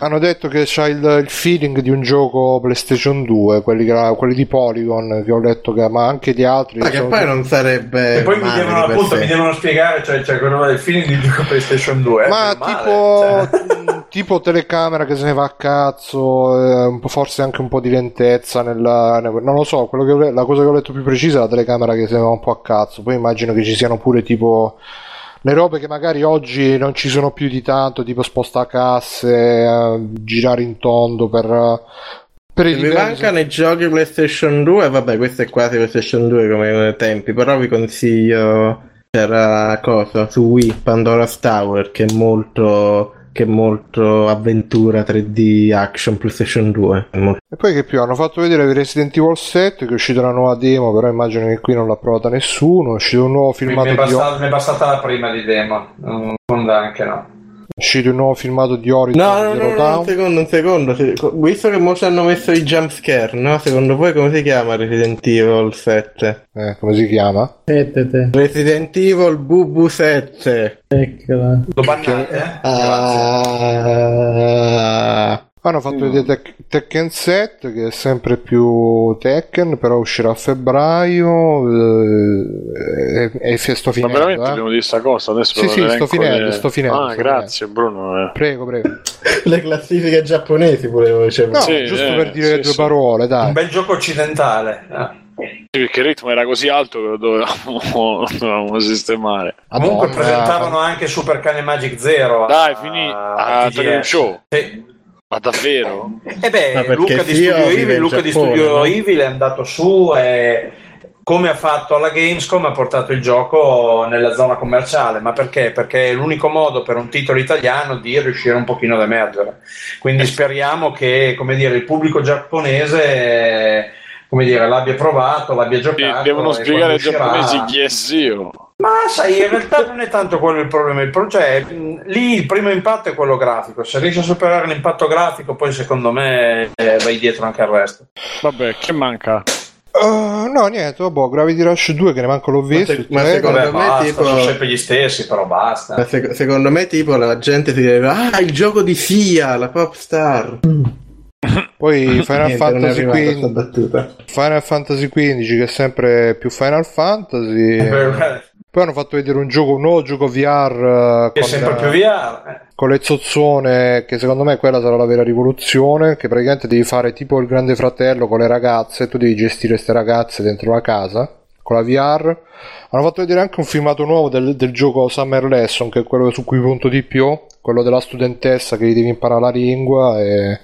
Speaker 2: hanno detto che c'ha il, il feeling di un gioco PlayStation 2 quelli, che- quelli di Polygon che ho letto che, ma anche di altri
Speaker 5: Ma che
Speaker 2: sono-
Speaker 5: poi non sarebbe.
Speaker 8: e poi mi devono appunto mi devono spiegare, cioè, cioè quello del film di gioco PlayStation 2. eh,
Speaker 2: ma
Speaker 8: meno male,
Speaker 2: tipo,
Speaker 8: cioè. *laughs*
Speaker 2: tipo telecamera che se ne va a cazzo, eh, un po', forse anche un po' di lentezza nella, ne- non lo so, che la cosa che ho letto più precisa è la telecamera che se ne va un po' a cazzo. Poi immagino che ci siano pure tipo le robe che magari oggi non ci sono più di tanto, tipo spostacasse, eh, girare in tondo per, per i
Speaker 5: Se vi mancano i giochi PlayStation 2, vabbè, questo è quasi PlayStation 2 come tempi, però vi consiglio c'era cosa su Wii Pandora's Tower che è molto che è molto avventura 3D action PlayStation 2. È molto-
Speaker 2: E poi che più? Hanno fatto vedere Resident Evil 7 che è uscita una nuova demo, però immagino che qui non l'ha provata nessuno. È uscito un nuovo
Speaker 8: Mi,
Speaker 2: filmato
Speaker 8: mi è
Speaker 2: di
Speaker 8: bastata, mi è bastata la prima di demo, non non anche no.
Speaker 2: Uscito un nuovo filmato di Horizon
Speaker 5: No, no,
Speaker 2: Zero
Speaker 5: no, no,
Speaker 2: Dawn.
Speaker 5: un secondo, un secondo. se- Visto che mo ci hanno messo i jump scare, no? Secondo voi come si chiama Resident Evil 7?
Speaker 2: Eh, come si chiama?
Speaker 3: Sette, te.
Speaker 5: Resident Evil Bubu 7.
Speaker 3: Eccola.
Speaker 8: Lo bannate, eh?
Speaker 5: Ah,
Speaker 2: Hanno fatto vedere Tek- Tekken 7 che è sempre più Tekken, però uscirà a febbraio eh, e, e sto
Speaker 1: Ma
Speaker 2: finendo.
Speaker 1: veramente
Speaker 2: eh.
Speaker 1: dobbiamo dire sta cosa? Adesso
Speaker 2: Sì, sì, sto finendo,
Speaker 1: de-
Speaker 2: sto finendo,
Speaker 1: Ah,
Speaker 2: sto
Speaker 1: grazie Bruno. eh.
Speaker 2: Prego, prego. *laughs*
Speaker 5: le classifiche giapponesi volevo cioè,
Speaker 2: No,
Speaker 1: Sì,
Speaker 2: giusto
Speaker 1: eh,
Speaker 2: per dire
Speaker 1: sì,
Speaker 2: due
Speaker 1: sì.
Speaker 2: parole, dai.
Speaker 8: Un bel gioco occidentale. eh.
Speaker 1: Sì, perché il ritmo era così alto che lo dovevamo, *laughs* dovevamo sistemare.
Speaker 8: Comunque
Speaker 2: Madonna.
Speaker 8: presentavano anche Super Cane Magic Zero. a-
Speaker 1: Dai, finì a
Speaker 8: TGS.
Speaker 1: Tokyo Show.
Speaker 8: Sì.
Speaker 1: Ma davvero?
Speaker 8: E beh,
Speaker 5: Ma perché
Speaker 8: Luca di Studio Evil, Luca di
Speaker 5: Giappone,
Speaker 8: Studio
Speaker 5: no?
Speaker 8: Evil è andato su e come ha fatto alla Gamescom ha portato il gioco nella zona commerciale. Ma perché? Perché è l'unico modo per un titolo italiano di riuscire un pochino ad emergere. Quindi speriamo che come dire, il pubblico giapponese eh, come dire, l'abbia provato, l'abbia giocato.
Speaker 1: devono spiegare ai giapponesi chi è Sio.
Speaker 8: Ma sai, in realtà non è tanto quello il problema, il pro- cioè, mh, lì il primo impatto è quello grafico, se riesci a superare l'impatto grafico poi secondo me eh, vai dietro anche al resto.
Speaker 1: Vabbè, che manca?
Speaker 2: Uh, no, niente, vabbè, Gravity Rush 2 che ne manco l'ho visto.
Speaker 5: se-
Speaker 2: il
Speaker 5: ma
Speaker 2: trailer.
Speaker 5: secondo
Speaker 8: Vabbè,
Speaker 5: me,
Speaker 8: basta,
Speaker 5: tipo-
Speaker 8: sono sempre gli stessi, però
Speaker 5: Ma
Speaker 8: basta.
Speaker 5: sec- secondo me, tipo, la gente si deve. Ah, il gioco di Sia, la pop star.
Speaker 2: Poi *laughs* Final
Speaker 5: Niente,
Speaker 2: Fantasy
Speaker 5: arrivata sta
Speaker 2: 15
Speaker 5: battuta.
Speaker 2: Final Fantasy XV che è sempre più Final Fantasy.
Speaker 8: Che
Speaker 2: Poi hanno fatto vedere un gioco, un nuovo gioco VR eh,
Speaker 8: è
Speaker 2: con,
Speaker 8: sempre più
Speaker 2: eh,
Speaker 8: VR. eh.
Speaker 2: con le zozzone, che secondo me quella sarà la vera rivoluzione, che praticamente devi fare tipo il grande fratello con le ragazze, tu devi gestire queste ragazze dentro la casa con la VR. Hanno fatto vedere anche un filmato nuovo del, del gioco Summer Lesson, che è quello su cui punto di più, quello della studentessa che gli devi imparare la lingua e...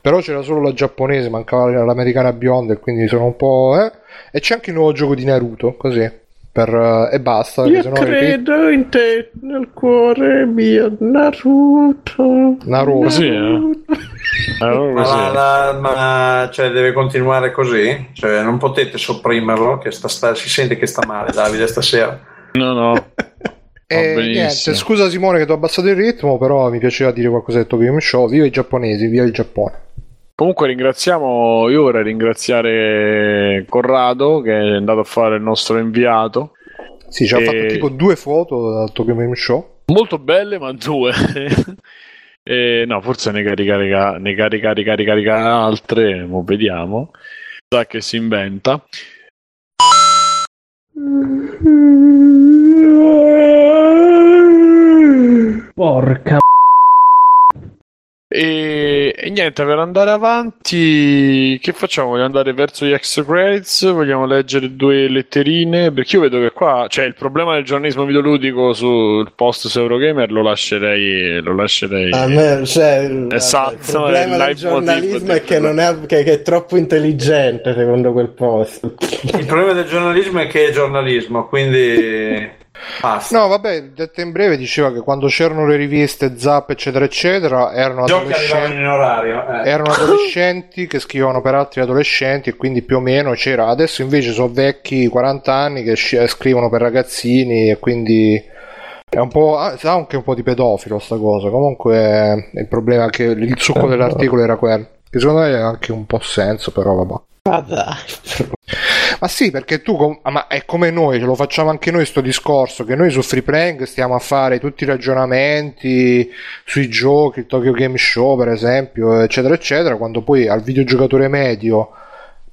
Speaker 2: Però c'era solo la giapponese, mancava l'americana bionda e quindi sono un po'... Eh? E c'è anche il nuovo gioco di Naruto, così. Per, eh, e basta.
Speaker 5: Io
Speaker 2: sennò ripet-
Speaker 5: credo in te, nel cuore mio, Naruto.
Speaker 2: Naruto.
Speaker 1: Così, eh? Allora,
Speaker 8: Ma,
Speaker 1: così.
Speaker 8: la- la- ma, cioè, deve continuare così? Cioè, non potete sopprimerlo, che sta- sta- si sente che sta male Davide stasera.
Speaker 1: No, no.
Speaker 2: E *laughs*
Speaker 1: Va
Speaker 2: niente, scusa Simone che ti ho abbassato il ritmo, però mi piaceva dire qualcosa del Tokyo Game Show. Viva i giapponesi, viva il Giappone.
Speaker 1: Comunque ringraziamo, io vorrei ringraziare Corrado che è andato a fare il nostro inviato.
Speaker 2: Sì, ci ha
Speaker 1: E-
Speaker 2: fatto tipo due foto dal Tokyo Game Show.
Speaker 1: Molto belle, ma due. *laughs* E, no, forse ne carica, carica- ne carica, carica, carica altre, mo vediamo. Sa che si inventa.
Speaker 9: Porca
Speaker 1: E, e niente, per andare avanti, che facciamo? Vogliamo andare verso gli extra credits? Vogliamo leggere due letterine? Perché io vedo che qua, cioè, il problema del giornalismo videoludico sul post su Eurogamer lo lascerei. Lo lascerei.
Speaker 5: A me, cioè,
Speaker 1: Esatto,
Speaker 5: il problema
Speaker 1: è
Speaker 5: del giornalismo è che, non è, che, che è troppo intelligente secondo quel post.
Speaker 8: Il problema del giornalismo è che è giornalismo, quindi *laughs* basta.
Speaker 2: No, vabbè, detto in breve diceva che quando c'erano le riviste Zap, eccetera, eccetera, erano adolescenti.
Speaker 8: in orario. eh.
Speaker 2: Erano adolescenti che scrivevano per altri adolescenti e quindi più o meno c'era. Adesso invece sono vecchi 40 anni che sci- scrivono per ragazzini e quindi è un po' anche un po' di pedofilo sta cosa. Comunque eh, il problema è che il succo dell'articolo era quello. Che secondo me ha anche un po' senso, però vabbè.
Speaker 5: Ma dai.
Speaker 2: Ma sì, perché tu, com- ah, ma è come noi, ce lo facciamo anche noi sto discorso, che noi su Free Playing stiamo a fare tutti i ragionamenti sui giochi, il Tokyo Game Show per esempio, eccetera, eccetera, quando poi al videogiocatore medio,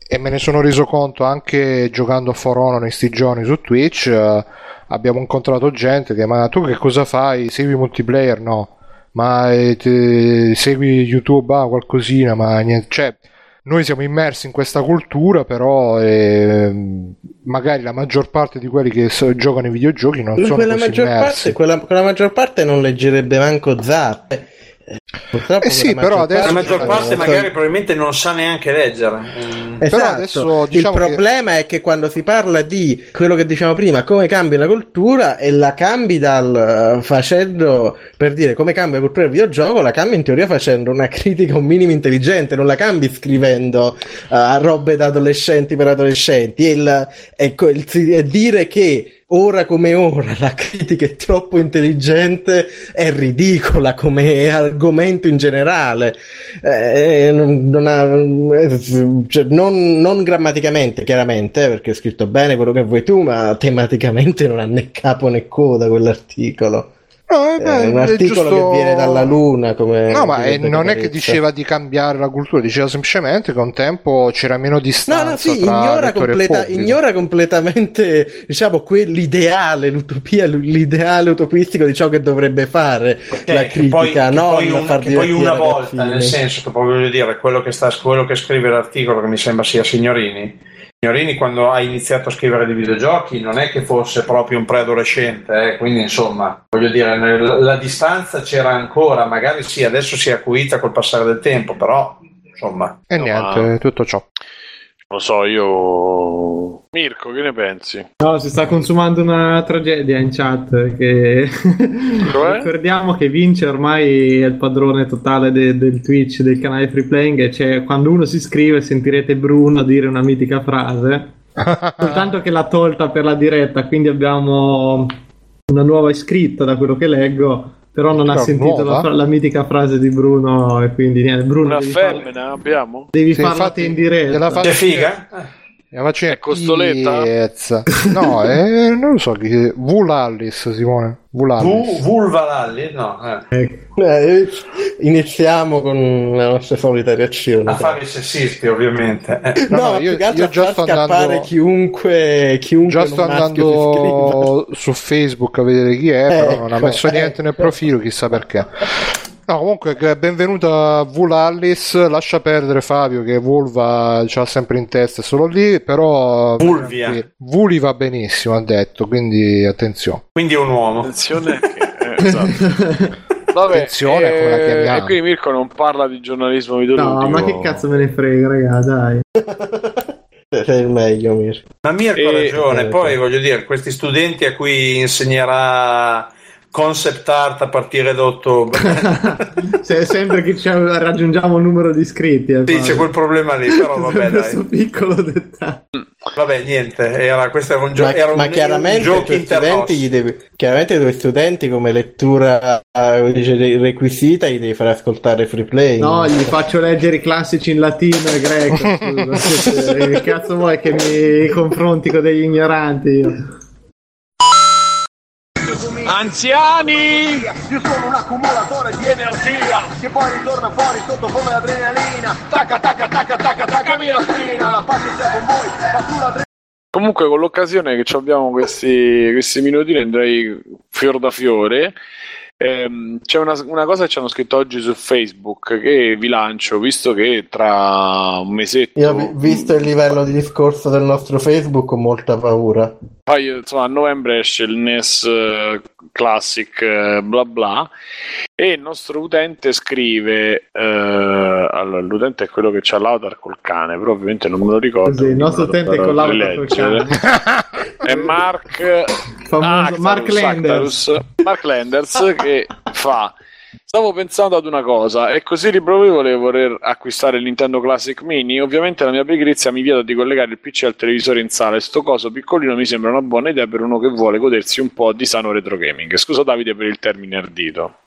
Speaker 2: e me ne sono reso conto anche giocando a For Honor in sti giorni su Twitch, eh, abbiamo incontrato gente che, ma tu che cosa fai? Segui multiplayer? No. Ma eh, segui YouTube? Ah, qualcosina, ma niente, cioè noi siamo immersi in questa cultura, però ehm, magari la maggior parte di quelli che so- giocano ai videogiochi non sono
Speaker 5: quella maggior,
Speaker 2: immersi.
Speaker 5: parte, quella, quella maggior parte non leggerebbe manco Zap. Purtroppo
Speaker 2: Eh sì, però adesso-
Speaker 8: La maggior parte magari probabilmente non sa neanche leggere. Mm.
Speaker 2: Però
Speaker 5: Esatto.
Speaker 2: adesso, diciamo
Speaker 5: il
Speaker 2: che-
Speaker 5: problema è che quando si parla di quello che dicevamo prima, come cambia la cultura, e la cambi dal eh, facendo per dire come cambia la cultura del videogioco, la cambi in teoria facendo una critica un minimo intelligente, non la cambi scrivendo eh, robe da adolescenti per adolescenti. E il, ecco, il- e dire che ora come ora la critica è troppo intelligente è ridicola come argomento in generale. Eh, non, non ha- eh, cioè, non- non grammaticamente, chiaramente, eh, perché è scritto bene quello che vuoi tu, ma tematicamente non ha né capo né coda quell'articolo.
Speaker 2: No, eh,
Speaker 5: È
Speaker 2: beh,
Speaker 5: un
Speaker 2: è
Speaker 5: articolo
Speaker 2: giusto-
Speaker 5: che viene dalla luna. Come
Speaker 2: No, ma
Speaker 5: direbbe
Speaker 2: non è che diceva di cambiare la cultura, diceva semplicemente che un tempo c'era meno
Speaker 5: No,
Speaker 2: distanza
Speaker 5: no, sì,
Speaker 2: tra
Speaker 5: ignora,
Speaker 2: e
Speaker 5: completa- ignora completamente, diciamo, quell'ideale, l'utopia, l'ideale utopistico di ciò che dovrebbe fare
Speaker 8: Che-
Speaker 5: la
Speaker 8: che poi,
Speaker 5: critica,
Speaker 8: che
Speaker 5: no?
Speaker 8: poi un- poi una volta, nel senso che poi voglio dire, quello che, sta, quello che scrive l'articolo, che mi sembra sia Signorini, Signorini quando ha iniziato a scrivere di videogiochi non è che fosse proprio un preadolescente, eh, quindi insomma, voglio dire, nel- la distanza c'era ancora, magari sì, adesso si è acuita col passare del tempo, però insomma...
Speaker 2: E niente,
Speaker 1: ma-
Speaker 2: tutto ciò.
Speaker 1: Lo so, io. Mirko, che ne pensi?
Speaker 3: No, si sta consumando una tragedia in chat. Che...
Speaker 1: Cioè? *laughs*
Speaker 3: Ricordiamo che Vince ormai è il padrone totale de- del Twitch, del canale Free Playing. E c'è- quando uno si iscrive sentirete Bruno dire una mitica frase. *laughs* Soltanto che l'ha tolta per la diretta, quindi abbiamo una nuova iscritta da quello che leggo. Però non ha sentito la, la mitica frase di Bruno. E quindi niente, Bruno.
Speaker 1: Una
Speaker 3: devi farla-
Speaker 1: femmina abbiamo?
Speaker 3: Devi
Speaker 2: Sì,
Speaker 3: farla
Speaker 2: infatti,
Speaker 3: te in diretta.
Speaker 8: Che figa? Eh.
Speaker 2: La faccio
Speaker 1: È costoletta?
Speaker 2: Piezza. *laughs* No, eh, non lo so chi Vulallis, Simone. Vulallis.
Speaker 8: V- Vulva Lalli? No, eh.
Speaker 5: Eh, iniziamo con la nostra solita reazione.
Speaker 8: a fare i sessisti ovviamente. Eh.
Speaker 2: No,
Speaker 5: No,
Speaker 2: no, io- io già
Speaker 5: a
Speaker 2: sto andando-
Speaker 5: chiunque, chiunque
Speaker 2: Già sto andando su Facebook a vedere chi è, però non ha
Speaker 5: Ecco,
Speaker 2: messo niente nel
Speaker 5: ecco.
Speaker 2: profilo, chissà perché. No, comunque, benvenuta a Vulallis. Lascia perdere Fabio, che Vulva ce l'ha sempre in testa, è solo lì. Però
Speaker 8: Vulvia.
Speaker 2: Vuli va benissimo, ha detto. Quindi attenzione.
Speaker 8: Quindi è un uomo.
Speaker 1: Attenzione, che- *laughs* eh, esatto. Vabbè,
Speaker 2: Attenzione a come la
Speaker 1: eh,
Speaker 2: chiamiamo.
Speaker 1: E quindi Mirko non parla di giornalismo videoludico.
Speaker 3: No, ma che cazzo me ne frega, raga, dai. *laughs*
Speaker 5: Sei il meglio, Mirko.
Speaker 8: Ma Mirko ha
Speaker 1: E-
Speaker 8: ragione,
Speaker 5: eh,
Speaker 8: poi voglio dire, questi studenti a cui insegnerà concept art a partire da ottobre, *laughs*
Speaker 3: Se- sempre che ci raggiungiamo il numero di iscritti. eh,
Speaker 8: sì, c'è quel problema lì, però vabbè
Speaker 3: Questo
Speaker 8: dai.
Speaker 3: piccolo dettaglio.
Speaker 8: Vabbè, niente, era, questo era un, gio-
Speaker 5: Ma,
Speaker 8: era un,
Speaker 5: ma chiaramente,
Speaker 8: un gioco
Speaker 5: studenti devi, chiaramente i tuoi studenti come lettura eh, dice, re- requisita gli devi far ascoltare free play.
Speaker 3: No, gli faccio leggere i classici in latino e greco. scusa. *laughs* che cazzo vuoi che mi confronti con degli ignoranti? io?
Speaker 1: Anziani!
Speaker 9: Io sono un accumulatore di energia che poi ritorna fuori sotto come adrenalina. Tacca, tacca, tacca, tacca, tacca, mia spina. La pace sia con voi, ma sull'adrenalina.
Speaker 1: Comunque, con l'occasione che ci abbiamo questi, questi minutini, andrei fior da fiore. Ehm, c'è una, una cosa che ci hanno scritto oggi su Facebook che vi lancio, visto che tra un mesetto.
Speaker 5: Io, vi- visto il livello di discorso del nostro Facebook, ho molta paura.
Speaker 1: Poi, insomma, a novembre esce il NES eh, Classic eh, bla bla e il nostro utente scrive eh, allora l'utente è quello che c'ha l'avatar col cane però ovviamente non me lo ricordo
Speaker 3: Così, il nostro utente
Speaker 1: lo
Speaker 3: con l'avatar col
Speaker 1: rileggere. *laughs* è Mark
Speaker 3: Famoso
Speaker 1: Actarus,
Speaker 3: Mark Landers.
Speaker 1: Actarus, Mark Landers che fa Stavo pensando ad una cosa, è così riprovevole voler acquistare il Nintendo Classic Mini? Ovviamente la mia pigrizia mi vieta di collegare il PC al televisore in sala e sto coso piccolino mi sembra una buona idea per uno che vuole godersi un po' di sano retro gaming. Scusa Davide per il termine ardito.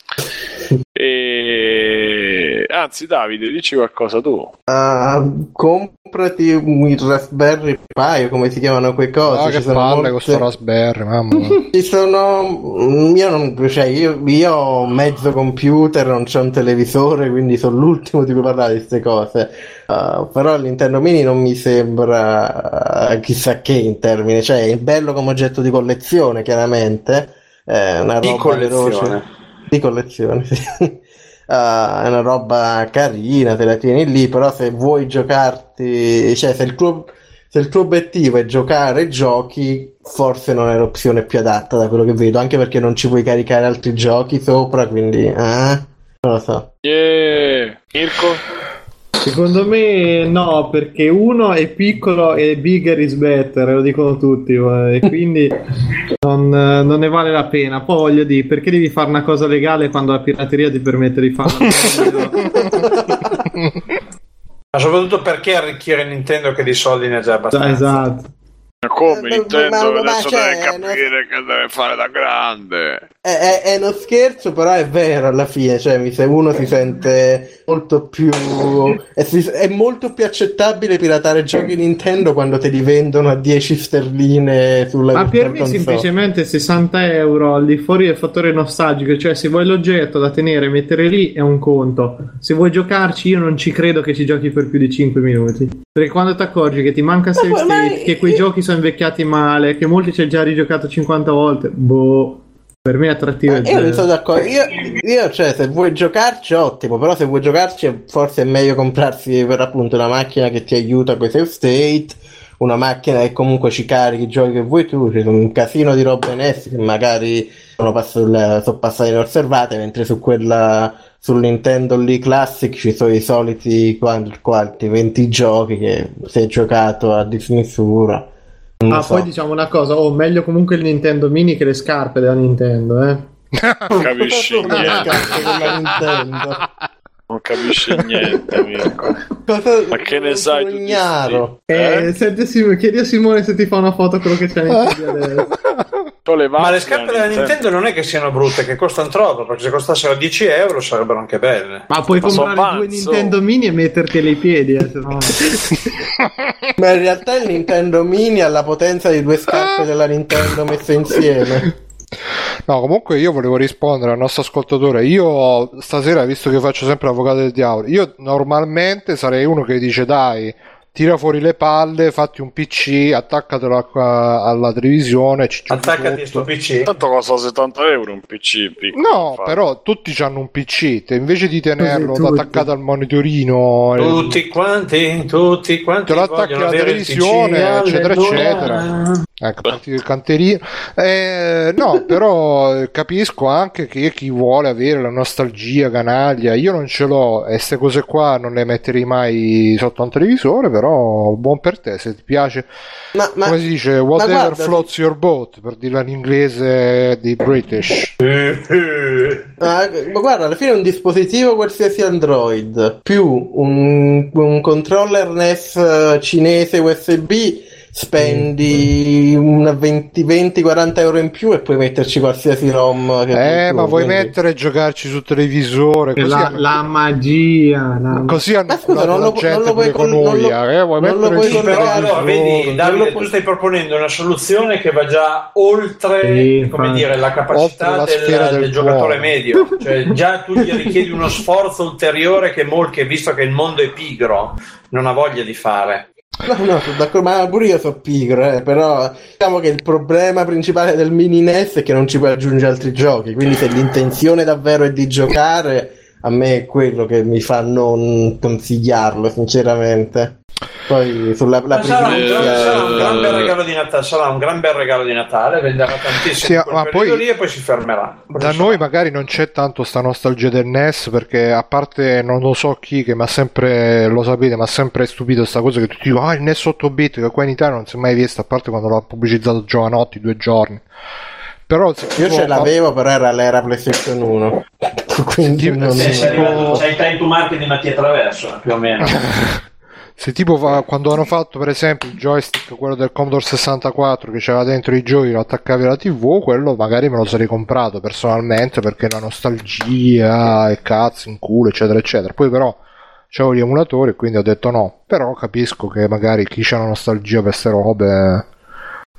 Speaker 1: E... Anzi Davide, dici qualcosa tu.
Speaker 5: Ah, comprati un Raspberry Pi, come si chiamano quei cosi.
Speaker 2: Ah, che
Speaker 5: sono
Speaker 2: palle
Speaker 5: molte-
Speaker 2: con sto Raspberry, mamma. *laughs*
Speaker 5: Ci sono. Io non. Cioè, io, io ho mezzo computer, non c'è un televisore, quindi sono l'ultimo di cui parlare di queste cose. Uh, però Nintendo Mini non mi sembra uh, chissà che in termini. Cioè, è bello come oggetto di collezione, chiaramente. È una
Speaker 8: Di
Speaker 5: roba
Speaker 8: collezione.
Speaker 5: veloce. Di collezione. *laughs* Uh, è una roba carina, te la tieni lì, però se vuoi giocarti, cioè se il tuo, se il tuo obiettivo è giocare giochi, forse non è l'opzione più adatta da quello che vedo, anche perché non ci puoi caricare altri giochi sopra, quindi eh, non lo so.
Speaker 1: Yeah. Mirko?
Speaker 3: Secondo me no, perché uno è piccolo e bigger is better, lo dicono tutti, eh, e quindi non, non ne vale la pena. Poi voglio dire, perché devi fare una cosa legale quando la pirateria ti permette di farla?
Speaker 8: Ma soprattutto perché arricchire Nintendo che di soldi ne ha già abbastanza.
Speaker 3: esatto.
Speaker 1: Come
Speaker 5: Eh,
Speaker 1: Nintendo
Speaker 5: ma- ma-
Speaker 1: adesso
Speaker 5: cioè,
Speaker 1: deve capire che deve fare da grande.
Speaker 5: È, è- è uno scherzo, però è vero alla fine, cioè se uno si sente molto più è, è molto più accettabile piratare giochi Nintendo quando te li vendono a 10 sterline sulla
Speaker 3: Ma per me
Speaker 5: Console.
Speaker 3: semplicemente 60 euro al di fuori del fattore nostalgico, cioè se vuoi l'oggetto da tenere e mettere lì è un conto. Se vuoi giocarci io non ci credo che ci giochi per più di 5 minuti. Perché quando ti accorgi che ti manca save state, che quei giochi sono invecchiati male, che molti ci hai già rigiocato 50 volte, boh, per me è attrattivo.
Speaker 5: Eh, Io non sono d'accordo. Io, io, cioè, se vuoi giocarci, ottimo. Però, se vuoi giocarci, forse è meglio comprarsi per appunto una macchina che ti aiuta con i save state. Una macchina che comunque ci carichi i giochi che vuoi tu. Ci sono un casino di robe NES che magari sono, pass- sono passate inosservate. Mentre su quella sul Nintendo lì Classic ci sono i soliti quanti, quanti 20 giochi che si è giocato a dismisura. Non
Speaker 3: Ah,
Speaker 5: so.
Speaker 3: poi diciamo una cosa, oh, meglio comunque il Nintendo Mini che le scarpe della Nintendo, eh.
Speaker 1: Capisci
Speaker 5: Cosa *laughs* sono le
Speaker 1: niente.
Speaker 5: scarpe della Nintendo?
Speaker 1: Non capisci niente, Mirko.
Speaker 5: Cosa-
Speaker 1: Ma che ne sai tu
Speaker 5: ignaro.
Speaker 3: Eh, senti Simone- chiedi a Simone se ti fa una foto quello che c'è piedi *laughs* adesso.
Speaker 8: Ma le scarpe della Nintendo non è che siano brutte, che costano troppo, perché se costassero 10 euro sarebbero anche belle.
Speaker 3: Ma puoi
Speaker 1: Ma
Speaker 3: comprare due. Nintendo Mini e metterteli ai piedi, eh, no. *laughs*
Speaker 5: Ma in realtà il Nintendo Mini ha la potenza di due scarpe della Nintendo messe insieme.
Speaker 2: No, comunque io volevo rispondere al nostro ascoltatore. Io stasera, visto che faccio sempre l'avvocato del diavolo, io normalmente sarei uno che dice dai, tira fuori le palle, fatti un PC, attaccatelo a- alla televisione,
Speaker 8: Attaccati a
Speaker 2: sotto.
Speaker 8: sto PC.
Speaker 1: Tanto costa 70 euro un PC piccolo.
Speaker 2: No,
Speaker 1: infatti.
Speaker 2: però tutti hanno un PC, te invece di tenerlo
Speaker 3: Tutti,
Speaker 2: attaccato al monitorino, eh,
Speaker 8: Tutti quanti, tutti quanti.
Speaker 2: te lo attacchi alla televisione,
Speaker 8: PC,
Speaker 2: eccetera, eccetera. Ecco, parti del canterino. Eh, no, *laughs* però eh, capisco anche che chi vuole avere la nostalgia canaglia, io non ce l'ho e queste cose qua non le metterei mai sotto un televisore, però buon per te, se ti piace.
Speaker 5: Ma, ma-
Speaker 2: Come si dice, whatever
Speaker 5: guarda-
Speaker 2: floats your boat, per dirla in inglese di British.
Speaker 5: Ma- ma guarda, alla fine è un dispositivo qualsiasi Android più un, un controller NES cinese USB. Spendi una 20-40 euro in più e puoi metterci qualsiasi ROM. che
Speaker 2: Eh,
Speaker 5: tu,
Speaker 2: ma vuoi
Speaker 5: quindi-
Speaker 2: mettere e giocarci sul televisore? Così
Speaker 3: la,
Speaker 2: hanno-
Speaker 3: la magia. la-
Speaker 2: Così hanno
Speaker 5: Ma scusa, non lo
Speaker 2: gente
Speaker 5: non lo puoi
Speaker 2: con noi,
Speaker 5: lo-
Speaker 2: eh, vuoi
Speaker 5: non lo
Speaker 2: mettere
Speaker 5: puoi
Speaker 8: però allora
Speaker 5: al
Speaker 8: vedi, Davide,
Speaker 5: non lo
Speaker 8: tu
Speaker 5: puoi-
Speaker 8: stai proponendo una soluzione che va già oltre
Speaker 3: Sì,
Speaker 8: come dire, la capacità
Speaker 2: la
Speaker 8: del,
Speaker 2: del
Speaker 8: del giocatore medio. *laughs* Cioè, già tu gli richiedi uno sforzo ulteriore che molti, visto che il mondo è pigro, non ha voglia di fare.
Speaker 5: No, no, sono d'accordo, ma pure io sono pigro, eh, però diciamo che il problema principale del mini NES è che non ci puoi aggiungere altri giochi, quindi se l'intenzione davvero è di giocare, a me è quello che mi fa non consigliarlo, sinceramente. Poi sulla la
Speaker 8: Ma sarà, un, sarà un gran bel regalo di Natale, sarà un gran bel regalo di Natale, venderà tantissimo
Speaker 2: Sì, ma poi-
Speaker 8: lì e poi si fermerà.
Speaker 2: Da noi magari non c'è tanto sta nostalgia del NES perché a parte non lo so chi che mi ha sempre, lo sapete, mi ha sempre stupito sta cosa che tutti dicono ah il NES 8 bit che qua in Italia non si è mai visto a parte quando l'ha pubblicizzato Giovanotti due giorni. Però
Speaker 5: Io ce l'avevo, però era l'era PlayStation 1. *laughs* Quindi non...
Speaker 8: Sei, arrivato, sei time to market di Mattia Traverso, più o meno. *laughs*
Speaker 2: Se tipo fa- quando hanno fatto per esempio il joystick, quello del Commodore 64 che c'era dentro i giochi, lo attaccavi alla TV, quello magari me lo sarei comprato personalmente perché la nostalgia e cazzo in culo, eccetera, eccetera. Poi però c'avevo gli emulatori quindi ho detto no. Però capisco che magari chi c'ha la nostalgia per queste robe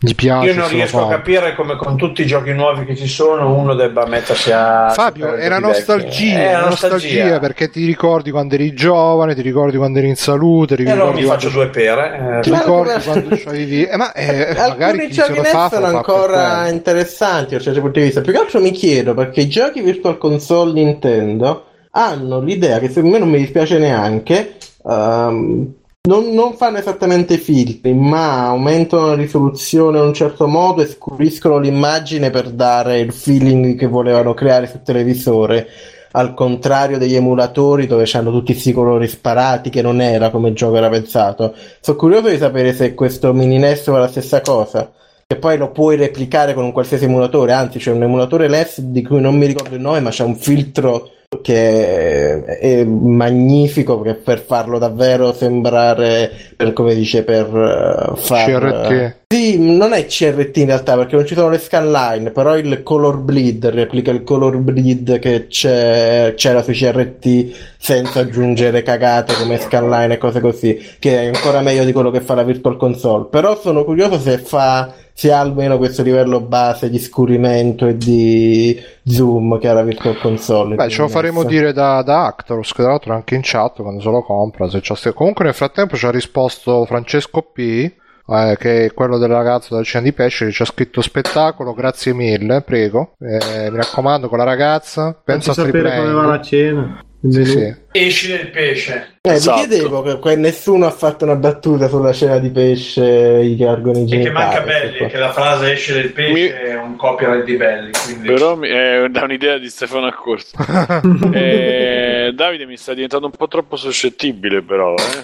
Speaker 2: gli piace.
Speaker 8: Io non riesco a capire come con tutti i giochi nuovi che ci sono uno debba mettersi a...
Speaker 2: Fabio,
Speaker 8: vecchi.
Speaker 2: nostalgia,
Speaker 8: È
Speaker 2: è
Speaker 8: la
Speaker 2: la nostalgia perché ti ricordi quando eri giovane, ti ricordi quando eri in salute, ti
Speaker 8: E allora
Speaker 2: ricordi
Speaker 8: mi
Speaker 2: quando
Speaker 8: faccio due pere.
Speaker 2: ti
Speaker 8: eh.
Speaker 5: Ma
Speaker 2: ricordi
Speaker 5: come-
Speaker 2: quando c'avevi *laughs* eh, ma eh, magari
Speaker 5: Alcuni
Speaker 2: chi se lo fa
Speaker 5: sono
Speaker 2: fa
Speaker 5: ancora interessanti da un certo punto di vista. Più che altro mi chiedo perché i giochi Virtual Console Nintendo hanno l'idea che secondo me non mi dispiace neanche. ehm, non, non fanno esattamente filtri, ma aumentano la risoluzione in un certo modo e scuriscono l'immagine per dare il feeling che volevano creare sul televisore. Al contrario degli emulatori dove hanno tutti questi colori sparati, che non era come il gioco era pensato. Sono curioso di sapere se questo mini NES fa la stessa cosa. E poi lo puoi replicare con un qualsiasi emulatore, anzi c'è un emulatore NES di cui non mi ricordo il nome, ma c'è un filtro che è magnifico per, per farlo davvero sembrare, per, come dice, per eh, far...
Speaker 2: CRT.
Speaker 5: Sì, non è CRT in realtà perché non ci sono le scanline, però il color bleed replica il color bleed che c'è, c'era sui CRT senza aggiungere cagate come scanline e cose così, che è ancora meglio di quello che fa la Virtual Console. Però sono curioso se fa se ha almeno questo livello base di scurimento e di zoom che ha la Virtual Console.
Speaker 2: Beh, ce lo faremo
Speaker 5: Quindi,
Speaker 2: dire da, da Actorus, che tra l'altro anche in chat quando se lo compra. Se Comunque nel frattempo ci ha risposto Francesco P, eh, che è quello del ragazzo della cena di pesce, che ci ha scritto spettacolo, grazie mille, prego. Eh, mi raccomando, con la ragazza, pensa
Speaker 3: Penso
Speaker 2: a
Speaker 3: sapere come va la cena.
Speaker 2: Sì, sì.
Speaker 8: Esci del pesce.
Speaker 5: Eh,
Speaker 1: Esatto.
Speaker 5: vi chiedevo che que- nessuno ha fatto una battuta sulla cena di pesce, i gargoni
Speaker 8: E che
Speaker 5: genitali.
Speaker 8: manca
Speaker 5: queste
Speaker 8: Belli,
Speaker 5: qua.
Speaker 8: che la frase esce del pesce
Speaker 1: Mi-
Speaker 8: è un copyright di Belli. Quindi...
Speaker 1: Però mi- è da un'idea di Stefano Accorsi. *laughs* Eh, Davide mi sta diventando un po' troppo suscettibile, però. Eh.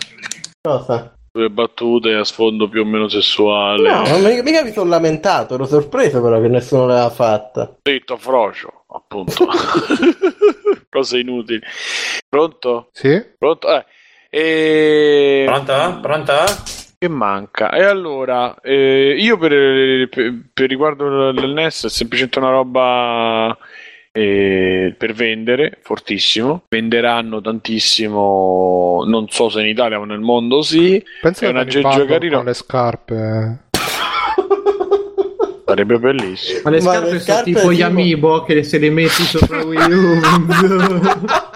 Speaker 5: Cosa?
Speaker 1: Due battute a sfondo più o meno sessuale.
Speaker 5: No, non mica, mica mi sono lamentato, ero sorpreso però che nessuno l'aveva fatta.
Speaker 1: Zitto, frocio, appunto. *laughs* Cose inutili. Pronto?
Speaker 2: Sì?
Speaker 1: Pronto? Eh. E...
Speaker 8: Pronta? Pronta?
Speaker 1: Che manca? E allora, eh, io per, per, per riguardo il NES è semplicemente una roba eh, per vendere, fortissimo. Venderanno tantissimo, non so se in Italia ma nel mondo sì.
Speaker 2: Pensa
Speaker 1: È
Speaker 2: che
Speaker 1: un aggeggio carino.
Speaker 2: con le scarpe.
Speaker 1: Sarebbe bellissimo.
Speaker 3: Ma le
Speaker 5: Ma
Speaker 3: scarpe
Speaker 5: le
Speaker 3: sono
Speaker 5: scarpe
Speaker 3: tipo gli
Speaker 5: tipo-
Speaker 3: amiibo che se le metti sopra Wii U. *laughs*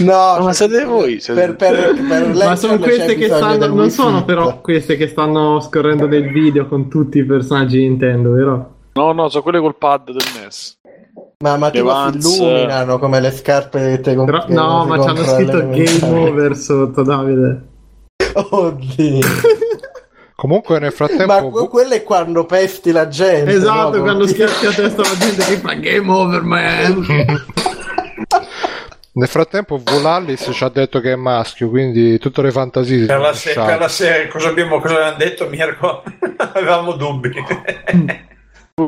Speaker 5: No,
Speaker 1: Ma siete voi? Siete-
Speaker 5: per, per, per
Speaker 3: Ma sono queste che stanno. Non sono però queste che stanno scorrendo nel video con tutti i personaggi di Nintendo, vero?
Speaker 1: No, no, sono quelle col pad del NES.
Speaker 5: Ma, ma tipo si illuminano come le scarpe che te
Speaker 3: Però-
Speaker 5: che
Speaker 3: no, ma ci hanno
Speaker 5: compra
Speaker 3: scritto. Game Over sotto, Davide. *laughs*
Speaker 5: Oddio.
Speaker 2: Comunque nel frattempo...
Speaker 5: ma que- quello è quando pesti la gente.
Speaker 3: Esatto,
Speaker 5: no?
Speaker 3: quando schiacci a testa la gente che fa Game Over, man. *laughs*
Speaker 2: Nel frattempo Volallis ci ha detto che è maschio, quindi tutte le fantasie si
Speaker 8: Per la, se- per la serie, cosa abbiamo cosa detto, Mirko? *laughs* Avevamo dubbi.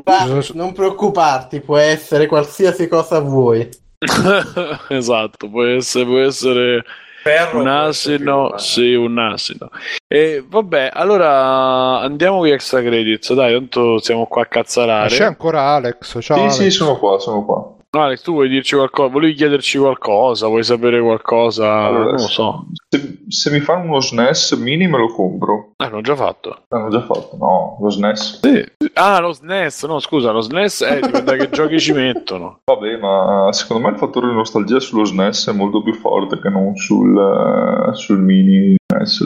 Speaker 5: Ma non preoccuparti, può essere qualsiasi cosa vuoi. *laughs*
Speaker 1: esatto, può essere, può essere
Speaker 8: Ferro,
Speaker 1: un asino, sì, un asino. E vabbè, allora andiamo con gli extra credits, dai, tanto siamo qua a
Speaker 2: Ma
Speaker 1: cazzarare.
Speaker 2: c'è ancora Alex, ciao
Speaker 4: Sì,
Speaker 2: Alex.
Speaker 4: sì, sono qua, sono qua.
Speaker 1: Alex, tu vuoi dirci qualcosa? Volevi chiederci qualcosa? Vuoi sapere qualcosa?
Speaker 4: Allora,
Speaker 1: non lo so.
Speaker 4: Se, se mi fanno uno SNES mini me lo compro.
Speaker 1: Ah, l'ho già fatto.
Speaker 4: L'hanno già fatto, no, lo SNES.
Speaker 1: Ah, lo SNES, no, scusa, lo SNES è dipende da che *laughs* giochi ci mettono.
Speaker 4: Vabbè, ma secondo me il fattore di nostalgia sullo SNES è molto più forte che non sul, eh, sul mini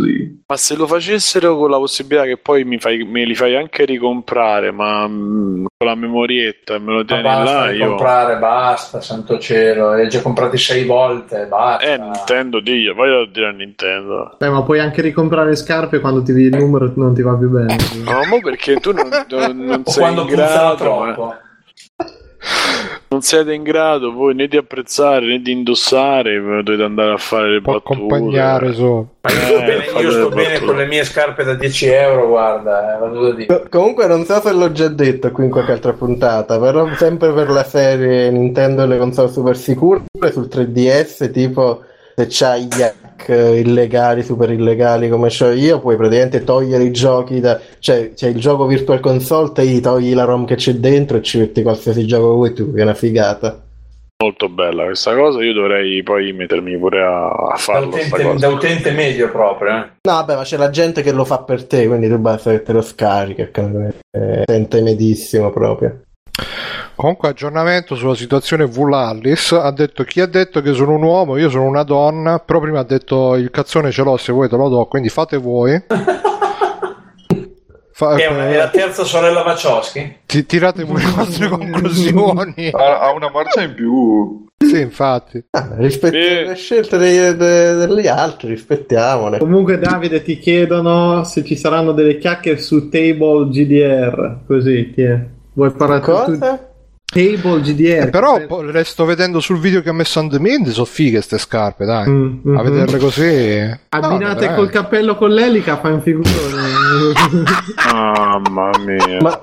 Speaker 4: Lì.
Speaker 1: Ma se lo facessero con la possibilità che poi mi fai- me li fai anche ricomprare, ma mm, con la memorietta e me lo
Speaker 8: Ma
Speaker 1: tieni
Speaker 8: basta
Speaker 1: là,
Speaker 8: di
Speaker 1: io...
Speaker 8: comprare, basta, santo cielo. Li hai già comprati sei volte, basta.
Speaker 1: Eh, Nintendo, diglielo, vai a dire a Nintendo.
Speaker 3: Beh, ma puoi anche ricomprare scarpe quando ti vedi il numero e non ti va più bene.
Speaker 1: No, mo perché tu non, non- non *laughs*
Speaker 8: O
Speaker 1: sei
Speaker 8: quando
Speaker 1: in grado, ma-
Speaker 8: troppo.
Speaker 1: Non siete in grado voi né di apprezzare né di indossare, dovete andare a fare le
Speaker 2: Può
Speaker 1: battute.
Speaker 2: accompagnare su.
Speaker 8: Ma io sto
Speaker 1: Eh,
Speaker 8: bene, io sto bene
Speaker 1: battute.
Speaker 8: con le mie scarpe da 10 euro, guarda, eh.
Speaker 5: Co- Comunque non so se l'ho già detto qui in qualche altra puntata, però sempre per la serie Nintendo e le console super sicure sul 3DS, tipo se c'hai gli hack illegali, super illegali come c'ho io, puoi praticamente togliere i giochi da... cioè c'è il gioco Virtual Console, te gli togli la ROM che c'è dentro e ci metti qualsiasi gioco che vuoi tu, che è una figata.
Speaker 1: Molto bella questa cosa, io dovrei poi mettermi pure a, a
Speaker 8: Da
Speaker 1: farlo. sta
Speaker 8: utente, da utente medio proprio, eh.
Speaker 5: No, vabbè, ma c'è la gente che lo fa per te, quindi tu basta che te lo scarichi, e che è temedissimo proprio.
Speaker 2: Comunque aggiornamento sulla situazione Vulallis ha detto chi ha detto che sono un uomo, io sono una donna, però prima ha detto il cazzone ce l'ho se vuoi te lo do, quindi fate voi. *laughs* Fa-
Speaker 8: È, una- è la terza sorella Wachowski.
Speaker 2: ti- tirate voi le vostre *laughs* conclusioni.
Speaker 4: Ha, ha una marcia in più.
Speaker 2: sì, infatti.
Speaker 5: Ah, rispetti
Speaker 1: Sì.
Speaker 5: le scelte dei- de- degli altri, rispettiamole.
Speaker 3: Comunque, Davide, ti chiedono se ci saranno delle chiacchiere su Table GDR. Così, ti è. Vuoi parlare tu? Table GDR.
Speaker 2: Eh, però po- le sto vedendo sul video che ha messo Andemind, sono fighe ste scarpe, dai.
Speaker 3: Mm, mm,
Speaker 2: A vederle così.
Speaker 3: Abbinate
Speaker 2: No,
Speaker 3: col cappello con l'elica, fai un figurone.
Speaker 1: Mamma mia.
Speaker 5: Ma,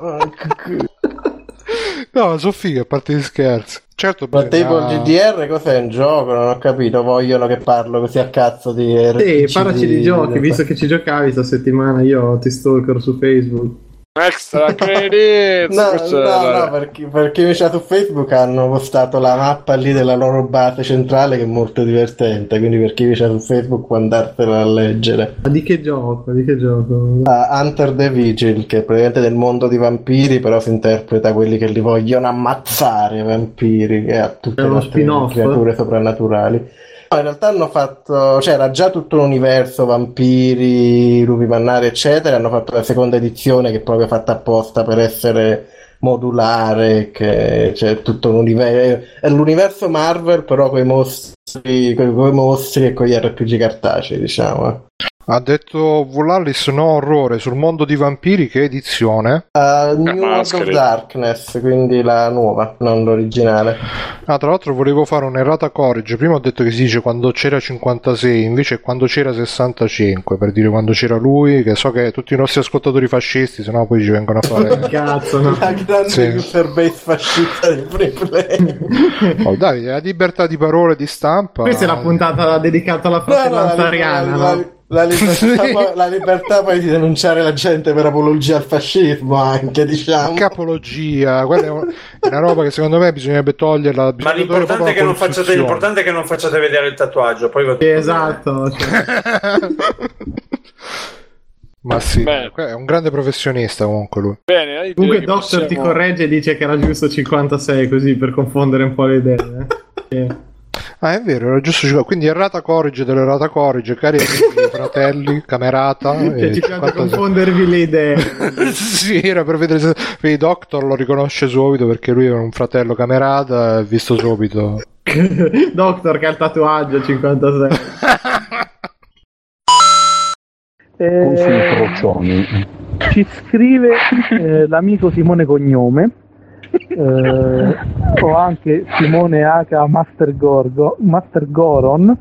Speaker 2: No, sono fighe, a parte gli scherzi. Certo,
Speaker 5: ma Table GDR cos'è un gioco? Non ho capito. Vogliono che parlo così a cazzo di
Speaker 3: sì,
Speaker 5: RPG
Speaker 3: parlaci di giochi, visto che ci giocavi sta settimana, io ti stalker su Facebook.
Speaker 1: Extra *laughs* credits!
Speaker 5: No, no, no, perché, perché mi c'ha su Facebook hanno postato la mappa lì della loro base centrale che è molto divertente, quindi per chi c'ha su Facebook può andarsela a leggere.
Speaker 3: Ma di che gioco? Di che gioco?
Speaker 5: Ah, Hunter the Vigil, che è praticamente del mondo di vampiri, però si interpreta quelli che li vogliono ammazzare i vampiri e a tutte
Speaker 3: È
Speaker 5: le creature soprannaturali. In realtà hanno fatto, cioè era già tutto un universo, vampiri, lupi mannari, eccetera. Hanno fatto la seconda edizione che è proprio fatta apposta per essere modulare, che c'è tutto un universo. È l'universo Marvel, però con i mostri, con i mostri e con gli RPG cartacei, diciamo.
Speaker 2: Ha detto Vulallis no orrore sul mondo di vampiri, che edizione?
Speaker 5: Uh, New World of. Darkness, quindi la nuova, non l'originale.
Speaker 2: Ah, tra l'altro volevo fare un'errata corrige. Prima ho detto che si dice quando c'era 56, invece è quando c'era 65, per dire quando c'era lui, che so che tutti i nostri ascoltatori fascisti, sennò poi ci vengono a fare... *laughs*
Speaker 3: Cazzo, no.
Speaker 5: La grande
Speaker 2: Sì.
Speaker 5: user base fascista del free play. *laughs*
Speaker 2: Oh, dai, la libertà di parole e di stampa...
Speaker 3: Questa è la puntata dedicata alla
Speaker 5: No, no, la,
Speaker 3: fratellanza
Speaker 5: la-
Speaker 3: ariana, no?
Speaker 5: La libertà,
Speaker 2: Sì.
Speaker 5: poi, la libertà poi di denunciare la gente per apologia al fascismo anche, diciamo.
Speaker 2: Che apologia, quella è un- è una roba che secondo me bisognerebbe toglierla.
Speaker 8: Ma
Speaker 2: bisogna togliere
Speaker 8: l'importante è, che facciate, l'importante è che non facciate vedere il tatuaggio. Poi va bene.
Speaker 3: esatto. cioè. *laughs*
Speaker 2: Ma sì,
Speaker 1: Beh.
Speaker 2: è un grande professionista comunque lui.
Speaker 1: Bene,
Speaker 3: Comunque Doctor ti
Speaker 1: possiamo-
Speaker 3: corregge e dice che era giusto 56 così per confondere un po' le idee. eh.
Speaker 2: Ah, è vero, era giusto. cinqu- Quindi errata corrige dell'errata corrige, cari amici, fratelli, camerata. E
Speaker 3: piace
Speaker 2: 56.
Speaker 3: confondervi le idee. *laughs*
Speaker 2: sì, era per vedere se vedi, Doctor lo riconosce subito perché lui è un fratello camerata, visto subito. *laughs*
Speaker 3: Doctor che ha il tatuaggio 56.
Speaker 10: Eh, ci scrive eh, l'amico Simone Cognome eh, o anche Simone H Master, Gorgo, Master Goron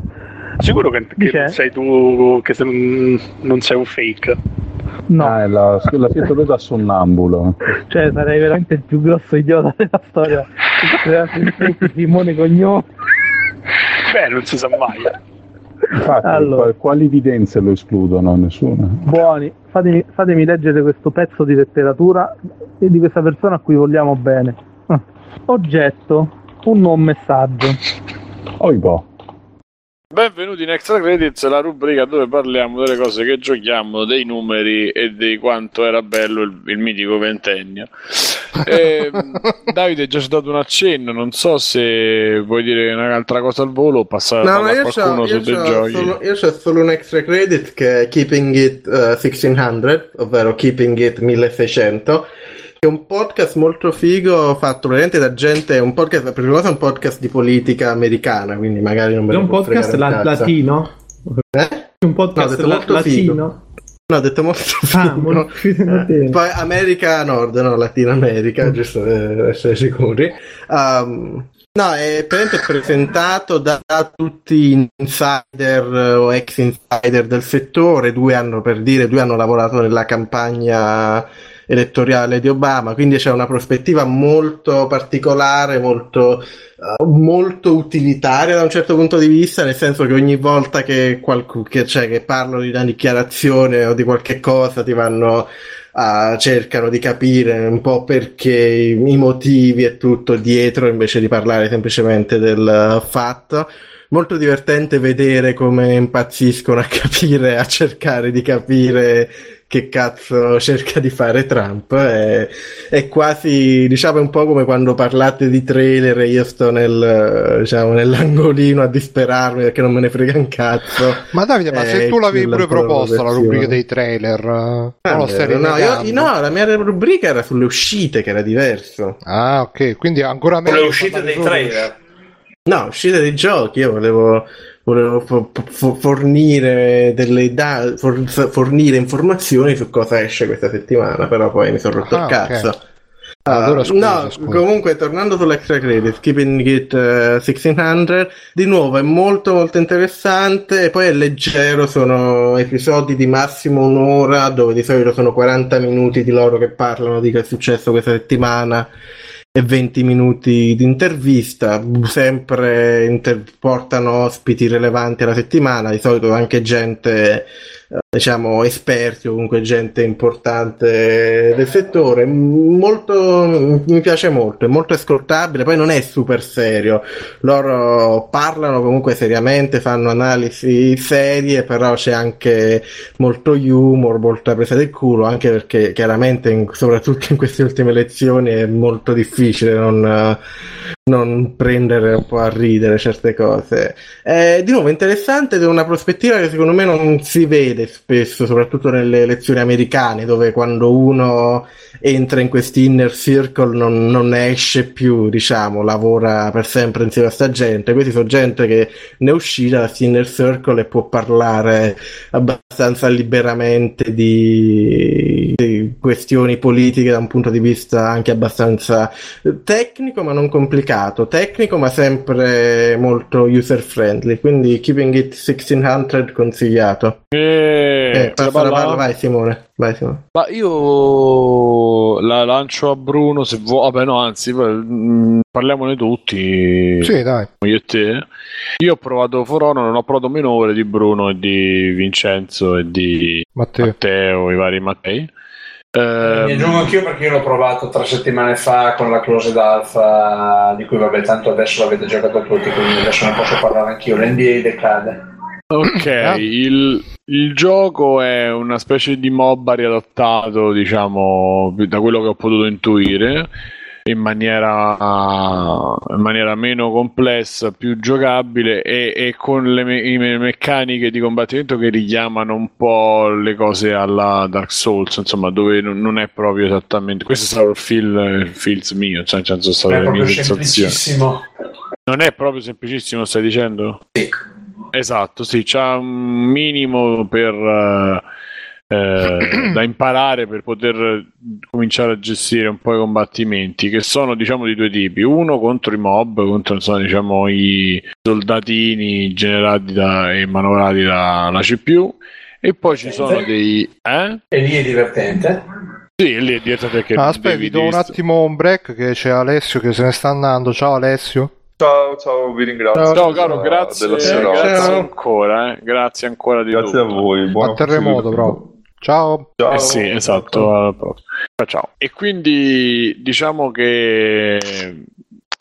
Speaker 6: Sicuro che, che sei tu, che se non, non sei un fake.
Speaker 10: no,
Speaker 11: Ah, è la, la pietosa sonnambulo.
Speaker 10: cioè sarei veramente il più grosso idiota della storia Simone Cognome
Speaker 6: Beh, non si sa mai.
Speaker 11: Infatti,
Speaker 10: Allora.
Speaker 11: qual- quali evidenze lo escludono? Nessuna.
Speaker 10: buoni fatemi, fatemi leggere questo pezzo di letteratura e di questa persona a cui vogliamo bene oggetto un non messaggio
Speaker 11: Oibo.
Speaker 1: Benvenuti in Extra Credits, la rubrica dove parliamo delle cose che giochiamo, dei numeri e di quanto era bello il, il mitico ventennio. E, *laughs* Davide ha già dato un accenno, non so se vuoi dire un'altra cosa al volo o passare
Speaker 5: No,
Speaker 1: a qualcuno su
Speaker 5: io,
Speaker 1: dei
Speaker 5: c'ho
Speaker 1: giochi.
Speaker 5: solo, io c'ho solo un extra credit che è Keeping It eh, 1600, ovvero Keeping It 1600, che è un podcast molto figo fatto veramente da gente, un podcast, per prima cosa è un podcast di politica americana, quindi magari non me
Speaker 3: È un podcast la- latino?
Speaker 5: Eh?
Speaker 3: Un
Speaker 5: No,
Speaker 3: podcast
Speaker 5: detto
Speaker 3: la-
Speaker 5: molto figo.
Speaker 3: latino?
Speaker 5: No, ho detto molto
Speaker 3: Ah,
Speaker 5: figo.
Speaker 3: molto.
Speaker 5: Eh, Poi America Nord, no, Latino America,
Speaker 3: Mm.
Speaker 5: giusto per essere sicuri. Um, no, è presentato da tutti gli insider eh, o ex insider del settore, due hanno per dire, due hanno lavorato nella campagna elettorale di Obama, quindi c'è una prospettiva molto particolare, molto, eh, molto utilitaria da un certo punto di vista, nel senso che ogni volta che, qualcuno, che, cioè, che parlano di una dichiarazione o di qualche cosa ti vanno a cercano di capire un po' perché i motivi e tutto dietro invece di parlare semplicemente del fatto. Molto divertente vedere come impazziscono a *laughs* capire, a cercare di capire che cazzo cerca di fare Trump. È, è quasi, diciamo, un po' come quando parlate di trailer e io sto nel, diciamo, nell'angolino a disperarmi perché non me ne frega un cazzo.
Speaker 2: Ma Davide, ma se
Speaker 5: Eh,
Speaker 2: tu l'avevi pure proposta la rubrica dei trailer, eh, non
Speaker 5: Ah,
Speaker 2: lo stai
Speaker 5: vero, no, io- no, la mia rubrica era sulle uscite, che era diverso.
Speaker 2: Ah, ok, quindi ancora
Speaker 8: Con
Speaker 2: meglio.
Speaker 8: le uscite dei trailer.
Speaker 5: No, uscite dei giochi, io volevo, volevo fo- fo- fornire delle da- for- fornire informazioni su cosa esce questa settimana, però poi mi sono rotto
Speaker 2: Ah,
Speaker 5: il cazzo.
Speaker 2: ok.
Speaker 5: Ah,
Speaker 2: Allora, scusa,
Speaker 5: no,
Speaker 2: scusa.
Speaker 5: comunque tornando sull'extra credit, Keeping It eh, 1600, di nuovo è molto molto interessante e poi è leggero, sono episodi di massimo un'ora dove di solito sono 40 minuti di loro che parlano di che è successo questa settimana e 20 minuti di intervista, sempre inter- portano ospiti rilevanti alla settimana, di solito anche gente, diciamo, esperti o comunque gente importante del settore. Molto, mi piace molto, è molto ascoltabile, poi non è super serio, loro parlano comunque seriamente, fanno analisi serie, però c'è anche molto humor, molta presa del culo, anche perché chiaramente, in- soprattutto in queste ultime elezioni, è molto difficile non, eh, non prendere un po' a ridere certe cose. È di nuovo interessante ed è una prospettiva che secondo me non si vede spesso, soprattutto nelle elezioni americane, dove quando uno entra in questi inner circle non, non ne esce più, diciamo, lavora per sempre insieme a sta gente. Questi sono gente che ne è uscita da questi inner circle e può parlare abbastanza liberamente di, di questioni politiche da un punto di vista anche abbastanza tecnico ma non complicato, tecnico ma sempre molto user friendly, quindi Keeping It 1600 consigliato.
Speaker 1: Eh,
Speaker 5: Eh, passa la
Speaker 1: balla-
Speaker 5: palla, vai Simone, vai Simone.
Speaker 1: Ma io la lancio a Bruno se vuoi. Vabbè, no, anzi, mm, parliamone tutti.
Speaker 2: Sì, dai.
Speaker 1: Io e te. Io ho provato For Honor, non ho provato meno ore di Bruno e di Vincenzo e di
Speaker 2: Matteo.
Speaker 1: Matteo, i vari Mattei.
Speaker 8: Mi
Speaker 1: Ehm,
Speaker 8: aggiungo anch'io perché io l'ho provato tre settimane fa con la closed alpha di cui vabbè tanto adesso l'avete giocato tutti quindi adesso ne posso parlare anch'io l'NDA decade
Speaker 1: Ok,
Speaker 2: Ah. *coughs*
Speaker 1: il, il gioco è una specie di MOBA riadattato, diciamo, da quello che ho potuto intuire, in maniera, in maniera meno complessa, più giocabile e, e con le, me- me- meccaniche di combattimento che richiamano un po' le cose alla Dark Souls, insomma, dove non, non è proprio esattamente... Questo è stato il feel, feels mio, cioè nel senso le mie
Speaker 8: proprio
Speaker 1: sensazioni.
Speaker 8: semplicissimo
Speaker 1: Non è proprio semplicissimo, stai dicendo? Esatto, sì, c'ha un minimo per, eh, eh, *clears throat* da imparare per poter cominciare a gestire un po' i combattimenti, che sono diciamo di due tipi. Uno contro i mob, contro insomma, diciamo, i soldatini generati da, e manovrati dalla CPU, e poi ci sono dei... Eh?
Speaker 8: e lì è divertente
Speaker 1: Sì, lì è divertente perché
Speaker 2: Ah, aspetta, vi do un attimo un break che c'è Alessio che se ne sta andando. Ciao Alessio.
Speaker 4: Ciao, ciao, vi ringrazio.
Speaker 1: Ciao caro, grazie, grazie ancora, eh. grazie ancora di
Speaker 4: Grazie a
Speaker 1: tutto.
Speaker 4: voi. Buon
Speaker 2: A terremoto, però. Ciao.
Speaker 4: Ciao.
Speaker 1: Eh sì, esatto. prossima. Ciao. E quindi diciamo che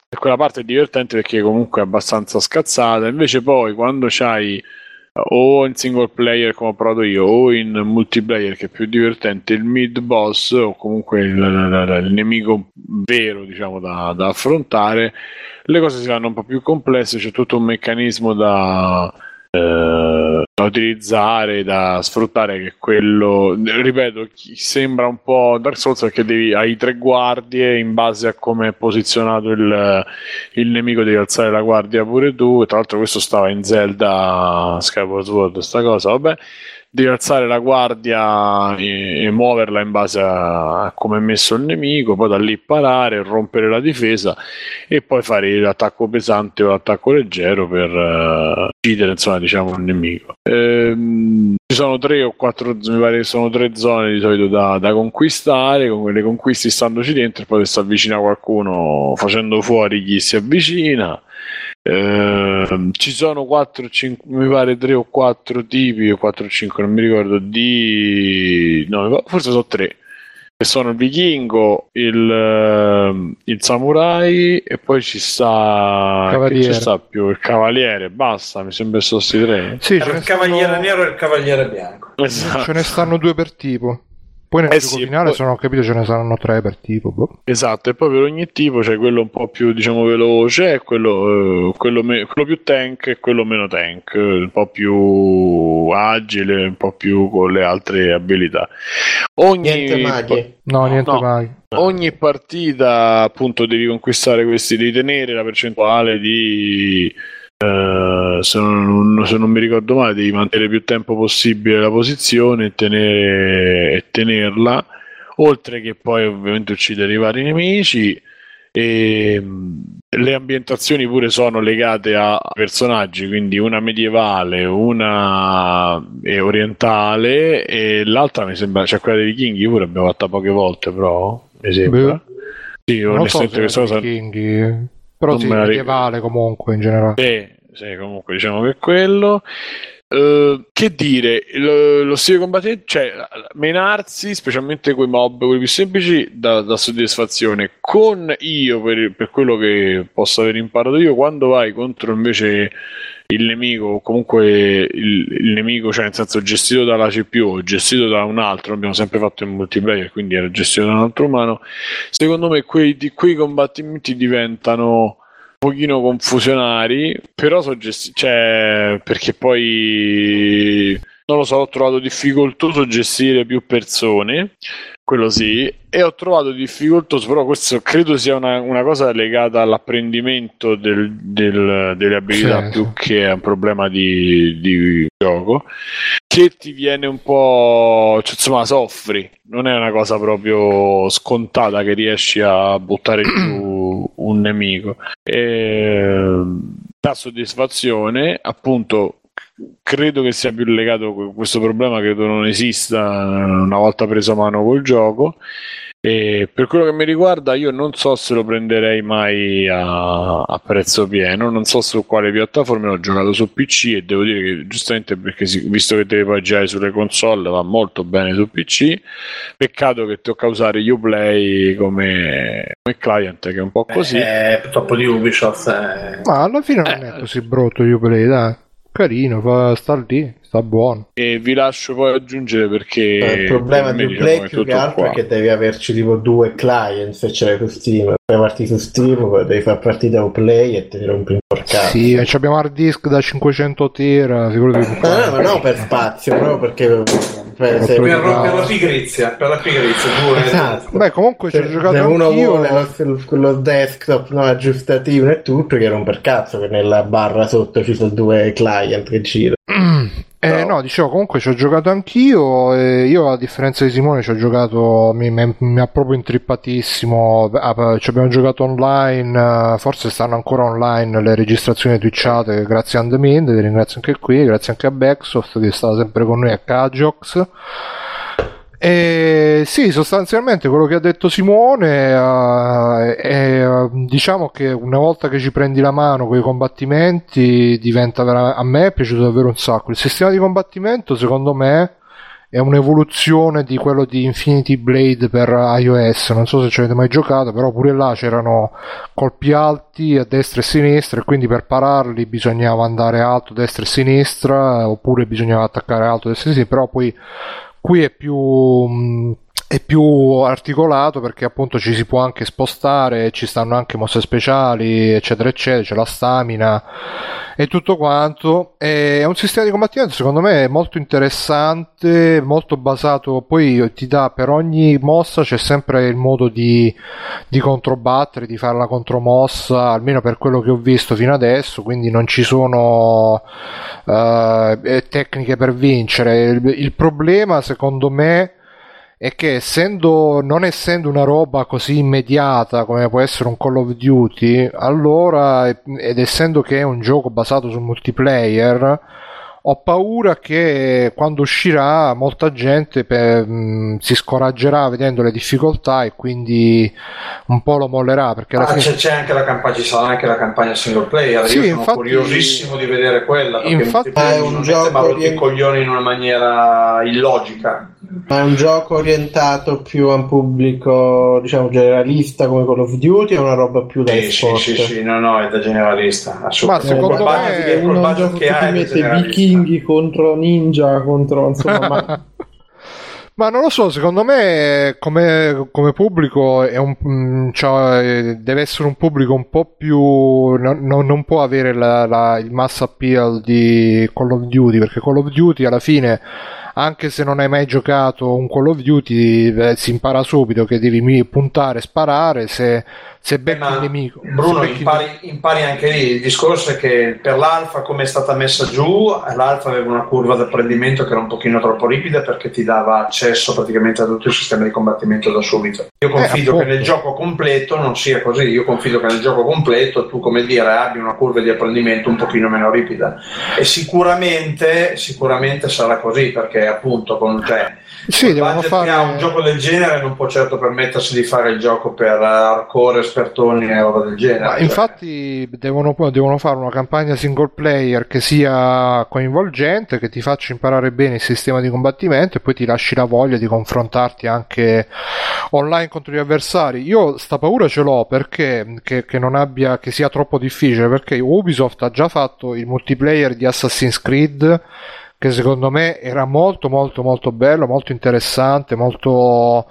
Speaker 1: per quella parte è divertente perché comunque è abbastanza scazzata. Invece, poi quando c'hai o in single player come ho provato io o in multiplayer che è più divertente il mid boss o comunque il, il- il nemico vero diciamo da, da affrontare le cose si fanno un po' più complesse c'è tutto un meccanismo da, eh, da utilizzare da sfruttare che quello ripeto sembra un po' Dark Souls perché devi, hai tre guardie in base a come è posizionato il, il nemico devi alzare la guardia pure tu. Tra l'altro, questo stava in Zelda Skyward Sword. Sta cosa, vabbè. Devi alzare la guardia e, e muoverla in base a, a come è messo il nemico, poi da lì parare, rompere la difesa e poi fare l'attacco pesante o l'attacco leggero per eh, uccidere, insomma, diciamo, il nemico. Ehm, ci sono tre o quattro, mi pare che sono tre zone di solito da, da conquistare, con quelle conquisti standoci dentro, poi se si avvicina qualcuno facendo fuori chi si avvicina. Ehm, ci sono 4, 5, mi pare 3 o 4 tipi, o 4 o 5, non mi ricordo, di... no, forse sono 3, che sono il vichingo, il, ehm, il samurai e poi ci sta... Che
Speaker 2: Cavaliere.
Speaker 1: ci sta più? Il cavaliere, basta, mi sembra che sono sti tre.
Speaker 2: Sì,
Speaker 8: il cavaliere
Speaker 2: stanno,
Speaker 8: nero e il cavaliere bianco.
Speaker 1: Esatto.
Speaker 2: ce ne stanno due per tipo. Poi nel
Speaker 1: Eh
Speaker 2: gioco
Speaker 1: sì,
Speaker 2: finale,
Speaker 1: poi-
Speaker 2: se non ho capito, ce ne saranno tre per tipo. boh.
Speaker 1: Esatto, e poi per ogni tipo c'è quello un po' più diciamo veloce, quello, eh, quello, me- quello più tank e quello meno tank, eh, un po' più agile, un po' più con le altre abilità. Ogni,
Speaker 5: Niente maghi.
Speaker 2: No, niente
Speaker 1: No.
Speaker 2: mai.
Speaker 1: ogni partita appunto devi conquistare questi, devi tenere la percentuale di eh, se, non, se non mi ricordo male devi mantenere più tempo possibile la posizione e, tenere, e tenerla oltre che poi ovviamente uccidere i vari nemici e mh, le ambientazioni pure sono legate a personaggi quindi una medievale una è orientale e l'altra mi sembra cioè quella dei vichinghi pure abbiamo fatta poche volte però mi sembra
Speaker 2: Beh.
Speaker 1: sì
Speaker 2: so
Speaker 1: onestamente
Speaker 2: se
Speaker 1: questa cosa
Speaker 2: vichinghi, però
Speaker 1: non
Speaker 2: sì, medievale comunque in generale.
Speaker 1: sì, sì, comunque diciamo che è quello. Eh, che dire, lo, lo stile combattente, cioè menarsi, specialmente quei mob, quelli più semplici, dà, dà soddisfazione. Con io, per, per quello che posso aver imparato io, quando vai contro invece il nemico, o comunque il, il nemico, cioè nel senso gestito dalla CPU o gestito da un altro, abbiamo sempre fatto in multiplayer, quindi era gestito da un altro umano. Secondo me quei, di- quei combattimenti diventano un pochino confusionari, però so gesti- cioè, perché poi non lo so, ho trovato difficoltoso gestire più persone, quello sì, e ho trovato difficoltoso, però questo credo sia una, una cosa legata all'apprendimento del- del- delle abilità
Speaker 2: Sì,
Speaker 1: più che a un problema di, di gioco, che ti viene un po', cioè, insomma, soffri, non è una cosa proprio scontata che riesci a buttare giù un nemico. E, dà soddisfazione, appunto. Credo che sia più legato questo problema, credo non esista una volta preso mano col gioco. E per quello che mi riguarda, io non so se lo prenderei mai a, a prezzo pieno, non so su quale piattaforma l'ho giocato su PC e devo dire che giustamente perché si- visto che puoi giocare sulle console va molto bene su PC. Peccato che tocca usare Uplay come, come client, che è un po' così.
Speaker 8: Eh, purtroppo di Ubisoft. eh.
Speaker 2: Ma alla fine non è così brutto Uplay, dai. Carino, fa, sta lì, sta buono.
Speaker 1: E vi lascio poi aggiungere perché
Speaker 5: Eh, il problema
Speaker 1: per
Speaker 5: di Play più che altro
Speaker 1: qua.
Speaker 5: è che devi averci tipo due client se ce l'hai su Steam. Fai partire su Steam, poi devi far partire da Play e te ne rompi un porcato.
Speaker 2: Sì, e ci abbiamo hard disk da 500 tera, sicuro che...
Speaker 5: No, no, ma non per spazio, proprio perché per, se-
Speaker 8: Per,
Speaker 2: no.
Speaker 8: per la pigrizia, per la pigrizia. Due,
Speaker 5: Esatto.
Speaker 2: Beh, comunque ci ho giocato
Speaker 5: se uno
Speaker 2: anch'io.
Speaker 5: vuole lo, quello desktop no, aggiustativo e tutto, che rompe il cazzo che nella barra sotto ci sono due client che girano. *clears throat*
Speaker 2: Eh, no, dicevo, comunque ci ho giocato anch'io. E io, a differenza di Simone, ci ho giocato. Mi, mi- mi ha proprio intrippatissimo. Ah, Ci abbiamo giocato online. Forse stanno ancora online le registrazioni twitchate. Grazie a Andemind. Vi ringrazio anche qui. Grazie anche a Backsoft che stava sempre con noi a Kajox. E sì, sostanzialmente quello che ha detto Simone eh, è, eh, diciamo che una volta che ci prendi la mano con i combattimenti diventa vera- a me è piaciuto davvero un sacco. Il sistema di combattimento secondo me è un'evoluzione di quello di Infinity Blade per iOS. Non so se ci avete mai giocato, però pure là c'erano colpi alti a destra e sinistra, e quindi per pararli bisognava andare alto, destra e sinistra, oppure bisognava attaccare alto, destra e sinistra. Però poi qui è più. mh, è più articolato perché appunto ci si può anche spostare, ci stanno anche mosse speciali, eccetera, eccetera, c'è la stamina e tutto quanto. È un sistema di combattimento secondo me molto interessante, molto basato, poi ti dà per ogni mossa c'è sempre il modo di, di controbattere, di fare la contromossa, almeno per quello che ho visto fino adesso, quindi non ci sono eh, tecniche per vincere. Il, il problema secondo me è che essendo, non essendo una roba così immediata come può essere un Call of Duty, allora, ed essendo che è un gioco basato sul multiplayer, ho paura che quando uscirà molta gente per- mh, si scoraggerà vedendo le difficoltà e quindi un po' lo mollerà perché
Speaker 8: Ah,
Speaker 2: fine
Speaker 8: c'è, anche la campagna, ci sarà anche la campagna single player.
Speaker 2: Sì,
Speaker 8: Io sono
Speaker 2: infatti-
Speaker 8: curiosissimo di vedere quella. Perché
Speaker 2: Infatti-
Speaker 5: È un gioco
Speaker 8: mi ha rotto i
Speaker 5: orient-
Speaker 8: coglioni in una maniera illogica.
Speaker 5: Ma è un gioco orientato più a un pubblico, diciamo, generalista come Call of Duty o una roba più da
Speaker 8: Sì, sì,
Speaker 5: sport?
Speaker 8: sì, sì, no, no, è da generalista.
Speaker 2: Ma
Speaker 8: assolutamente.
Speaker 2: secondo
Speaker 8: budget
Speaker 2: me-
Speaker 3: è un gioco
Speaker 8: che
Speaker 3: che mette vichinghi contro ninja, contro insomma, ma *laughs*
Speaker 2: Ma non lo so, secondo me come, come pubblico è un, mm, cioè, deve essere un pubblico un po' più... non, non- non può avere la- la- il mass appeal di Call of Duty, perché Call of Duty alla fine, anche se non hai mai giocato un Call of Duty, eh, si impara subito che devi puntare sparare, se, se becchi
Speaker 8: Ma,
Speaker 2: il nemico...
Speaker 8: Bruno, impari, impari anche lì. Il discorso è che per l'alfa, come è stata messa giù, l'alfa aveva una curva di apprendimento che era un pochino troppo ripida perché ti dava accesso praticamente a tutto il sistema di combattimento da subito. Io confido che
Speaker 2: appunto.
Speaker 8: nel gioco completo non sia così. Io confido che nel gioco completo tu, come dire, abbia una curva di apprendimento un pochino meno ripida. E sicuramente, sicuramente sarà così perché appunto con cioè,
Speaker 2: Sì, devono fare-
Speaker 8: un gioco del genere non può certo permettersi di fare il gioco per hardcore espertoni e roba del genere. Cioè,
Speaker 2: infatti devono, devono fare una campagna single player che sia coinvolgente, che ti faccia imparare bene il sistema di combattimento e poi ti lasci la voglia di confrontarti anche online contro gli avversari. Io sta paura ce l'ho perché che, che non abbia, che sia troppo difficile, perché Ubisoft ha già fatto il multiplayer di Assassin's Creed che secondo me era molto molto molto bello, molto interessante, molto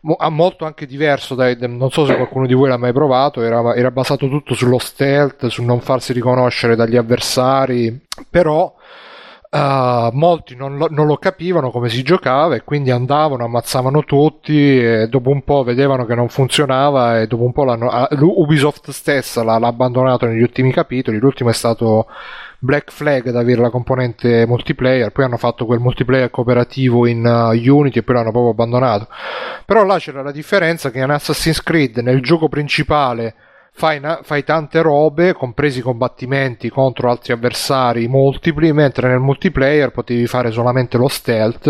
Speaker 2: mo- ah, molto anche diverso dai, non so se qualcuno di voi l'ha mai provato era, era basato tutto sullo stealth sul non farsi riconoscere dagli avversari però eh, molti non lo, non lo capivano come si giocava e quindi andavano, ammazzavano tutti e dopo un po' vedevano che non funzionava e dopo un po' l'hanno, ah, Ubisoft stessa l'ha, l'ha abbandonato negli ultimi capitoli l'ultimo è stato Black Flag ad avere la componente multiplayer, poi hanno fatto quel multiplayer cooperativo in uh, Unity e poi l'hanno proprio abbandonato. Però là c'era la differenza che in Assassin's Creed nel gioco principale fai, fai tante robe, compresi combattimenti contro altri avversari multipli, mentre nel multiplayer potevi fare solamente lo stealth,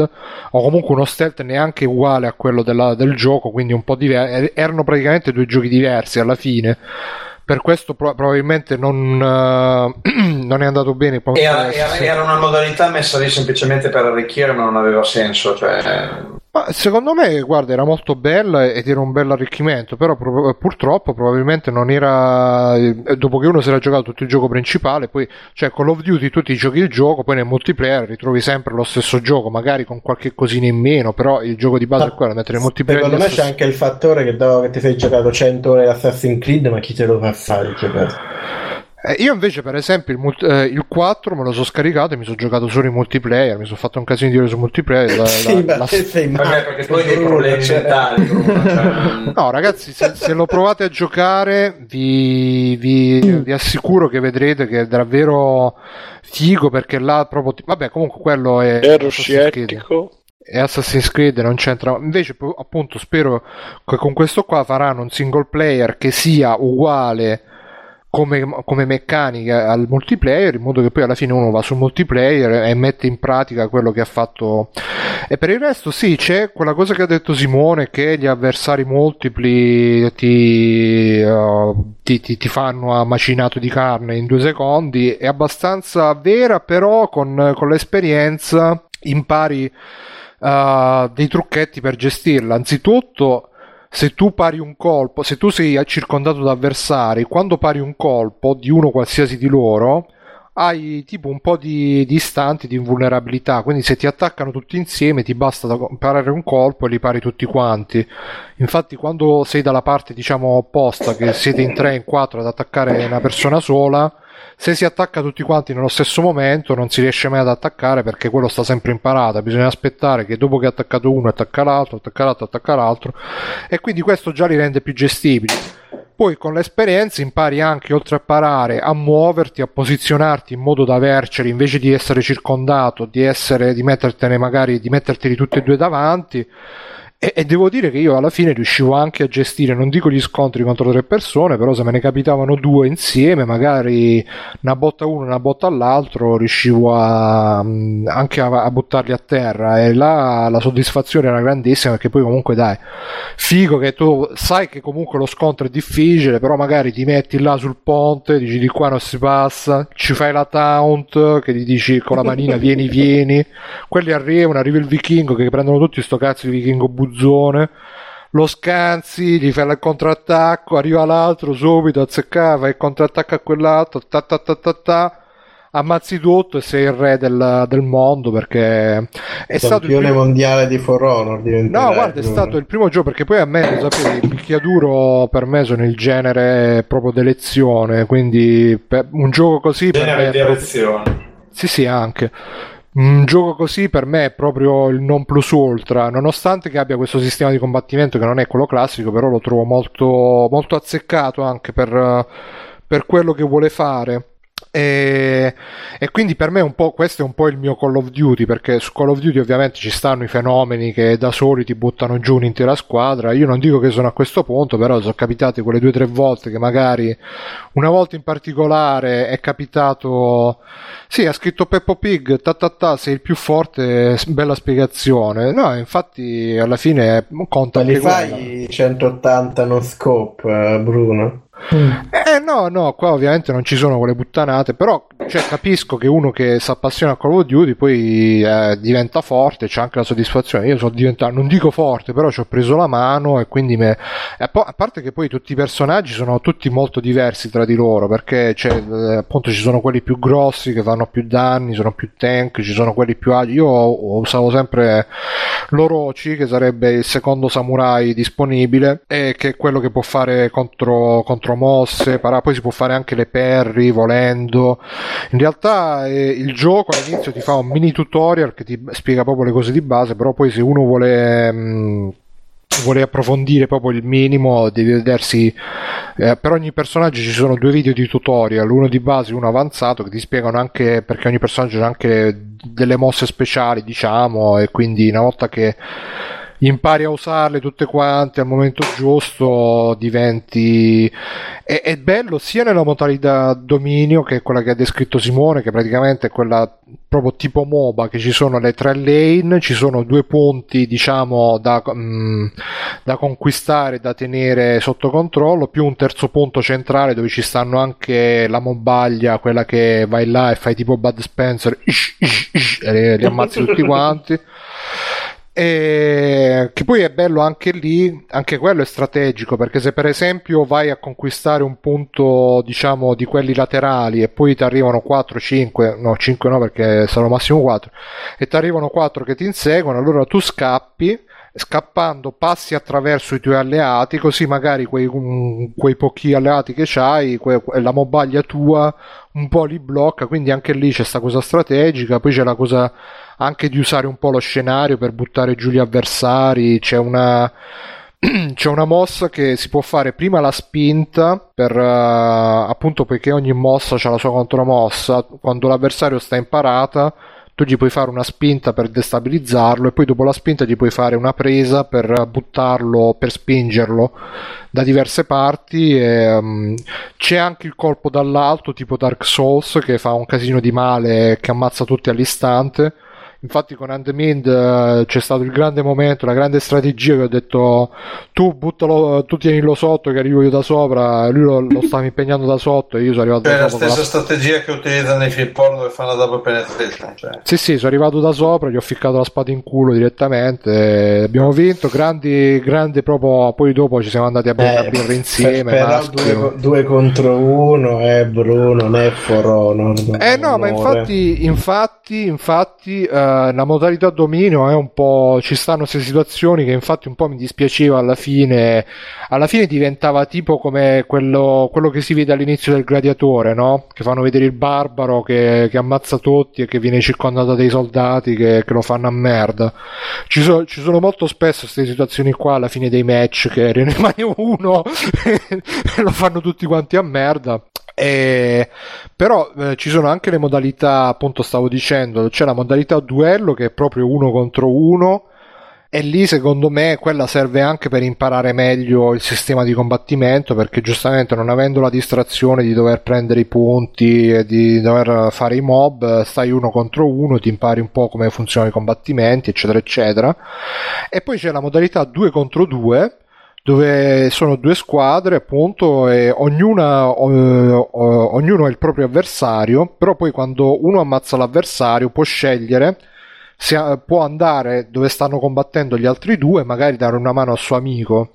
Speaker 2: o comunque uno stealth neanche uguale a quello della- del gioco, quindi un po' diverso. Erano praticamente due giochi diversi alla fine. Per questo pro- probabilmente non, eh, *clears throat* non è andato bene.
Speaker 8: Era, era- era una modalità messa lì semplicemente per arricchire, ma non aveva senso. Cioè,
Speaker 2: Ma secondo me, guarda, era molto bella ed era un bel arricchimento, però pro- purtroppo probabilmente non era... eh, Dopo che uno si era giocato tutto il gioco principale, poi, cioè Call of Duty tu ti giochi il gioco, poi nel multiplayer ritrovi sempre lo stesso gioco, magari con qualche cosina in meno, però il gioco di base è quello, mentre nel multiplayer...
Speaker 5: Secondo me c'è anche il fattore che dopo che ti sei giocato 100 ore Assassin's Creed, ma chi te lo fa fare il giocato?
Speaker 2: Eh, io invece, per esempio, il, multi- eh, il 4 me lo sono scaricato e mi sono giocato solo in multiplayer, mi sono fatto un casino di ore su multiplayer. la-
Speaker 5: Sì,
Speaker 2: la-
Speaker 5: ma
Speaker 2: la-
Speaker 5: sei
Speaker 8: vabbè, perché hai dei problemi
Speaker 5: cioè-
Speaker 8: mentali. Cioè,
Speaker 2: No, ragazzi, se, se lo provate a giocare, vi, vi- vi assicuro che vedrete che è davvero figo perché là proprio. ti- Vabbè, comunque quello è.
Speaker 1: Ero
Speaker 2: Assassin's Creed.
Speaker 1: scettico.
Speaker 2: E Assassin's Creed non c'entra. Invece, appunto, spero che con questo qua faranno un single player che sia uguale come, come meccanica al multiplayer, in modo che poi alla fine uno va sul multiplayer e mette in pratica quello che ha fatto. E per il resto, sì, c'è quella cosa che ha detto Simone: che gli avversari multipli ti, eh, ti, ti- ti fanno a macinato di carne in due secondi. È abbastanza vera, però con, con l'esperienza impari uh, dei trucchetti per gestirla. Anzitutto, se tu pari un colpo, se tu sei circondato da avversari, quando pari un colpo di uno qualsiasi di loro, hai tipo un po' di, di di invulnerabilità, quindi se ti attaccano tutti insieme ti basta parare un colpo e li pari tutti quanti. Infatti quando sei dalla parte diciamo opposta, che siete in 3 in 4 ad attaccare una persona sola, se si attacca tutti quanti nello stesso momento non si riesce mai ad attaccare perché quello sta sempre in parata, bisogna aspettare che dopo che ha attaccato uno attacca l'altro, attacca l'altro, attacca l'altro e quindi questo già li rende più gestibili. Poi con l'esperienza impari anche, oltre a parare, a muoverti, a posizionarti in modo da averceli invece di essere circondato, di, essere, di mettertene magari, di metterteli tutti e due davanti. E, e devo dire che io alla fine riuscivo anche a gestire, non dico gli scontri contro tre persone, però se me ne capitavano due insieme, magari una botta uno una botta all'altro, riuscivo a, mh, anche a, a buttarli a terra. E là la soddisfazione era grandissima perché poi comunque dai, figo che tu sai che comunque lo scontro è difficile, però magari ti metti là sul ponte, dici di qua non si passa, ci fai la taunt, che gli dici con la manina vieni vieni, *laughs* quelli arrivano, arriva il vichingo che prendono tutti sto cazzo di vichingo buzzone, lo scanzi, gli fai il contrattacco, arriva l'altro subito, azzeccava, il contrattacco a quell'altro, ta ta ta ta ta, ammazzi tutto e sei il re del, del mondo perché è stato il
Speaker 5: Campione
Speaker 2: primo...
Speaker 5: mondiale di For Honor
Speaker 2: No, guarda, è
Speaker 5: Bruno.
Speaker 2: stato il primo gioco perché poi a me, lo sapete, i picchiaduro per me sono il genere proprio d'elezione, quindi per- un gioco così per me
Speaker 8: Genere di erezione.
Speaker 2: Sì, sì, anche. Un gioco così per me è proprio il non plus ultra, nonostante che abbia questo sistema di combattimento che non è quello classico, però lo trovo molto, molto azzeccato anche per, per quello che vuole fare. E, e quindi per me un po' questo è un po' il mio Call of Duty perché su Call of Duty ovviamente ci stanno i fenomeni che da soli ti buttano giù un'intera squadra. Io non dico che sono a questo punto però sono capitate quelle due o tre volte che magari una volta in particolare è capitato sì ha scritto Peppo Pig ta ta ta sei il più forte bella spiegazione. No infatti alla fine conta
Speaker 5: Ma li fai 180 no scope, eh, Bruno?
Speaker 2: Eh no, no, qua ovviamente non ci sono quelle puttanate, però cioè, capisco che uno che si appassiona a Call of Duty poi eh, diventa forte, c'è anche la soddisfazione. Io sono diventato, non dico forte, però ci ho preso la mano e quindi me... e a parte che poi tutti i personaggi sono tutti molto diversi tra di loro, perché eh, appunto ci sono quelli più grossi che fanno più danni, sono più tank, ci sono quelli più agili. Io usavo sempre l'Orochi, che sarebbe il secondo samurai disponibile, e che è quello che può fare contro, contro mosse, para- poi si può fare anche le parry volendo. In realtà eh, il gioco all'inizio ti fa un mini tutorial che ti spiega proprio le cose di base, però poi se uno vuole... mh, vuole approfondire proprio il minimo devi vedersi eh, per ogni personaggio ci sono due video di tutorial uno di base e uno avanzato che ti spiegano anche perché ogni personaggio ha anche delle mosse speciali diciamo e quindi una volta che impari a usarle tutte quante al momento giusto diventi è, è bello sia nella modalità dominio che è quella che ha descritto Simone che praticamente è quella proprio tipo MOBA che ci sono le tre lane ci sono due punti diciamo da, mm, da conquistare da tenere sotto controllo più un terzo punto centrale dove ci stanno anche la mobaglia quella che vai là e fai tipo Bud Spencer ish, ish, ish, e li, li ammazzi tutti *laughs* quanti e che poi è bello anche lì, anche quello è strategico perché se per esempio vai a conquistare un punto diciamo di quelli laterali e poi ti arrivano 4, 5, no 5 no perché sono massimo 4 e ti arrivano 4 che ti inseguono, allora tu scappi scappando passi attraverso i tuoi alleati così magari quei, um, quei pochi alleati che c'hai que- la mobaglia tua un po' li blocca quindi anche lì c'è sta cosa strategica poi c'è la cosa anche di usare un po' lo scenario per buttare giù gli avversari c'è una *clears throat* c'è una mossa che si può fare prima la spinta per eh, appunto perché ogni mossa ha la sua contromossa quando l'avversario sta in parata tu gli puoi fare una spinta per destabilizzarlo e poi dopo la spinta gli puoi fare una presa per buttarlo, per spingerlo da diverse parti. E, um, c'è anche il colpo dall'alto tipo Dark Souls che fa un casino di male che ammazza tutti all'istante. Infatti con Andemind eh, c'è stato il grande momento, la grande strategia che ho detto tu buttalo, tu tienilo sotto che arrivo io da sopra, lui lo, lo stava impegnando da sotto e io sono arrivato
Speaker 8: Cioè,
Speaker 2: da
Speaker 8: la
Speaker 2: sopra. con
Speaker 8: stessa
Speaker 2: la-
Speaker 8: strategia che utilizzano nei film porno dove fanno la double penetration. Cioè.
Speaker 2: Sì, sì, sono arrivato da sopra, gli ho ficcato la spada in culo direttamente, abbiamo vinto, grandi, grandi proprio, poi dopo ci siamo andati a bere una
Speaker 5: Eh,
Speaker 2: birra insieme,
Speaker 5: però due, due contro uno, eh, Bruno, non è for honor.
Speaker 2: Eh no, ma
Speaker 5: onore.
Speaker 2: infatti, infatti, infatti eh, la modalità dominio è un po'. ci stanno queste situazioni che infatti un po' mi dispiaceva alla fine. Alla fine diventava tipo come quello, quello che si vede all'inizio del gladiatore, no? Che fanno vedere il barbaro che, che ammazza tutti e che viene circondato dai soldati che, che lo fanno a merda. Ci, so- ci sono molto spesso queste situazioni qua alla fine dei match che ne *laughs* rimane uno *laughs* e lo fanno tutti quanti a merda. E- però eh, ci sono anche le modalità, appunto stavo dicendo, c'è la modalità duello che è proprio uno contro uno e lì secondo me quella serve anche per imparare meglio il sistema di combattimento perché giustamente non avendo la distrazione di dover prendere i punti e di dover fare i mob, stai uno contro uno, ti impari un po' come funzionano i combattimenti, eccetera, eccetera. E poi c'è la modalità 2 contro 2 dove sono due squadre appunto e ognuna, o- o- ognuno ha il proprio avversario, però poi quando uno ammazza l'avversario può scegliere se ha- può andare dove stanno combattendo gli altri due magari dare una mano al suo amico.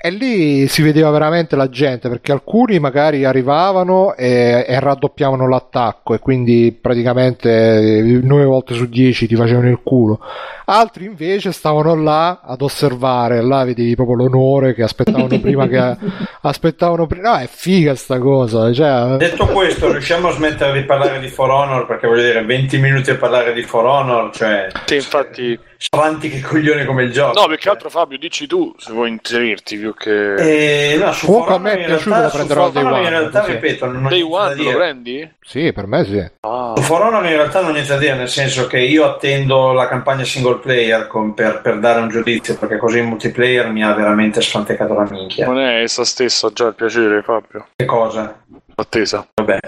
Speaker 2: E lì si vedeva veramente la gente perché alcuni magari arrivavano e, e raddoppiavano l'attacco e quindi praticamente 9 volte su 10 ti facevano il culo. Altri invece stavano là ad osservare, là vedevi proprio l'onore che aspettavano *laughs* prima che aspettavano prima. No, è figa sta cosa, cioè
Speaker 8: Detto questo, riusciamo a smettere di parlare di For Honor perché voglio dire 20 minuti a parlare di For Honor, cioè
Speaker 6: Sì, infatti.
Speaker 8: Avanti che coglioni come il gioco.
Speaker 1: No, più che altro Fabio, dici tu se vuoi inserirti più che...
Speaker 8: Eh, no, su
Speaker 2: Comunque a me è
Speaker 8: in
Speaker 2: piaciuto,
Speaker 8: realtà,
Speaker 2: lo
Speaker 8: su
Speaker 2: prenderò day
Speaker 8: Honor in
Speaker 2: one,
Speaker 8: realtà,
Speaker 2: sì.
Speaker 8: ripeto, non ho
Speaker 1: Day
Speaker 8: niente da
Speaker 1: One lo
Speaker 8: dire.
Speaker 1: prendi?
Speaker 2: sì, per me sì.
Speaker 1: Ah.
Speaker 8: Su For Honor in realtà non ho niente da dire, nel senso che io attendo la campagna single player con- per, per dare un giudizio, perché così il multiplayer mi ha veramente sfantecato la minchia.
Speaker 1: Non è essa stessa già il piacere, Fabio.
Speaker 8: Che cosa?
Speaker 1: Attesa.
Speaker 8: Vabbè.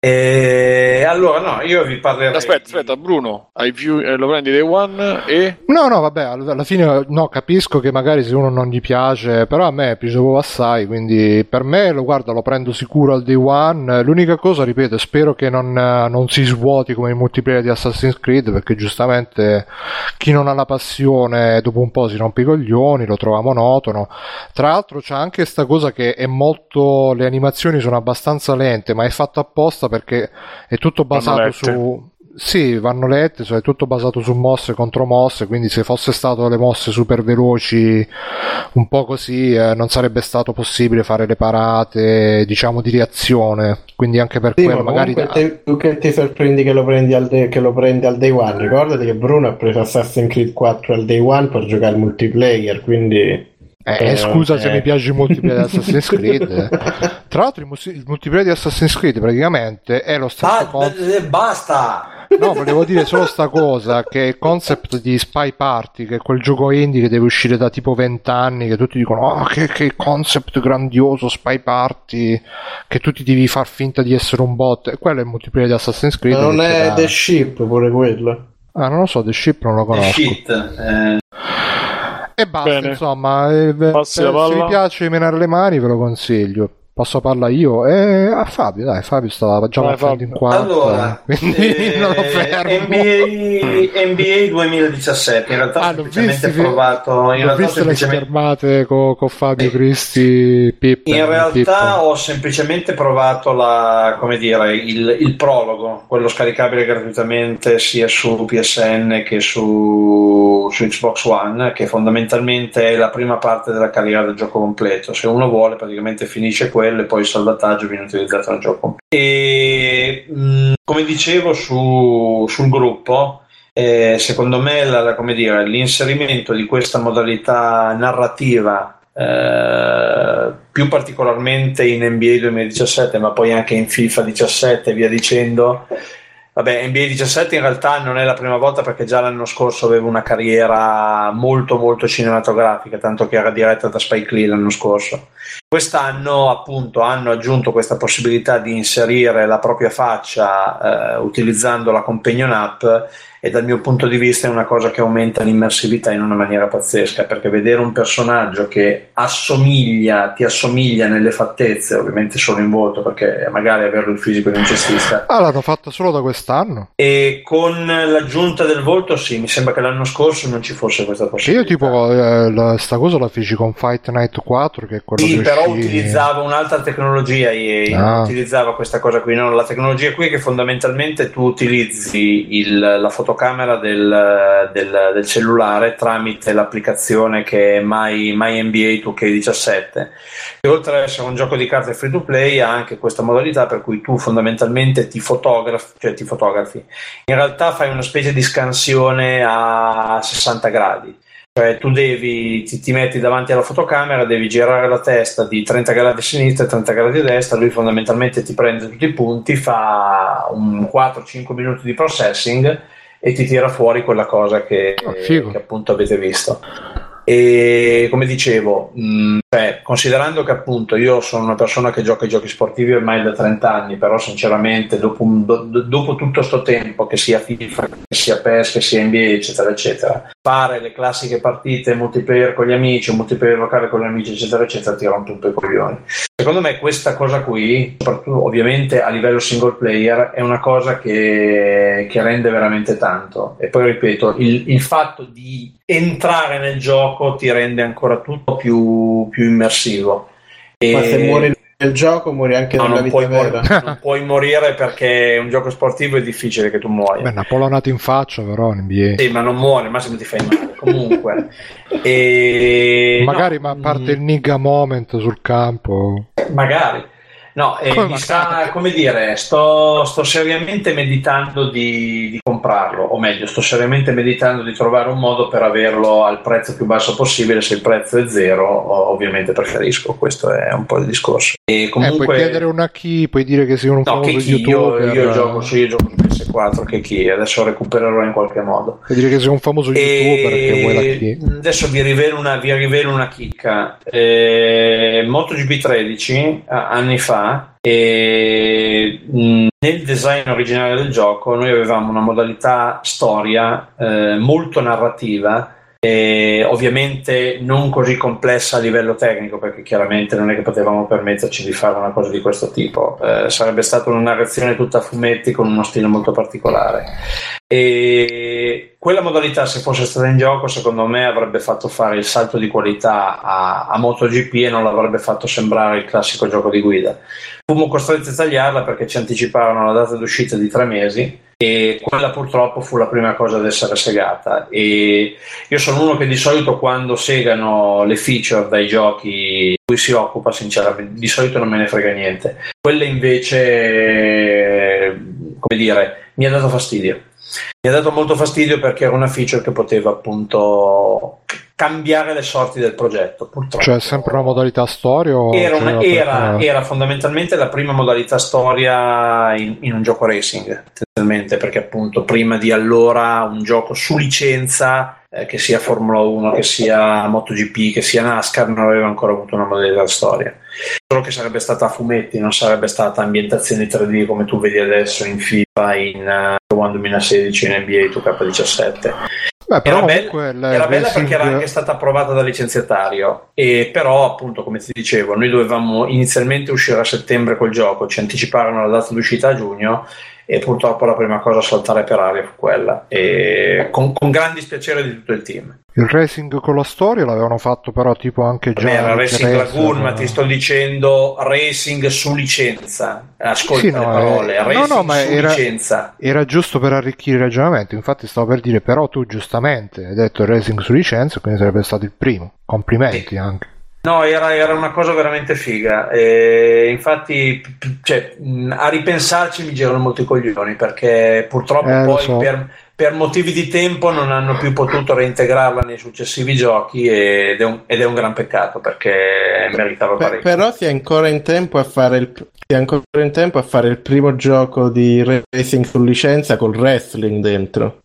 Speaker 8: E allora no, io vi parlerei.
Speaker 1: Aspetta, aspetta, Bruno, hai più, eh, lo prendi Day One e...
Speaker 2: No, no, vabbè, all- alla fine no, capisco che magari se uno non gli piace, però a me è piaciuto assai, quindi per me lo guarda, lo prendo sicuro al day one. L'unica cosa, ripeto, spero che non, eh, non si svuoti come il multiplayer di Assassin's Creed, perché giustamente chi non ha la passione dopo un po' si rompe i coglioni, lo trova monotono. Tra l'altro c'è anche questa cosa che è molto, le animazioni sono abbastanza lente, ma è fatto apposta perché è tutto basato su... Sì, vanno lette, cioè è tutto basato su mosse contro mosse, quindi se fosse stato le mosse super veloci, un po' così, eh, non sarebbe stato possibile fare le parate, diciamo, di reazione. Quindi anche per
Speaker 5: Sì,
Speaker 2: quello
Speaker 5: ma
Speaker 2: magari...
Speaker 5: te- tu che ti sorprendi che lo prendi al day, che lo prendi al day one, ricordati che Bruno ha preso Assassin's Creed 4 al day one per giocare al multiplayer, quindi...
Speaker 2: Eh, scusa se
Speaker 5: eh.
Speaker 2: mi piace il multiplayer di *laughs* Assassin's Creed. Tra l'altro il, mus- il multiplayer di Assassin's Creed praticamente è lo stesso
Speaker 8: Ah,
Speaker 2: concept.
Speaker 8: eh, basta!
Speaker 2: No, volevo dire solo sta cosa, che il concept di Spy Party, che è quel gioco indie che deve uscire da tipo 20 anni, che tutti dicono, oh, che, che concept grandioso, Spy Party, che tu ti devi far finta di essere un bot. E quello è il multiplayer di Assassin's Creed.
Speaker 5: Ma non è The Ship pure quello.
Speaker 2: Ah, non lo so, The Ship non lo
Speaker 8: Eh,
Speaker 2: conosco.
Speaker 8: shit. eh.
Speaker 2: E basta,
Speaker 1: Bene.
Speaker 2: insomma, eh, se vi piace menare le mani ve lo consiglio. Posso parlare io? Eh, a Fabio, dai, Fabio stava già
Speaker 1: Fabio.
Speaker 2: in quarta,
Speaker 8: Allora,
Speaker 2: quindi
Speaker 8: eh, *laughs*
Speaker 2: non lo fermo.
Speaker 8: NBA, NBA 2017, in realtà
Speaker 2: Ah,
Speaker 8: ho semplicemente
Speaker 2: visto,
Speaker 8: provato, in
Speaker 2: Ho
Speaker 8: realtà ho
Speaker 2: visto le
Speaker 8: semplicemente
Speaker 2: schermate con, con Fabio
Speaker 8: Eh,
Speaker 2: Cristi, Pippo.
Speaker 8: In realtà ho semplicemente provato la, come dire, il, il prologo, quello scaricabile gratuitamente sia su PSN che su, su Xbox One, che fondamentalmente è la prima parte della carriera del gioco completo. Se uno vuole, praticamente finisce quello e poi il salvataggio viene utilizzato nel gioco. E mh, come dicevo su- sul gruppo. eh, secondo me la- la- dire, l'inserimento di questa modalità narrativa eh, più particolarmente in NBA 2017 ma poi anche in FIFA 17 e via dicendo Vabbè, NBA 17 in realtà non è la prima volta perché già l'anno scorso avevo una carriera molto molto cinematografica, tanto che era diretta da Spike Lee l'anno scorso. Quest'anno appunto hanno aggiunto questa possibilità di inserire la propria faccia eh, utilizzando la companion app e dal mio punto di vista è una cosa che aumenta l'immersività in una maniera pazzesca perché vedere un personaggio che assomiglia, ti assomiglia nelle fattezze, ovviamente solo in volto perché magari averlo il fisico di un cestista
Speaker 2: Ah, l'hanno fatto solo da quest'anno?
Speaker 8: e con l'aggiunta del volto sì, mi sembra che l'anno scorso non ci fosse questa possibilità.
Speaker 2: io tipo eh, la- sta cosa la feci con Fight Night 4 che è quello
Speaker 8: Sì,
Speaker 2: che
Speaker 8: però
Speaker 2: uscì-
Speaker 8: utilizzava un'altra tecnologia EA,
Speaker 2: Ah.
Speaker 8: non utilizzava questa cosa qui, no? la tecnologia qui è che fondamentalmente tu utilizzi il- la fotocamera del, del- del cellulare tramite l'applicazione che è My, My NBA 2K17 e oltre ad essere un gioco di carte free to play ha anche questa modalità per cui tu fondamentalmente ti fotografi, cioè ti fotografi. In realtà fai una specie di scansione a 60 gradi. Cioè tu devi, ti, ti metti davanti alla fotocamera, devi girare la testa di 30 gradi a sinistra e 30 gradi a destra, lui fondamentalmente ti prende tutti i punti, fa un 4-5 minuti di processing e ti tira fuori quella cosa che,
Speaker 2: figo.
Speaker 8: che appunto avete visto. E come dicevo, mh, cioè, considerando che appunto io sono una persona che gioca ai giochi sportivi ormai da 30 anni, però sinceramente dopo, un- do- do- dopo tutto sto tempo, che sia FIFA, che sia PES, che sia NBA, eccetera, eccetera, fare le classiche partite multiplayer con gli amici, multiplayer locale con gli amici, eccetera, eccetera, ti rompe un po' i coglioni. Secondo me questa cosa qui, soprattutto ovviamente a livello single player, è una cosa che, che rende veramente tanto. E poi ripeto, il, il fatto di entrare nel gioco ti rende ancora tutto più, più immersivo. E-
Speaker 5: Ma se muori nel gioco, muori anche
Speaker 8: No,
Speaker 5: nella
Speaker 8: non
Speaker 5: vita
Speaker 8: puoi, mor-
Speaker 5: vera.
Speaker 8: non puoi morire perché è un gioco sportivo è difficile che tu muoia.
Speaker 2: Beh, una polonata in faccia però in NBA.
Speaker 8: Sì, ma non muore, massimo ti fai male. Comunque, e...
Speaker 2: Magari
Speaker 8: no,
Speaker 2: ma a parte
Speaker 8: mm,
Speaker 2: il nigga moment sul campo.
Speaker 8: Magari. No, eh,
Speaker 2: Come
Speaker 8: sta, come dire, sto, sto seriamente meditando di, di comprarlo, o meglio, sto seriamente meditando di trovare un modo per averlo al prezzo più basso possibile. Se il prezzo è zero, ovviamente preferisco, questo è un po' il discorso. E
Speaker 2: Eh,
Speaker 8: comunque,
Speaker 2: puoi chiedere una key, puoi dire che sei un
Speaker 8: no, che chi, io,
Speaker 2: youtuber.
Speaker 8: io gioco su, io gioco su PS4, che chi, adesso recupererò in qualche modo.
Speaker 2: Puoi dire che sei un famoso youtuber che vuoi la key.
Speaker 8: Adesso vi rivelo una, vi rivelo una chicca. Eh, MotoGP 13 a- anni fa, e, mh, nel design originale del gioco, noi avevamo una modalità storia eh, molto narrativa. E ovviamente non così complessa a livello tecnico perché chiaramente non è che potevamo permetterci di fare una cosa di questo tipo Eh, sarebbe stata una narrazione tutta a fumetti con uno stile molto particolare e quella modalità se fosse stata in gioco secondo me avrebbe fatto fare il salto di qualità a, a MotoGP e non l'avrebbe fatto sembrare il classico gioco di guida. Fummo costretti a tagliarla perché ci anticiparono la data d'uscita di tre mesi e quella purtroppo fu la prima cosa ad essere segata. E io sono uno che di solito quando segano le feature dai giochi di cui si occupa sinceramente di solito non me ne frega niente. Quella invece come dire mi ha dato fastidio mi ha dato molto fastidio perché era una feature che poteva appunto cambiare le sorti del progetto purtroppo
Speaker 2: Cioè, sempre una modalità storia
Speaker 8: era, una- era- era fondamentalmente la prima modalità storia in, in un gioco racing, tendenzialmente, perché appunto prima di allora un gioco su licenza, eh, che sia Formula 1, che sia MotoGP, che sia NASCAR, non aveva ancora avuto una modalità storia. Solo che sarebbe stata a fumetti, non sarebbe stata ambientazioni 3D come tu vedi adesso in FIFA, in eh, One 2016, in NBA 2K17.
Speaker 2: Beh,
Speaker 8: Era bella, era bella perché era anche stata approvata dal licenziatario, e però, appunto, come ti dicevo, noi dovevamo inizialmente uscire a settembre col gioco, ci anticiparono la data d'uscita a giugno e purtroppo la prima cosa a saltare per aria fu quella, e con, con gran dispiacere di tutto il team.
Speaker 2: Il racing con la storia l'avevano fatto però tipo anche già
Speaker 8: era Racing Lagoon, ma ti sto dicendo racing su licenza. Ascolta
Speaker 2: Sì, no,
Speaker 8: le parole,
Speaker 2: eh, no,
Speaker 8: racing
Speaker 2: no, ma
Speaker 8: su
Speaker 2: era-
Speaker 8: licenza.
Speaker 2: Era giusto per arricchire il ragionamento, infatti stavo per dire, però tu giustamente hai detto racing su licenza, quindi sarebbe stato il primo. Complimenti anche.
Speaker 8: No, era, era una cosa veramente figa. E infatti, cioè, a ripensarci mi girano molto i coglioni perché purtroppo
Speaker 2: Eh,
Speaker 8: poi
Speaker 2: so.
Speaker 8: per, per motivi di tempo non hanno più potuto reintegrarla nei successivi giochi ed è un, ed è un gran peccato perché meritava parecchio.
Speaker 5: però si è ancora in tempo a fare il è ancora in tempo a fare il primo gioco di racing su licenza col wrestling dentro.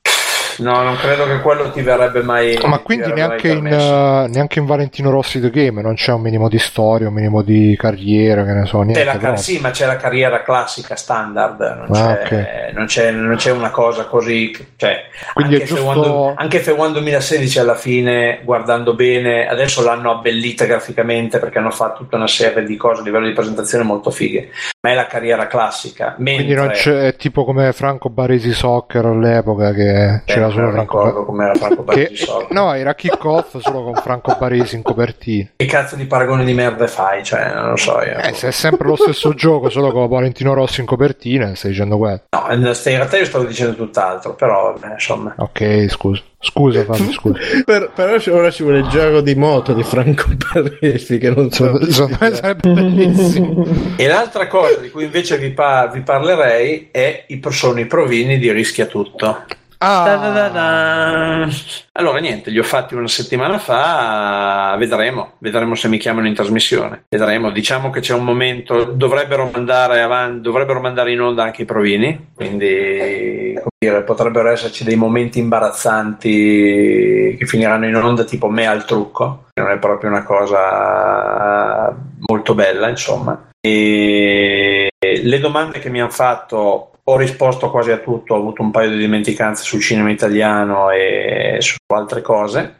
Speaker 8: No, non credo che quello ti verrebbe mai.
Speaker 2: Ma quindi neanche in, eh, neanche in Valentino Rossi The Game non c'è un minimo di storia, un minimo di carriera, che ne so, niente.
Speaker 8: car- sì, ma c'è la carriera classica standard, non,
Speaker 2: Ah,
Speaker 8: c'è, non, c'è, non c'è una cosa così. Cioè,
Speaker 2: Quindi è
Speaker 8: anche,
Speaker 2: giusto-
Speaker 8: F1, anche F1 2016 alla fine, guardando bene, adesso l'hanno abbellita graficamente perché hanno fatto tutta una serie di cose a livello di presentazione molto fighe, ma è la carriera classica. Mentre,
Speaker 2: Quindi non c'è è tipo come Franco Baresi Soccer all'epoca che
Speaker 8: Eh,
Speaker 2: c'era
Speaker 8: non
Speaker 2: solo Franco
Speaker 8: ricordo com'era Franco *laughs*
Speaker 2: che,
Speaker 8: Baresi Soccer.
Speaker 2: No, era kick-off solo con Franco Baresi in copertina.
Speaker 8: Che cazzo di paragone di merda fai? Cioè, non lo so io.
Speaker 2: Eh, se è sempre lo stesso gioco, solo con Valentino Rossi in copertina, stai dicendo quello.
Speaker 8: No, in realtà io stavo dicendo tutt'altro, però insomma.
Speaker 2: Ok, scusa. Scusa, Fabio, scusa.
Speaker 5: Per- *laughs* però ora ci vuole il gioco di moto di Franco Baresi che non so *laughs*
Speaker 2: me sarebbe bellissimo.
Speaker 8: E l'altra cosa di cui invece vi, pa- vi parlerei è i, sono i provini di Rischia Tutto.
Speaker 2: Ah.
Speaker 8: Allora, niente, li ho fatti una settimana fa. Vedremo, vedremo se mi chiamano in trasmissione. Vedremo. Diciamo che c'è un momento, dovrebbero mandare, avanti, dovrebbero mandare in onda anche i provini. Quindi, come dire, potrebbero esserci dei momenti imbarazzanti che finiranno in onda, tipo me al trucco. Non è proprio una cosa molto bella, insomma. E le domande che mi hanno fatto ho risposto quasi a tutto, ho avuto un paio di dimenticanze sul cinema italiano e su altre cose.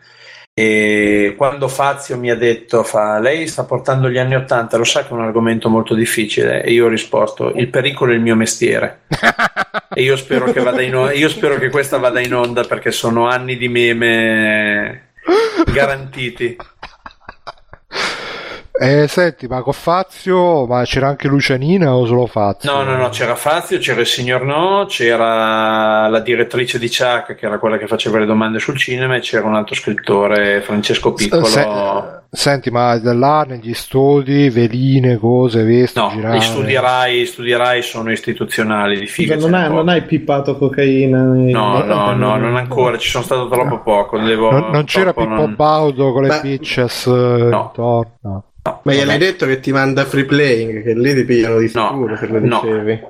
Speaker 8: E quando Fazio mi ha detto, fa, lei sta portando gli anni Ottanta, lo sa che è un argomento molto difficile, e io ho risposto, il pericolo è il mio mestiere. *laughs* e io spero che, vada in onda, io spero che questa vada in onda perché sono anni di meme *laughs* garantiti.
Speaker 2: Eh, senti, ma con Fazio, ma c'era anche Lucianina o solo Fazio?
Speaker 8: No, no, no, c'era Fazio, c'era il signor No, c'era la direttrice di Chuck, che era quella che faceva le domande sul cinema, e c'era un altro scrittore, Francesco Piccolo.
Speaker 2: Se- senti, ma da là negli studi, veline, cose, vesti,
Speaker 8: No,
Speaker 2: girare.
Speaker 8: gli studi Rai, studi Rai sono istituzionali di figa.
Speaker 3: Non, hai, non hai pippato cocaina? nei-
Speaker 8: No, no, no, non ancora, ci sono stato troppo poco. Devo,
Speaker 2: Non, non c'era
Speaker 8: purtroppo
Speaker 2: Pippo
Speaker 8: non-
Speaker 2: Baudo con le
Speaker 5: Ma-
Speaker 2: bitches eh, intorno? No.
Speaker 5: Ma gliel'hai detto che ti manda free playing, che lì ti pigliano di
Speaker 8: No,
Speaker 5: sicuro se lo
Speaker 8: no.
Speaker 5: dicevi.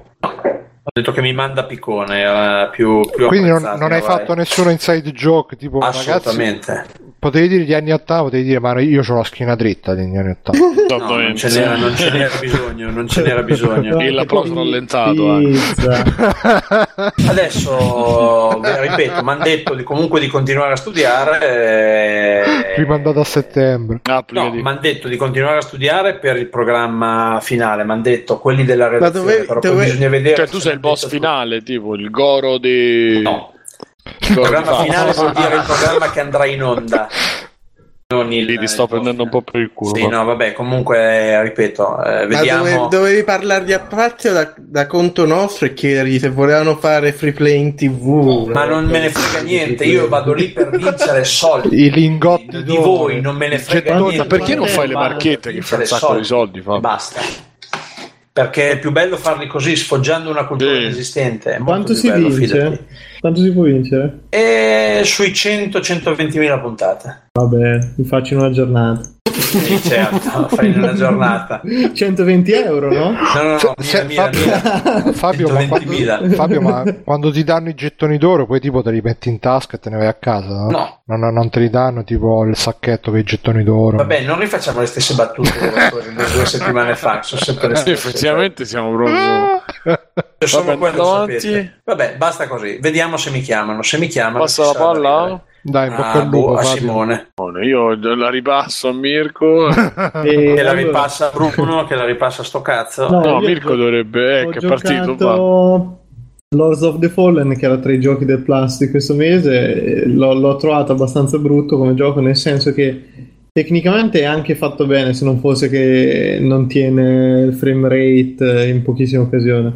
Speaker 8: Ho detto che mi manda Piccone, era più, più
Speaker 2: Quindi non, non hai
Speaker 8: Rai.
Speaker 2: fatto nessuno inside joke, tipo ragazzi,
Speaker 8: Assolutamente.
Speaker 2: Potevi dire gli anni 80, potevi dire ma io ho la schiena dritta degli anni 80. *laughs*
Speaker 8: No, non ce n'era, non ce n'era bisogno, non ce n'era bisogno.
Speaker 1: E l'applauso rallentato.
Speaker 3: Pizza.
Speaker 8: Adesso, ripeto, mi hanno detto di- comunque di continuare a studiare. eh,
Speaker 2: Rimandato a settembre.
Speaker 8: No, mi hanno detto di continuare a studiare per il programma finale. Mi hanno detto quelli della redazione.
Speaker 5: dove-
Speaker 8: però poi
Speaker 5: dove-
Speaker 8: bisogna vedere.
Speaker 1: Cioè, tu sei il boss finale, tipo il Goro di.
Speaker 8: No.
Speaker 1: Il
Speaker 8: Il
Speaker 1: di
Speaker 8: programma
Speaker 1: Fazio.
Speaker 8: finale vuol dire il programma che andrà in onda. Non il,
Speaker 1: Lì ti sto prendendo un po' per il culo.
Speaker 8: Sì, no, vabbè, comunque, ripeto, eh,
Speaker 5: Ma
Speaker 8: vediamo.
Speaker 5: dove- dovevi parlare di Appazio da, da conto nostro e chiedergli se volevano fare free play in tv.
Speaker 8: Ma non me ne frega niente, io vado lì per vincere soldi.
Speaker 2: I lingotti
Speaker 8: Di voi non me ne frega niente.
Speaker 1: ma perché non fai le marchette che fa un sacco di soldi? Fa?
Speaker 8: Basta. Perché è più bello farli così, sfoggiando una cultura inesistente. È molto
Speaker 3: Quanto si
Speaker 8: bello,
Speaker 3: vince?
Speaker 8: fidati.
Speaker 3: Quanto si può vincere?
Speaker 8: E sui 100-120 mila puntate.
Speaker 3: Vabbè, mi faccio in una giornata.
Speaker 8: Sì, certo, *laughs* fai in una giornata.
Speaker 3: 120 euro, no?
Speaker 8: No, no, no, mila, mila, mila.
Speaker 2: Fabio, *laughs* ma
Speaker 8: 120.000.
Speaker 2: quando, Fabio, ma quando ti danno i gettoni d'oro, poi tipo te li metti in tasca e te ne vai a casa? No.
Speaker 8: No.
Speaker 2: Non, non te li danno tipo il sacchetto con i gettoni d'oro.
Speaker 8: Vabbè, non rifacciamo le stesse battute due- settimane fa, sono sempre le
Speaker 1: Sì,
Speaker 8: stesse.
Speaker 1: effettivamente siamo proprio.
Speaker 8: Io sono
Speaker 1: Vabbè,
Speaker 8: quello. Vabbè, basta così. Vediamo se mi chiamano. Se mi chiamano,
Speaker 1: Passa la palla?
Speaker 2: Dai, in bocca
Speaker 8: Ah, boh, a. Simone.
Speaker 1: Io la ripasso a Mirko. *laughs*
Speaker 3: E
Speaker 8: Che la ripassa Bruno, che la ripassa sto cazzo.
Speaker 3: No,
Speaker 1: No, Mirko dovrebbe. Eh, che è partito. Va.
Speaker 3: Lords of the Fallen, che era tra i giochi del Plus di questo mese. e L'ho, l'ho trovato abbastanza brutto come gioco, nel senso che tecnicamente è anche fatto bene, se non fosse che non tiene il frame rate in pochissime occasioni.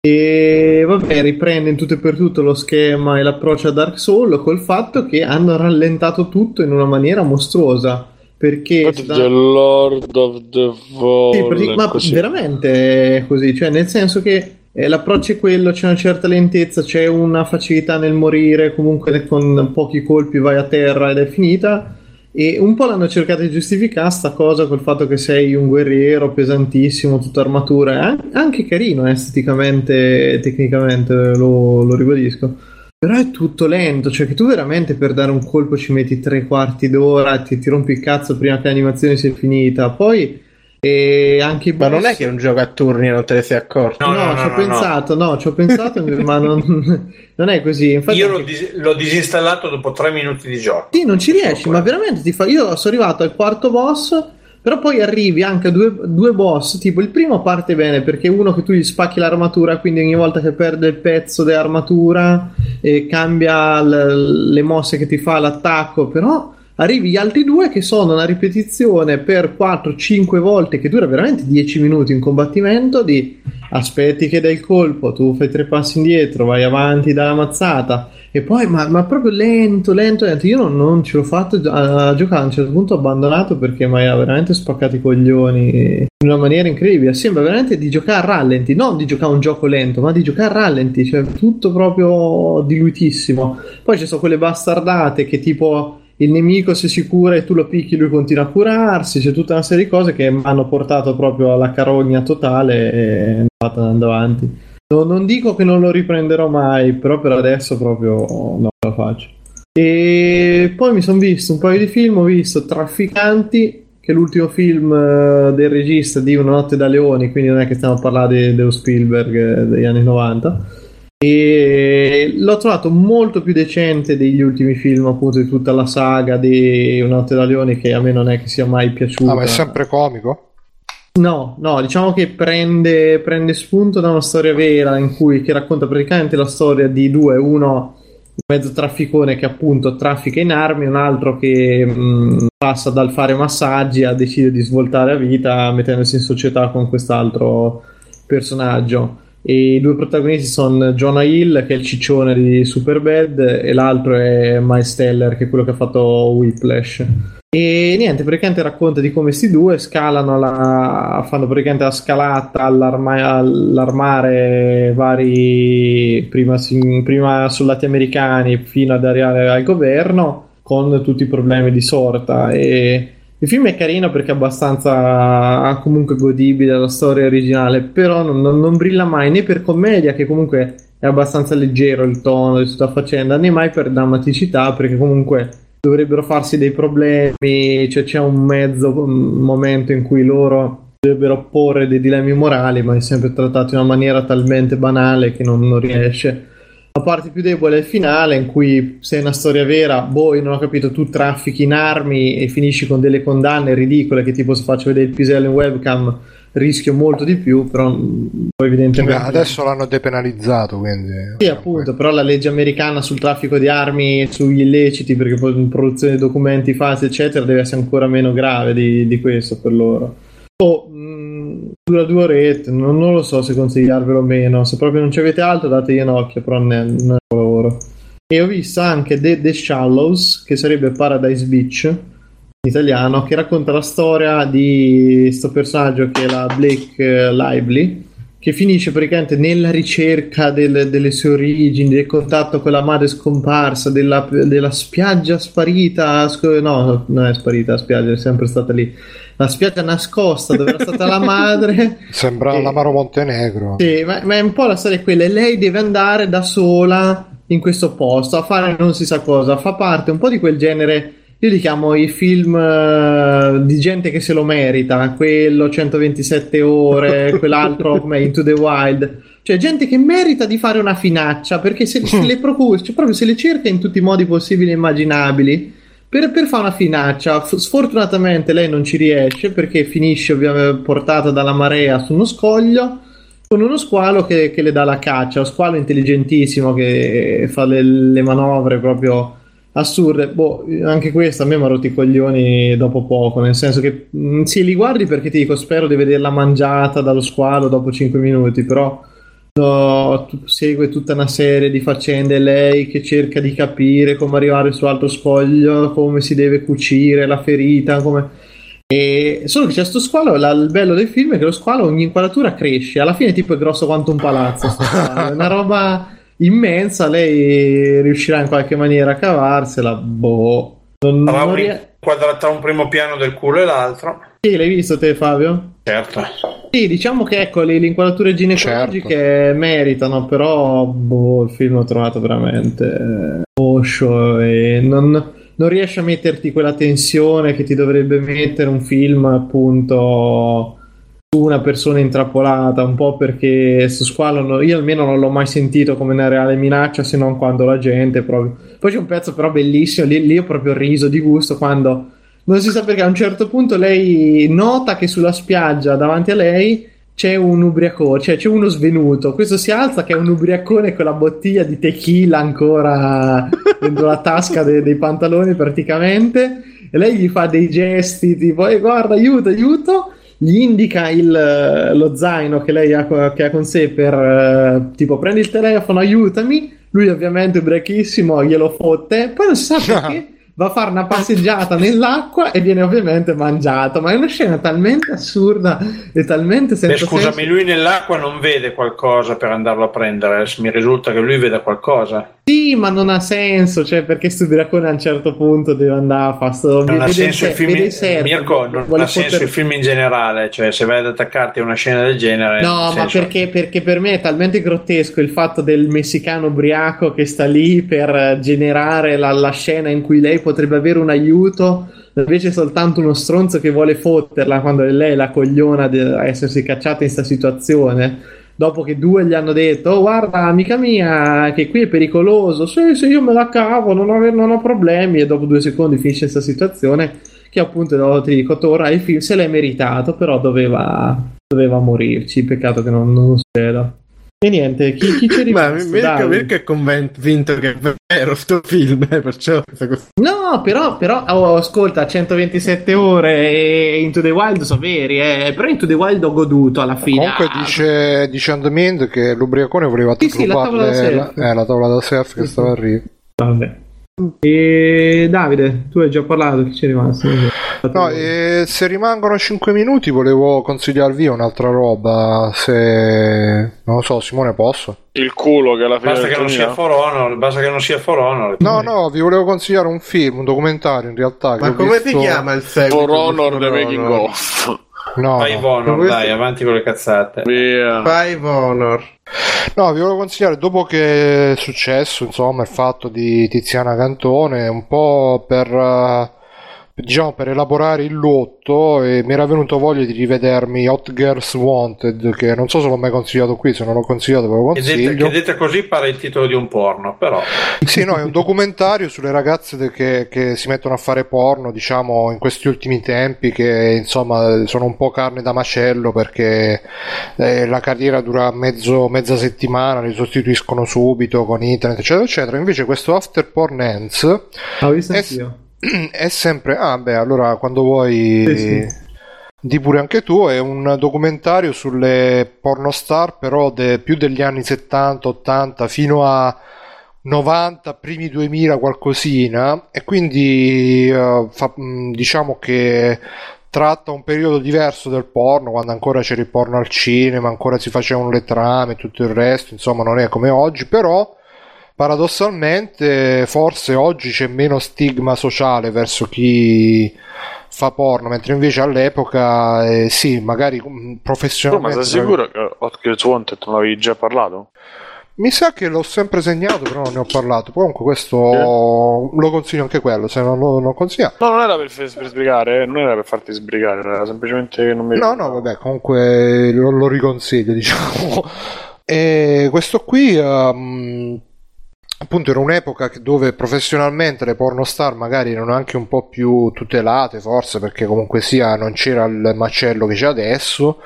Speaker 3: E vabbè, riprende in tutto e per tutto lo schema e l'approccio a Dark Souls col fatto che hanno rallentato tutto in una maniera mostruosa. Perché
Speaker 1: The Lord of the
Speaker 3: sì,
Speaker 1: Fallen.
Speaker 3: pratic- ma
Speaker 1: così.
Speaker 3: veramente è così, cioè nel senso che eh, l'approccio è quello, c'è una certa lentezza, c'è una facilità nel morire, comunque con pochi colpi vai a terra ed è finita. E un po' l'hanno cercato di giustificare sta cosa col fatto che sei un guerriero pesantissimo, tutta armatura, è an- anche carino eh, esteticamente tecnicamente, lo, lo ribadisco. Però è tutto lento, cioè che tu veramente per dare un colpo ci metti tre quarti d'ora, ti, ti rompi il cazzo prima che l'animazione sia finita. Poi e anche i
Speaker 5: Ma non è che è un gioco a turni, non te ne sei accorto.
Speaker 8: No,
Speaker 3: No,
Speaker 8: no, no,
Speaker 3: ci ho
Speaker 8: no,
Speaker 3: pensato, no, ci ho pensato, *laughs* ma non, non è così. Infatti,
Speaker 8: Io l'ho, dis- l'ho disinstallato dopo tre minuti di gioco.
Speaker 3: Sì, non ci riesci, ma veramente ti fa. Io sono arrivato al quarto boss, però poi arrivi anche a due, due boss. Tipo, il primo parte bene perché è uno che tu gli spacchi l'armatura, quindi ogni volta che perde il pezzo dell'armatura eh, cambia l- le mosse che ti fa l'attacco. Però arrivi gli altri due che sono una ripetizione per 4-5 volte che dura veramente 10 minuti in combattimento. Di aspetti che dai il colpo, tu fai tre passi indietro, vai avanti dalla mazzata. E poi, ma, ma proprio lento, lento, lento. Io non, non ce l'ho fatto a, a giocare. A un certo punto ho abbandonato perché mi ha veramente spaccato i coglioni in una maniera incredibile. Sembra veramente di giocare a rallenti, non di giocare a un gioco lento, ma di giocare a rallenti. Cioè, tutto proprio diluitissimo. Poi ci sono quelle bastardate che tipo il nemico si si cura e tu lo picchi, lui continua a curarsi. C'è tutta una serie di cose che mi hanno portato proprio alla carogna totale e è andata andando avanti. No- non dico che non lo riprenderò mai, però per adesso proprio non la faccio. E poi mi sono visto un paio di film, ho visto Trafficanti, che è l'ultimo film eh, del regista di Una notte da leoni, quindi non è che stiamo a parlare di Deo Spielberg eh, degli anni 90. E l'ho trovato molto più decente degli ultimi film, appunto, di tutta la saga di Una notte da leoni, che a me non è che sia mai piaciuta.
Speaker 2: Ah, ma è sempre comico?
Speaker 3: No, no, diciamo che prende, prende spunto da una storia vera in cui che racconta praticamente la storia di due, uno un mezzo trafficone che appunto traffica in armi, un altro che mh, passa dal fare massaggi a decidere di svoltare a vita mettendosi in società con quest'altro personaggio. I due protagonisti sono Jonah Hill, che è il ciccione di Superbad, e l'altro è Miles Teller, che è quello che ha fatto Whiplash. E niente, praticamente racconta di come questi due scalano la, fanno praticamente la scalata all'arma- all'armare vari prima, prima soldati americani fino ad arrivare al governo con tutti i problemi di sorta. E il film è carino perché è abbastanza comunque godibile la storia originale, però non, non- non brilla mai né per commedia, che comunque è abbastanza leggero il tono di tutta faccenda, né mai per drammaticità, perché comunque dovrebbero farsi dei problemi, cioè c'è un mezzo un momento in cui loro dovrebbero porre dei dilemmi morali, ma è sempre trattato in una maniera talmente banale che non, non riesce. La parte più debole è il finale, in cui se è una storia vera, boh, io non ho capito, tu traffichi in armi e finisci con delle condanne ridicole, che tipo se faccio vedere il pisello in webcam rischio molto di più, però mm, poi evidentemente...
Speaker 2: Beh, adesso l'hanno depenalizzato, quindi...
Speaker 3: Sì, appunto, però la legge americana sul traffico di armi e sugli illeciti, perché poi in produzione di documenti falsi, eccetera, deve essere ancora meno grave di, di questo per loro. Oh, mh, dura due orette, non, non lo so se consigliarvelo o meno. Se proprio non ci avete altro, dategli un occhio, però non è, è lavoro. E ho visto anche The, The Shallows, che sarebbe Paradise Beach in italiano, che racconta la storia di questo personaggio che è la Blake eh, Lively, che finisce praticamente nella ricerca del- delle sue origini, del contatto con la madre scomparsa, della, della spiaggia sparita, no, non è sparita la spiaggia, è sempre stata lì, la spiaggia nascosta dove era stata la madre. *laughs*
Speaker 2: Sembra
Speaker 3: E-
Speaker 2: l'Amaro Montenegro.
Speaker 3: sì, ma, ma è un po' la storia quella, e lei deve andare da sola in questo posto a fare non si sa cosa, fa parte un po' di quel genere, io li chiamo i film eh, di gente che se lo merita, quello 127 ore, *laughs* quell'altro come Into the Wild, cioè gente che merita di fare una finaccia perché se, se le *laughs* procura, cioè proprio se le cerca in tutti i modi possibili e immaginabili. Per, per fare una finaccia, sfortunatamente lei non ci riesce perché finisce ovviamente portata dalla marea su uno scoglio con uno squalo che, che le dà la caccia, lo squalo intelligentissimo che fa le, le manovre proprio assurde. Boh, anche questo a me mi ha rotto i coglioni dopo poco, nel senso che mh, sì, li guardi perché ti dico spero di vederla mangiata dallo squalo dopo 5 minuti, però no, segue tutta una serie di faccende, lei che cerca di capire come arrivare su altro scoglio, come si deve cucire la ferita, come... E solo che c'è sto squalo, la- il bello del film è che lo squalo ogni inquadratura cresce, alla fine tipo è grosso quanto un palazzo, è una roba immensa, lei riuscirà in qualche maniera a cavarsela, boh. Non, non rie-
Speaker 8: un primo piano del culo e l'altro.
Speaker 3: Sì, l'hai visto te Fabio?
Speaker 8: Certo.
Speaker 3: Sì, diciamo che ecco, le, le inquadrature ginecologiche meritano, però boh, il film l'ho trovato veramente eh, oscio e non, non riesce a metterti quella tensione che ti dovrebbe mettere un film appunto su una persona intrappolata, un po' perché sto squalo io almeno non l'ho mai sentito come una reale minaccia se non quando la gente proprio... Poi c'è un pezzo però bellissimo, lì, lì ho proprio riso di gusto quando non si sa perché a un certo punto lei nota che sulla spiaggia davanti a lei c'è un ubriacone, cioè c'è uno svenuto. Questo si alza che è un ubriacone con la bottiglia di tequila ancora *laughs* dentro la tasca de- dei pantaloni praticamente. E lei gli fa dei gesti tipo, "Eh, guarda, aiuto, aiuto. Gli indica il- lo zaino che lei ha, che ha con sé per eh, tipo prendi il telefono, aiutami. Lui ovviamente ubriachissimo glielo fotte. Poi non si sa *laughs* perché va a fare una passeggiata nell'acqua e viene ovviamente mangiato. Ma è una scena talmente assurda e talmente
Speaker 8: Beh,
Speaker 3: senza
Speaker 8: scusami,
Speaker 3: senso.
Speaker 8: lui nell'acqua non vede qualcosa per andarlo a prendere. Mi risulta che lui veda qualcosa.
Speaker 3: Sì, ma non ha senso, cioè perché sto ubriacone a un certo punto deve andare a fare sto
Speaker 8: Non ha senso il film,
Speaker 3: surf,
Speaker 8: Mirko, non ha senso il film in generale. Cioè, se vai ad attaccarti a una scena del genere,
Speaker 3: No, ma perché, perché per me è talmente grottesco il fatto del messicano ubriaco che sta lì per generare la, la scena in cui lei potrebbe avere un aiuto, invece è soltanto uno stronzo che vuole fotterla quando è lei la cogliona di essersi cacciata in questa situazione. Dopo che due gli hanno detto, oh guarda amica mia, che qui è pericoloso, sì sì io me la cavo, non ho, non ho problemi, e dopo due secondi finisce questa situazione che appunto dopo ti dico, ora il film se l'è meritato, però doveva, doveva morirci, peccato che non, non succeda. E niente, chi, chi ci è *laughs*
Speaker 5: Ma
Speaker 3: rimasto?
Speaker 5: Mirko, è convinto che è vero sto film, eh, perciò
Speaker 3: No, però, però oh, ascolta, 127 ore e Into the Wild sono veri, eh. però Into the Wild ho goduto alla fine.
Speaker 2: Comunque
Speaker 3: Ah,
Speaker 2: dice, dice Andamind che l'ubriacone voleva
Speaker 3: Sì, sì, la tavola da surf.
Speaker 2: la, eh, la tavola da surf che stava a Rio.
Speaker 3: Vabbè. E Davide, tu hai già parlato, chi c'è rimasto?
Speaker 2: No, e se rimangono 5 minuti volevo consigliarvi un'altra roba, se... non lo so, Simone posso?
Speaker 1: Il culo che alla fine
Speaker 8: Basta che non sia
Speaker 1: 2000.
Speaker 8: For Honor, basta che non sia For Honor.
Speaker 2: No, no, vi volevo consigliare un film, un documentario in realtà.
Speaker 5: Ma come
Speaker 2: visto-
Speaker 5: si chiama il seguito?
Speaker 1: For Honor The Making
Speaker 5: Honor?
Speaker 2: No,
Speaker 8: Five
Speaker 2: no.
Speaker 8: Honor,
Speaker 5: questo-
Speaker 8: dai, avanti con le cazzate.
Speaker 1: Via.
Speaker 5: Five Honor.
Speaker 2: No, vi volevo consigliare, dopo che è successo, insomma, il fatto di Tiziana Cantone, un po' per, eh, diciamo, per elaborare il lotto, e mi era venuto voglia di rivedermi Hot Girls Wanted, che non so se l'ho mai consigliato qui, se non l'ho consigliato ve lo consiglio.
Speaker 8: che detta così pare il titolo di un porno, però.
Speaker 2: Sì, no, è un documentario sulle ragazze de- che, che si mettono a fare porno, diciamo, in questi ultimi tempi, che insomma sono un po' carne da macello perché eh, la carriera dura mezzo, mezza settimana, li sostituiscono subito con internet, eccetera, eccetera. Invece questo After Porn Ends
Speaker 3: L'ho visto
Speaker 2: è,
Speaker 3: anch'io. *clears throat*
Speaker 2: è sempre... Ah, beh, allora quando vuoi...
Speaker 3: Sì, sì.
Speaker 2: Di pure anche tu, è un documentario sulle pornostar, però de- più degli anni 70, 80 fino a 90, primi 2000 qualcosina e quindi eh, fa- mh, diciamo che tratta un periodo diverso del porno, quando ancora c'era il porno al cinema, ancora si facevano le trame e tutto il resto, insomma non è come oggi, però paradossalmente forse oggi c'è meno stigma sociale verso chi fa porno, mentre invece all'epoca eh, sì, magari mh,
Speaker 1: Oh, ma
Speaker 2: professionalmente...
Speaker 1: sei sicuro che Hot Girls Wanted non avevi già parlato?
Speaker 2: Mi sa che l'ho sempre segnato, però non ne ho parlato. Comunque questo lo consiglio anche quello, se non lo non consiglio.
Speaker 1: No, non era per, per sbrigare, eh, non era per farti sbrigare, era semplicemente che non mi
Speaker 2: No, no, vabbè, comunque lo, lo riconsiglio, *laughs* diciamo. E questo qui, ehm, appunto, era un'epoca dove professionalmente le pornostar magari erano anche un po' più tutelate, forse perché comunque sia non c'era il macello che c'è adesso.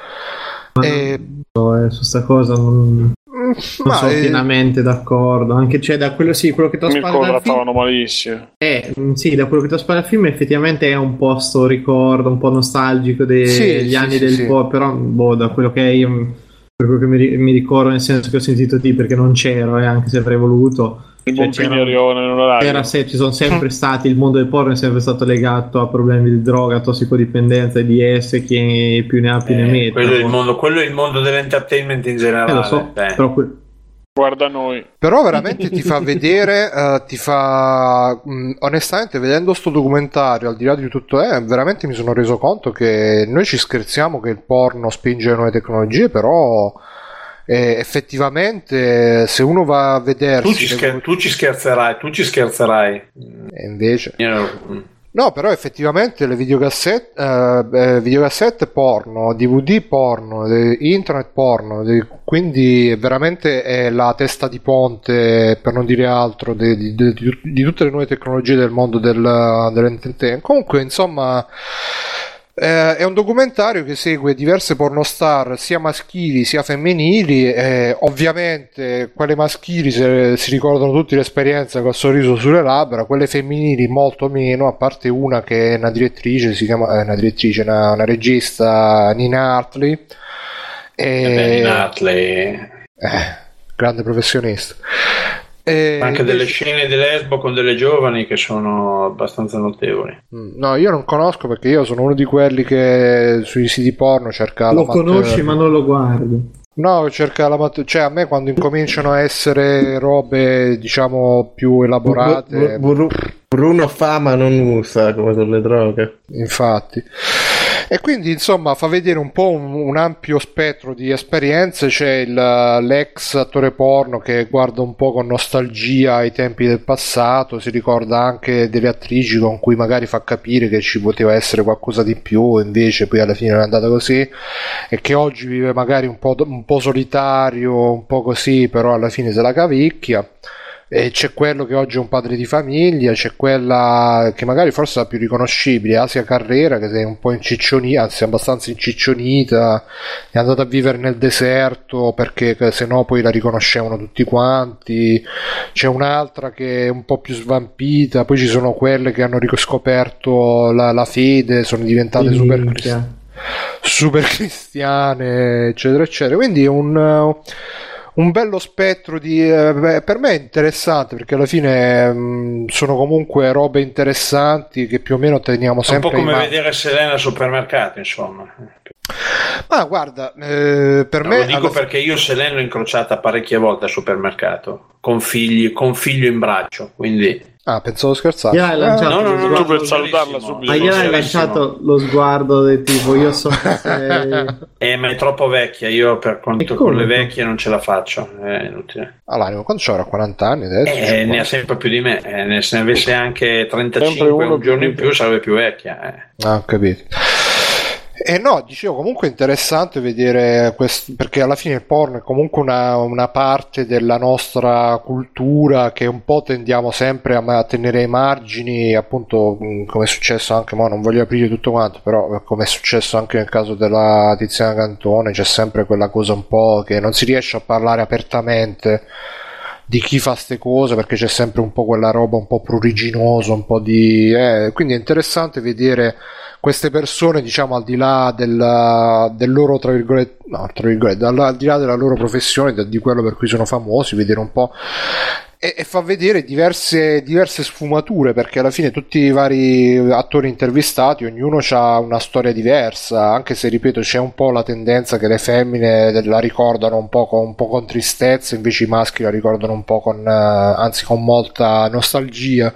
Speaker 2: E,
Speaker 3: No, eh, su sta cosa non, non
Speaker 2: ma
Speaker 3: sono
Speaker 2: eh,
Speaker 3: pienamente d'accordo. Anche cioè, da quello, sì, quello che ti ho
Speaker 1: Mi
Speaker 3: sparato dal film,
Speaker 1: trattavano malissimo.
Speaker 3: eh, mm, sì, da quello che ti ho sparato al film, effettivamente è un po' sto ricordo, un po' nostalgico degli
Speaker 2: Sì,
Speaker 3: anni
Speaker 2: sì,
Speaker 3: del
Speaker 2: sì.
Speaker 3: po', però, boh, da quello che è io, mm, per quello che mi, mi ricordo, nel senso che ho sentito di perché non c'ero, eh, anche se avrei voluto.
Speaker 1: Il
Speaker 3: Cioè, c'era-
Speaker 1: Pignarione non orario.
Speaker 3: Era se- ci sono sempre *laughs* stati, il mondo del porno è sempre stato legato a problemi di droga, tossicodipendenza, EDS, chi più ne ha più ne
Speaker 8: Eh, quello, è il mondo, quello è il mondo dell'entertainment in
Speaker 3: Eh,
Speaker 8: generale.
Speaker 3: lo so,
Speaker 8: eh.
Speaker 3: però que-
Speaker 1: Guarda noi.
Speaker 2: Però veramente ti fa vedere, *laughs* eh, ti fa... mh, onestamente, vedendo sto documentario, al di là di tutto, eh, veramente mi sono reso conto che noi ci scherziamo che il porno spinge le nuove tecnologie, però eh, effettivamente se uno va a vedersi...
Speaker 8: Tu ci, scher- tu ci scherzerai, tu ci scherzerai.
Speaker 2: E invece...
Speaker 8: Io-
Speaker 2: No, però effettivamente le videocassette, eh, eh, videocassette porno, DVD porno, internet porno, quindi veramente è la testa di ponte, per non dire altro, di, di- di- di tutte le nuove tecnologie del mondo del, dell'entertainment. Comunque, insomma, eh, è un documentario che segue diverse pornostar, sia maschili sia femminili. e ovviamente, quelle maschili se- si ricordano tutte l'esperienza col sorriso sulle labbra, quelle femminili molto meno, a parte una che è una direttrice, si chiama eh, una direttrice, una, una regista, Nina Hartley. E...
Speaker 8: Eh in Hartley.
Speaker 2: Eh, grande professionista. E
Speaker 8: Anche delle
Speaker 2: invece-
Speaker 8: scene di lesbo con delle giovani che sono abbastanza notevoli.
Speaker 2: Mm, No, io non conosco perché io sono uno di quelli che sui siti porno cerca
Speaker 3: Lo conosci ma non lo guardi.
Speaker 2: No, cerca l'amateur- cioè a me quando incominciano a essere robe diciamo più elaborate,
Speaker 5: Bru- Bru- Bruno fa ma non usa come sulle droghe.
Speaker 2: infatti. E quindi insomma fa vedere un po' un, un ampio spettro di esperienze, c'è il, l'ex attore porno che guarda un po' con nostalgia ai tempi del passato, si ricorda anche delle attrici con cui magari fa capire che ci poteva essere qualcosa di più, invece poi alla fine non è andata così, e che oggi vive magari un po', un po' solitario, un po' così, però alla fine se la cavicchia. E c'è quello che oggi è un padre di famiglia, c'è quella che magari forse è la più riconoscibile, Asia Carrera, che è un po' inciccionita, anzi abbastanza inciccionita, è andata a vivere nel deserto perché se no poi la riconoscevano tutti quanti. C'è un'altra che è un po' più svampita, poi ci sono quelle che hanno riscoperto la, la fede, sono diventate super cristiane super cristiane, eccetera, eccetera. Quindi è un, un bello spettro di. eh, beh, per me è interessante perché alla fine mh, sono comunque robe interessanti che più o meno teniamo
Speaker 8: È un
Speaker 2: sempre
Speaker 8: po' come vedere Selena al supermercato, insomma.
Speaker 2: Ma guarda, eh, per
Speaker 8: No,
Speaker 2: me.
Speaker 8: lo dico
Speaker 2: alla fi-
Speaker 8: perché io Selena l'ho incrociata parecchie volte al supermercato con figli, con figlio in braccio, quindi
Speaker 2: Ah, pensavo scherzare.
Speaker 3: Gliel'hai lanciato
Speaker 8: no, no, no,
Speaker 1: Tu per salutarla subito.
Speaker 3: Ma gliel'hai lanciato lo sguardo del tipo io so che sei... *laughs*
Speaker 8: eh, ma è troppo vecchia, io per conto
Speaker 3: E
Speaker 8: con le vecchie non ce la faccio, è inutile.
Speaker 2: Allora, quando c'era 40 anni adesso?
Speaker 8: Eh, ne ha sempre più di me, eh, se ne avesse anche
Speaker 1: Sempre
Speaker 8: 35
Speaker 1: uno
Speaker 8: un giorno
Speaker 1: più
Speaker 8: in più sarebbe più vecchia. eh.
Speaker 2: Ah, ho capito. E no, dicevo comunque interessante vedere questo, perché alla fine il porno è comunque una, una parte della nostra cultura che un po' tendiamo sempre a, tenere ai margini, appunto mh, come è successo anche, mo non voglio aprire tutto quanto, però eh, come è successo anche nel caso della Tiziana Cantone, c'è sempre quella cosa un po' che non si riesce a parlare apertamente di chi fa ste cose perché c'è sempre un po' quella roba un po' pruriginosa, un po' di... eh, quindi è interessante vedere queste persone, diciamo, al di là del, del loro, tra virgolette, no, tra virgolette, al, al di là della loro professione, di quello per cui sono famosi, vedere un po'. E, e fa vedere diverse, diverse sfumature perché alla fine tutti i vari attori intervistati, ognuno ha una storia diversa, anche se ripeto c'è un po' la tendenza che le femmine la ricordano un po' con, un po' con tristezza, invece i maschi la ricordano un po' con, eh, anzi con molta nostalgia.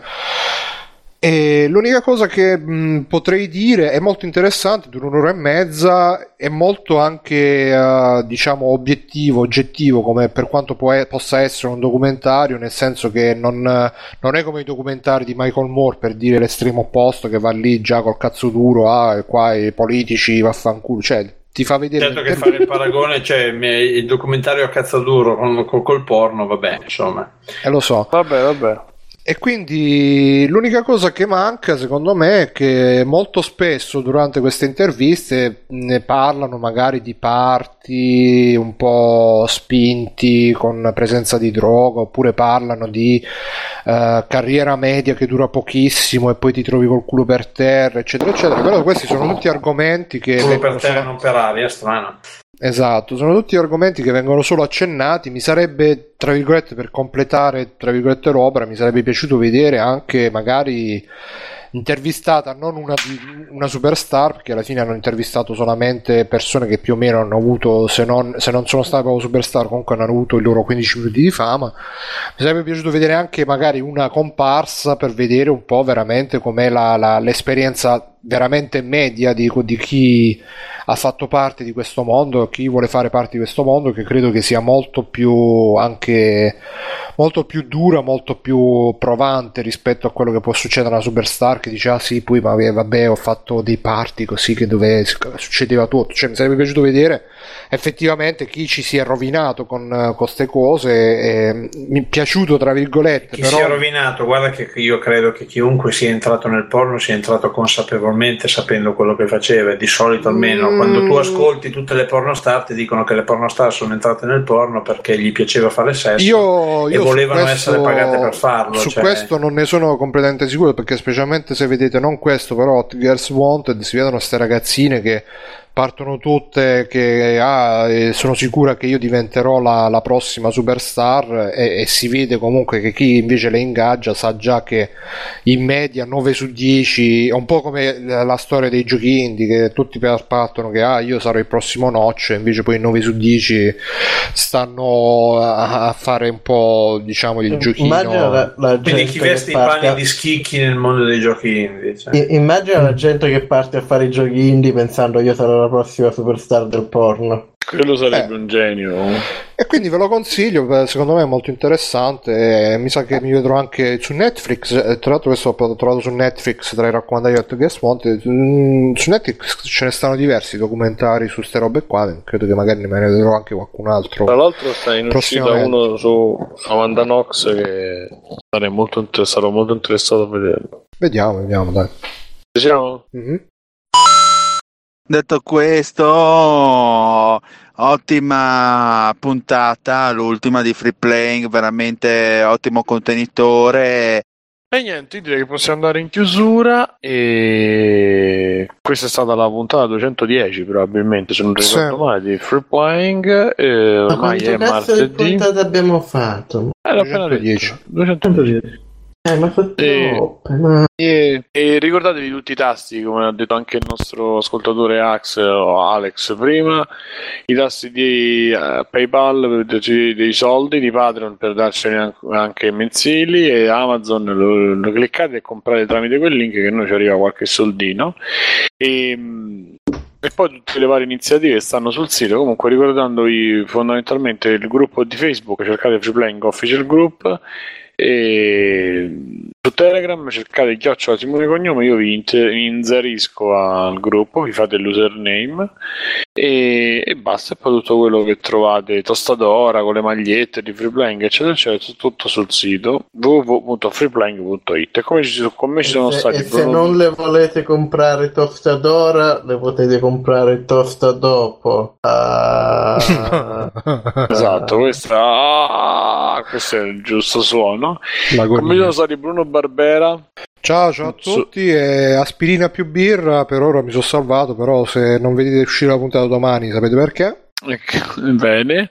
Speaker 2: E l'unica cosa che mh, potrei dire è molto interessante, dura un'ora e mezza, è molto anche eh, diciamo obiettivo, oggettivo come per quanto può possa essere un documentario, nel senso che non, non è come i documentari di Michael Moore per dire l'estremo opposto che va lì già col cazzo duro, ah, e qua i politici vaffanculo, cioè ti fa vedere
Speaker 8: Certo che fare il *laughs* paragone, cioè il documentario a cazzo duro con, con- col porno, vabbè, insomma.
Speaker 2: Eh, lo so.
Speaker 1: Vabbè, vabbè.
Speaker 2: E quindi l'unica cosa che manca, secondo me, è che molto spesso durante queste interviste ne parlano magari di parti un po' spinti con presenza di droga, oppure parlano di eh, carriera media che dura pochissimo e poi ti trovi col culo per terra, eccetera, eccetera. Però questi sono tutti argomenti che vengono
Speaker 8: per terra,
Speaker 2: solo-
Speaker 8: non per aria, strano.
Speaker 2: Esatto, sono tutti argomenti che vengono solo accennati. Mi sarebbe, tra virgolette, per completare tra virgolette l'opera, mi sarebbe piaciuto vedere anche magari intervistata non una, una superstar, perché alla fine hanno intervistato solamente persone che più o meno hanno avuto, se non, se non sono state proprio superstar, comunque hanno avuto i loro 15 minuti di fama. Mi sarebbe piaciuto vedere anche magari una comparsa per vedere un po' veramente com'è la- la- l'esperienza veramente media di, di chi ha fatto parte di questo mondo, chi vuole fare parte di questo mondo, che credo che sia molto più anche molto più dura, molto più provante rispetto a quello che può succedere a una superstar che dice ah sì, poi ma vabbè ho fatto dei party così che dove succedeva tutto, cioè mi sarebbe piaciuto vedere effettivamente chi ci si è rovinato con queste cose, e, mi è piaciuto tra virgolette,
Speaker 8: Chi
Speaker 2: però
Speaker 8: si è rovinato, guarda che io credo che chiunque sia entrato nel porno sia entrato consapevolmente sapendo quello che faceva e di solito almeno
Speaker 2: Mm.
Speaker 8: quando tu ascolti tutte le pornostar ti dicono che le pornostar sono entrate nel porno perché gli piaceva fare sesso
Speaker 2: Io,
Speaker 8: e
Speaker 2: io su
Speaker 8: volevano
Speaker 2: questo-
Speaker 8: essere pagate per farlo.
Speaker 2: Su
Speaker 8: cioè-
Speaker 2: questo non ne sono completamente sicuro perché specialmente se vedete non questo, però Hot Girls Wanted si vedono queste ragazzine che partono tutte che ah, eh, sono sicura che io diventerò la, la prossima superstar e, e si vede comunque che chi invece le ingaggia sa già che in media 9 su 10 è un po' come la, storia dei giochi indie che tutti partono che ah, io sarò il prossimo notch e invece poi 9 su 10 stanno a, a fare un po' diciamo il giochino
Speaker 5: Immagina la, la
Speaker 8: Quindi
Speaker 5: gente
Speaker 8: chi
Speaker 5: che
Speaker 8: veste i
Speaker 5: parte
Speaker 8: panni
Speaker 5: a-
Speaker 8: di schicchi nel mondo dei giochi indie. cioè.
Speaker 5: I- Immagina la gente che parte a fare i giochi indie pensando io sarò la prossima superstar del porno.
Speaker 1: Quello sarebbe un genio.
Speaker 2: E quindi ve lo consiglio, secondo me è molto interessante. e mi sa che mi vedrò anche su Netflix. eh, Tra l'altro, questo l'ho trovato su Netflix tra i raccomandati di Hot Guest Wanted. Su Netflix ce ne stanno diversi documentari su ste robe qua. Credo che magari me ne vedrò anche qualcun altro.
Speaker 1: Tra l'altro sta in uscita uno su Amanda Knox che sarei molto inter- sarò molto interessato a vederlo.
Speaker 2: Vediamo, vediamo, dai.
Speaker 1: Ci siamo?
Speaker 2: Mhm.
Speaker 12: Detto questo, ottima puntata, l'ultima di Free Playing, veramente ottimo contenitore.
Speaker 1: E niente, io direi che possiamo andare in chiusura e questa è stata la puntata 210 probabilmente, se non
Speaker 2: Sì.
Speaker 1: ricordo male, di Free Playing. e
Speaker 5: Ma
Speaker 1: ormai
Speaker 5: quanto
Speaker 1: è martedì.
Speaker 5: puntate abbiamo fatto?
Speaker 1: Eh, l'ho appena detto.
Speaker 2: 210.
Speaker 1: 210.
Speaker 5: Eh, ma
Speaker 1: E-
Speaker 5: ma...
Speaker 1: E, e ricordatevi tutti i tasti, come ha detto anche il nostro ascoltatore Ax o Alex prima, i tasti di eh, PayPal per darci dei soldi, di Patreon per darcene an- anche mensili e Amazon lo, lo cliccate e comprate tramite quel link che noi ci arriva qualche soldino. E, e poi tutte le varie iniziative stanno sul sito. Comunque, ricordandovi fondamentalmente il gruppo di Facebook, cercate Free Playing Official Group e su Telegram cercate chiocciola Simone Cognome, io vi inter- inserisco al gruppo, vi fate il e, e basta. E poi tutto quello che trovate, Tostadora con le magliette di Freeplaying, eccetera, eccetera, tutto sul sito www.freeplaying.it. E come ci, con me ci sono
Speaker 5: e se,
Speaker 1: stati
Speaker 5: e se non le volete comprare tostadora, le potete comprare tosta dopo. Ah. *laughs*
Speaker 1: Esatto, questa, ah, questo è il giusto suono. Come ci sono stati Bruno Barbera,
Speaker 2: Ciao, ciao a tutti. E aspirina più birra. Per ora mi sono salvato. Però, se non vedete uscire la puntata domani, sapete perché? *laughs*
Speaker 1: Bene,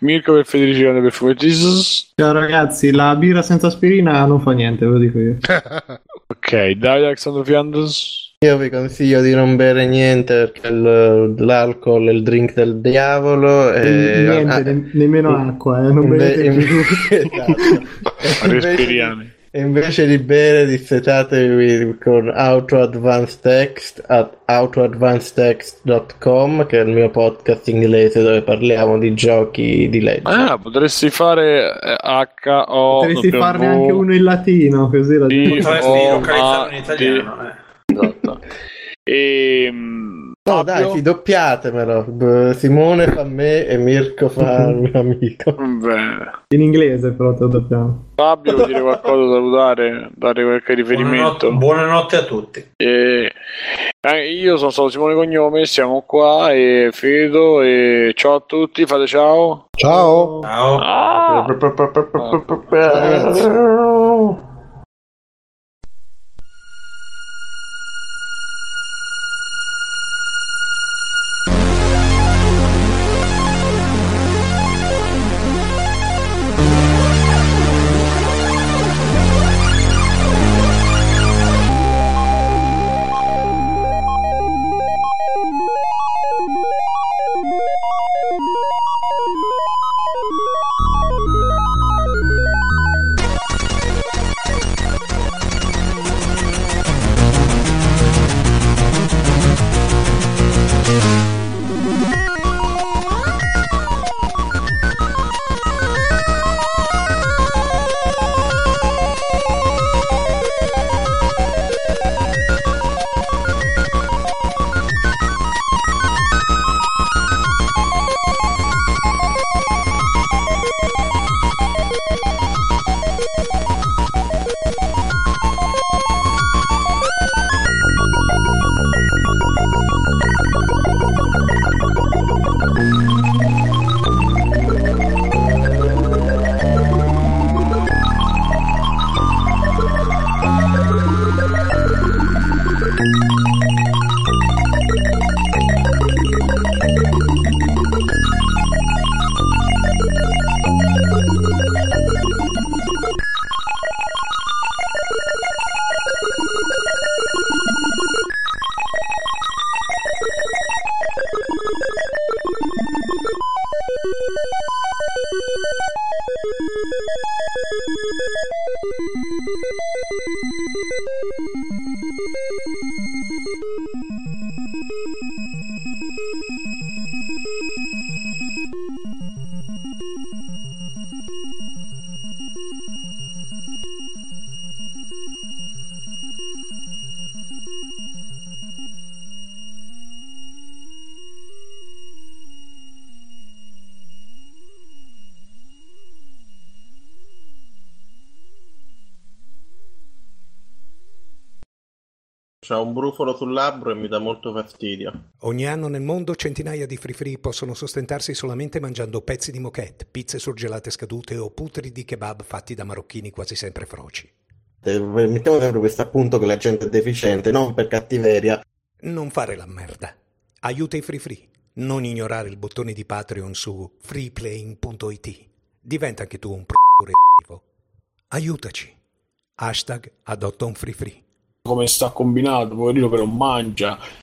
Speaker 1: Mirko per Federici Grande per Fumetti.
Speaker 3: Ciao ragazzi, la birra senza aspirina non fa niente, ve lo dico io. *laughs*
Speaker 1: Ok, Davide Alexandro Fianders.
Speaker 5: Io vi consiglio di non bere niente perché il- l'alcol è il drink del diavolo. E...
Speaker 3: niente,
Speaker 5: ah,
Speaker 3: ne- nemmeno acqua, eh, non
Speaker 5: inve-
Speaker 3: bevete più. *laughs*
Speaker 5: esatto. Invece,
Speaker 1: Respiriamo.
Speaker 5: E invece di bere dissetatevi con Auto Advanced Text at autoadvancedtext.com che è il mio podcast inglese dove parliamo di giochi di legge.
Speaker 1: Ah, potresti fare eh, H O
Speaker 3: Potresti farne anche uno in latino, così la gente-
Speaker 8: Potresti localizzarlo in italiano. eh.
Speaker 1: Esatto. E
Speaker 5: No, dai,
Speaker 1: Fabio?
Speaker 5: sì, doppiatemelo. B- Simone fa me e Mirko fa *laughs* il mio amico.
Speaker 1: Bene.
Speaker 3: in inglese però te lo dobbiamo.
Speaker 1: Fabio, vuoi dire qualcosa da salutare? Dare qualche riferimento?
Speaker 8: Buonanotte, buonanotte a tutti.
Speaker 1: E- eh, io sono stato Simone Cognome, siamo qua e Fedo e ciao a tutti, fate ciao.
Speaker 2: Ciao.
Speaker 8: Ciao.
Speaker 1: Ah!
Speaker 5: C'ha un brufolo sul labbro e mi dà molto fastidio.
Speaker 13: Ogni anno nel mondo centinaia di free free possono sostentarsi solamente mangiando pezzi di moquette, pizze surgelate scadute o putri di kebab fatti da marocchini quasi sempre froci.
Speaker 5: Eh, Mettiamo sempre questo appunto che la gente è deficiente, non per cattiveria.
Speaker 13: Non fare la merda. Aiuta i free free. Non ignorare il bottone di Patreon su freeplaying.it. Diventa anche tu un pro Aiutaci. Hashtag adotta un free free.
Speaker 14: Come sta combinato, poverino che non mangia,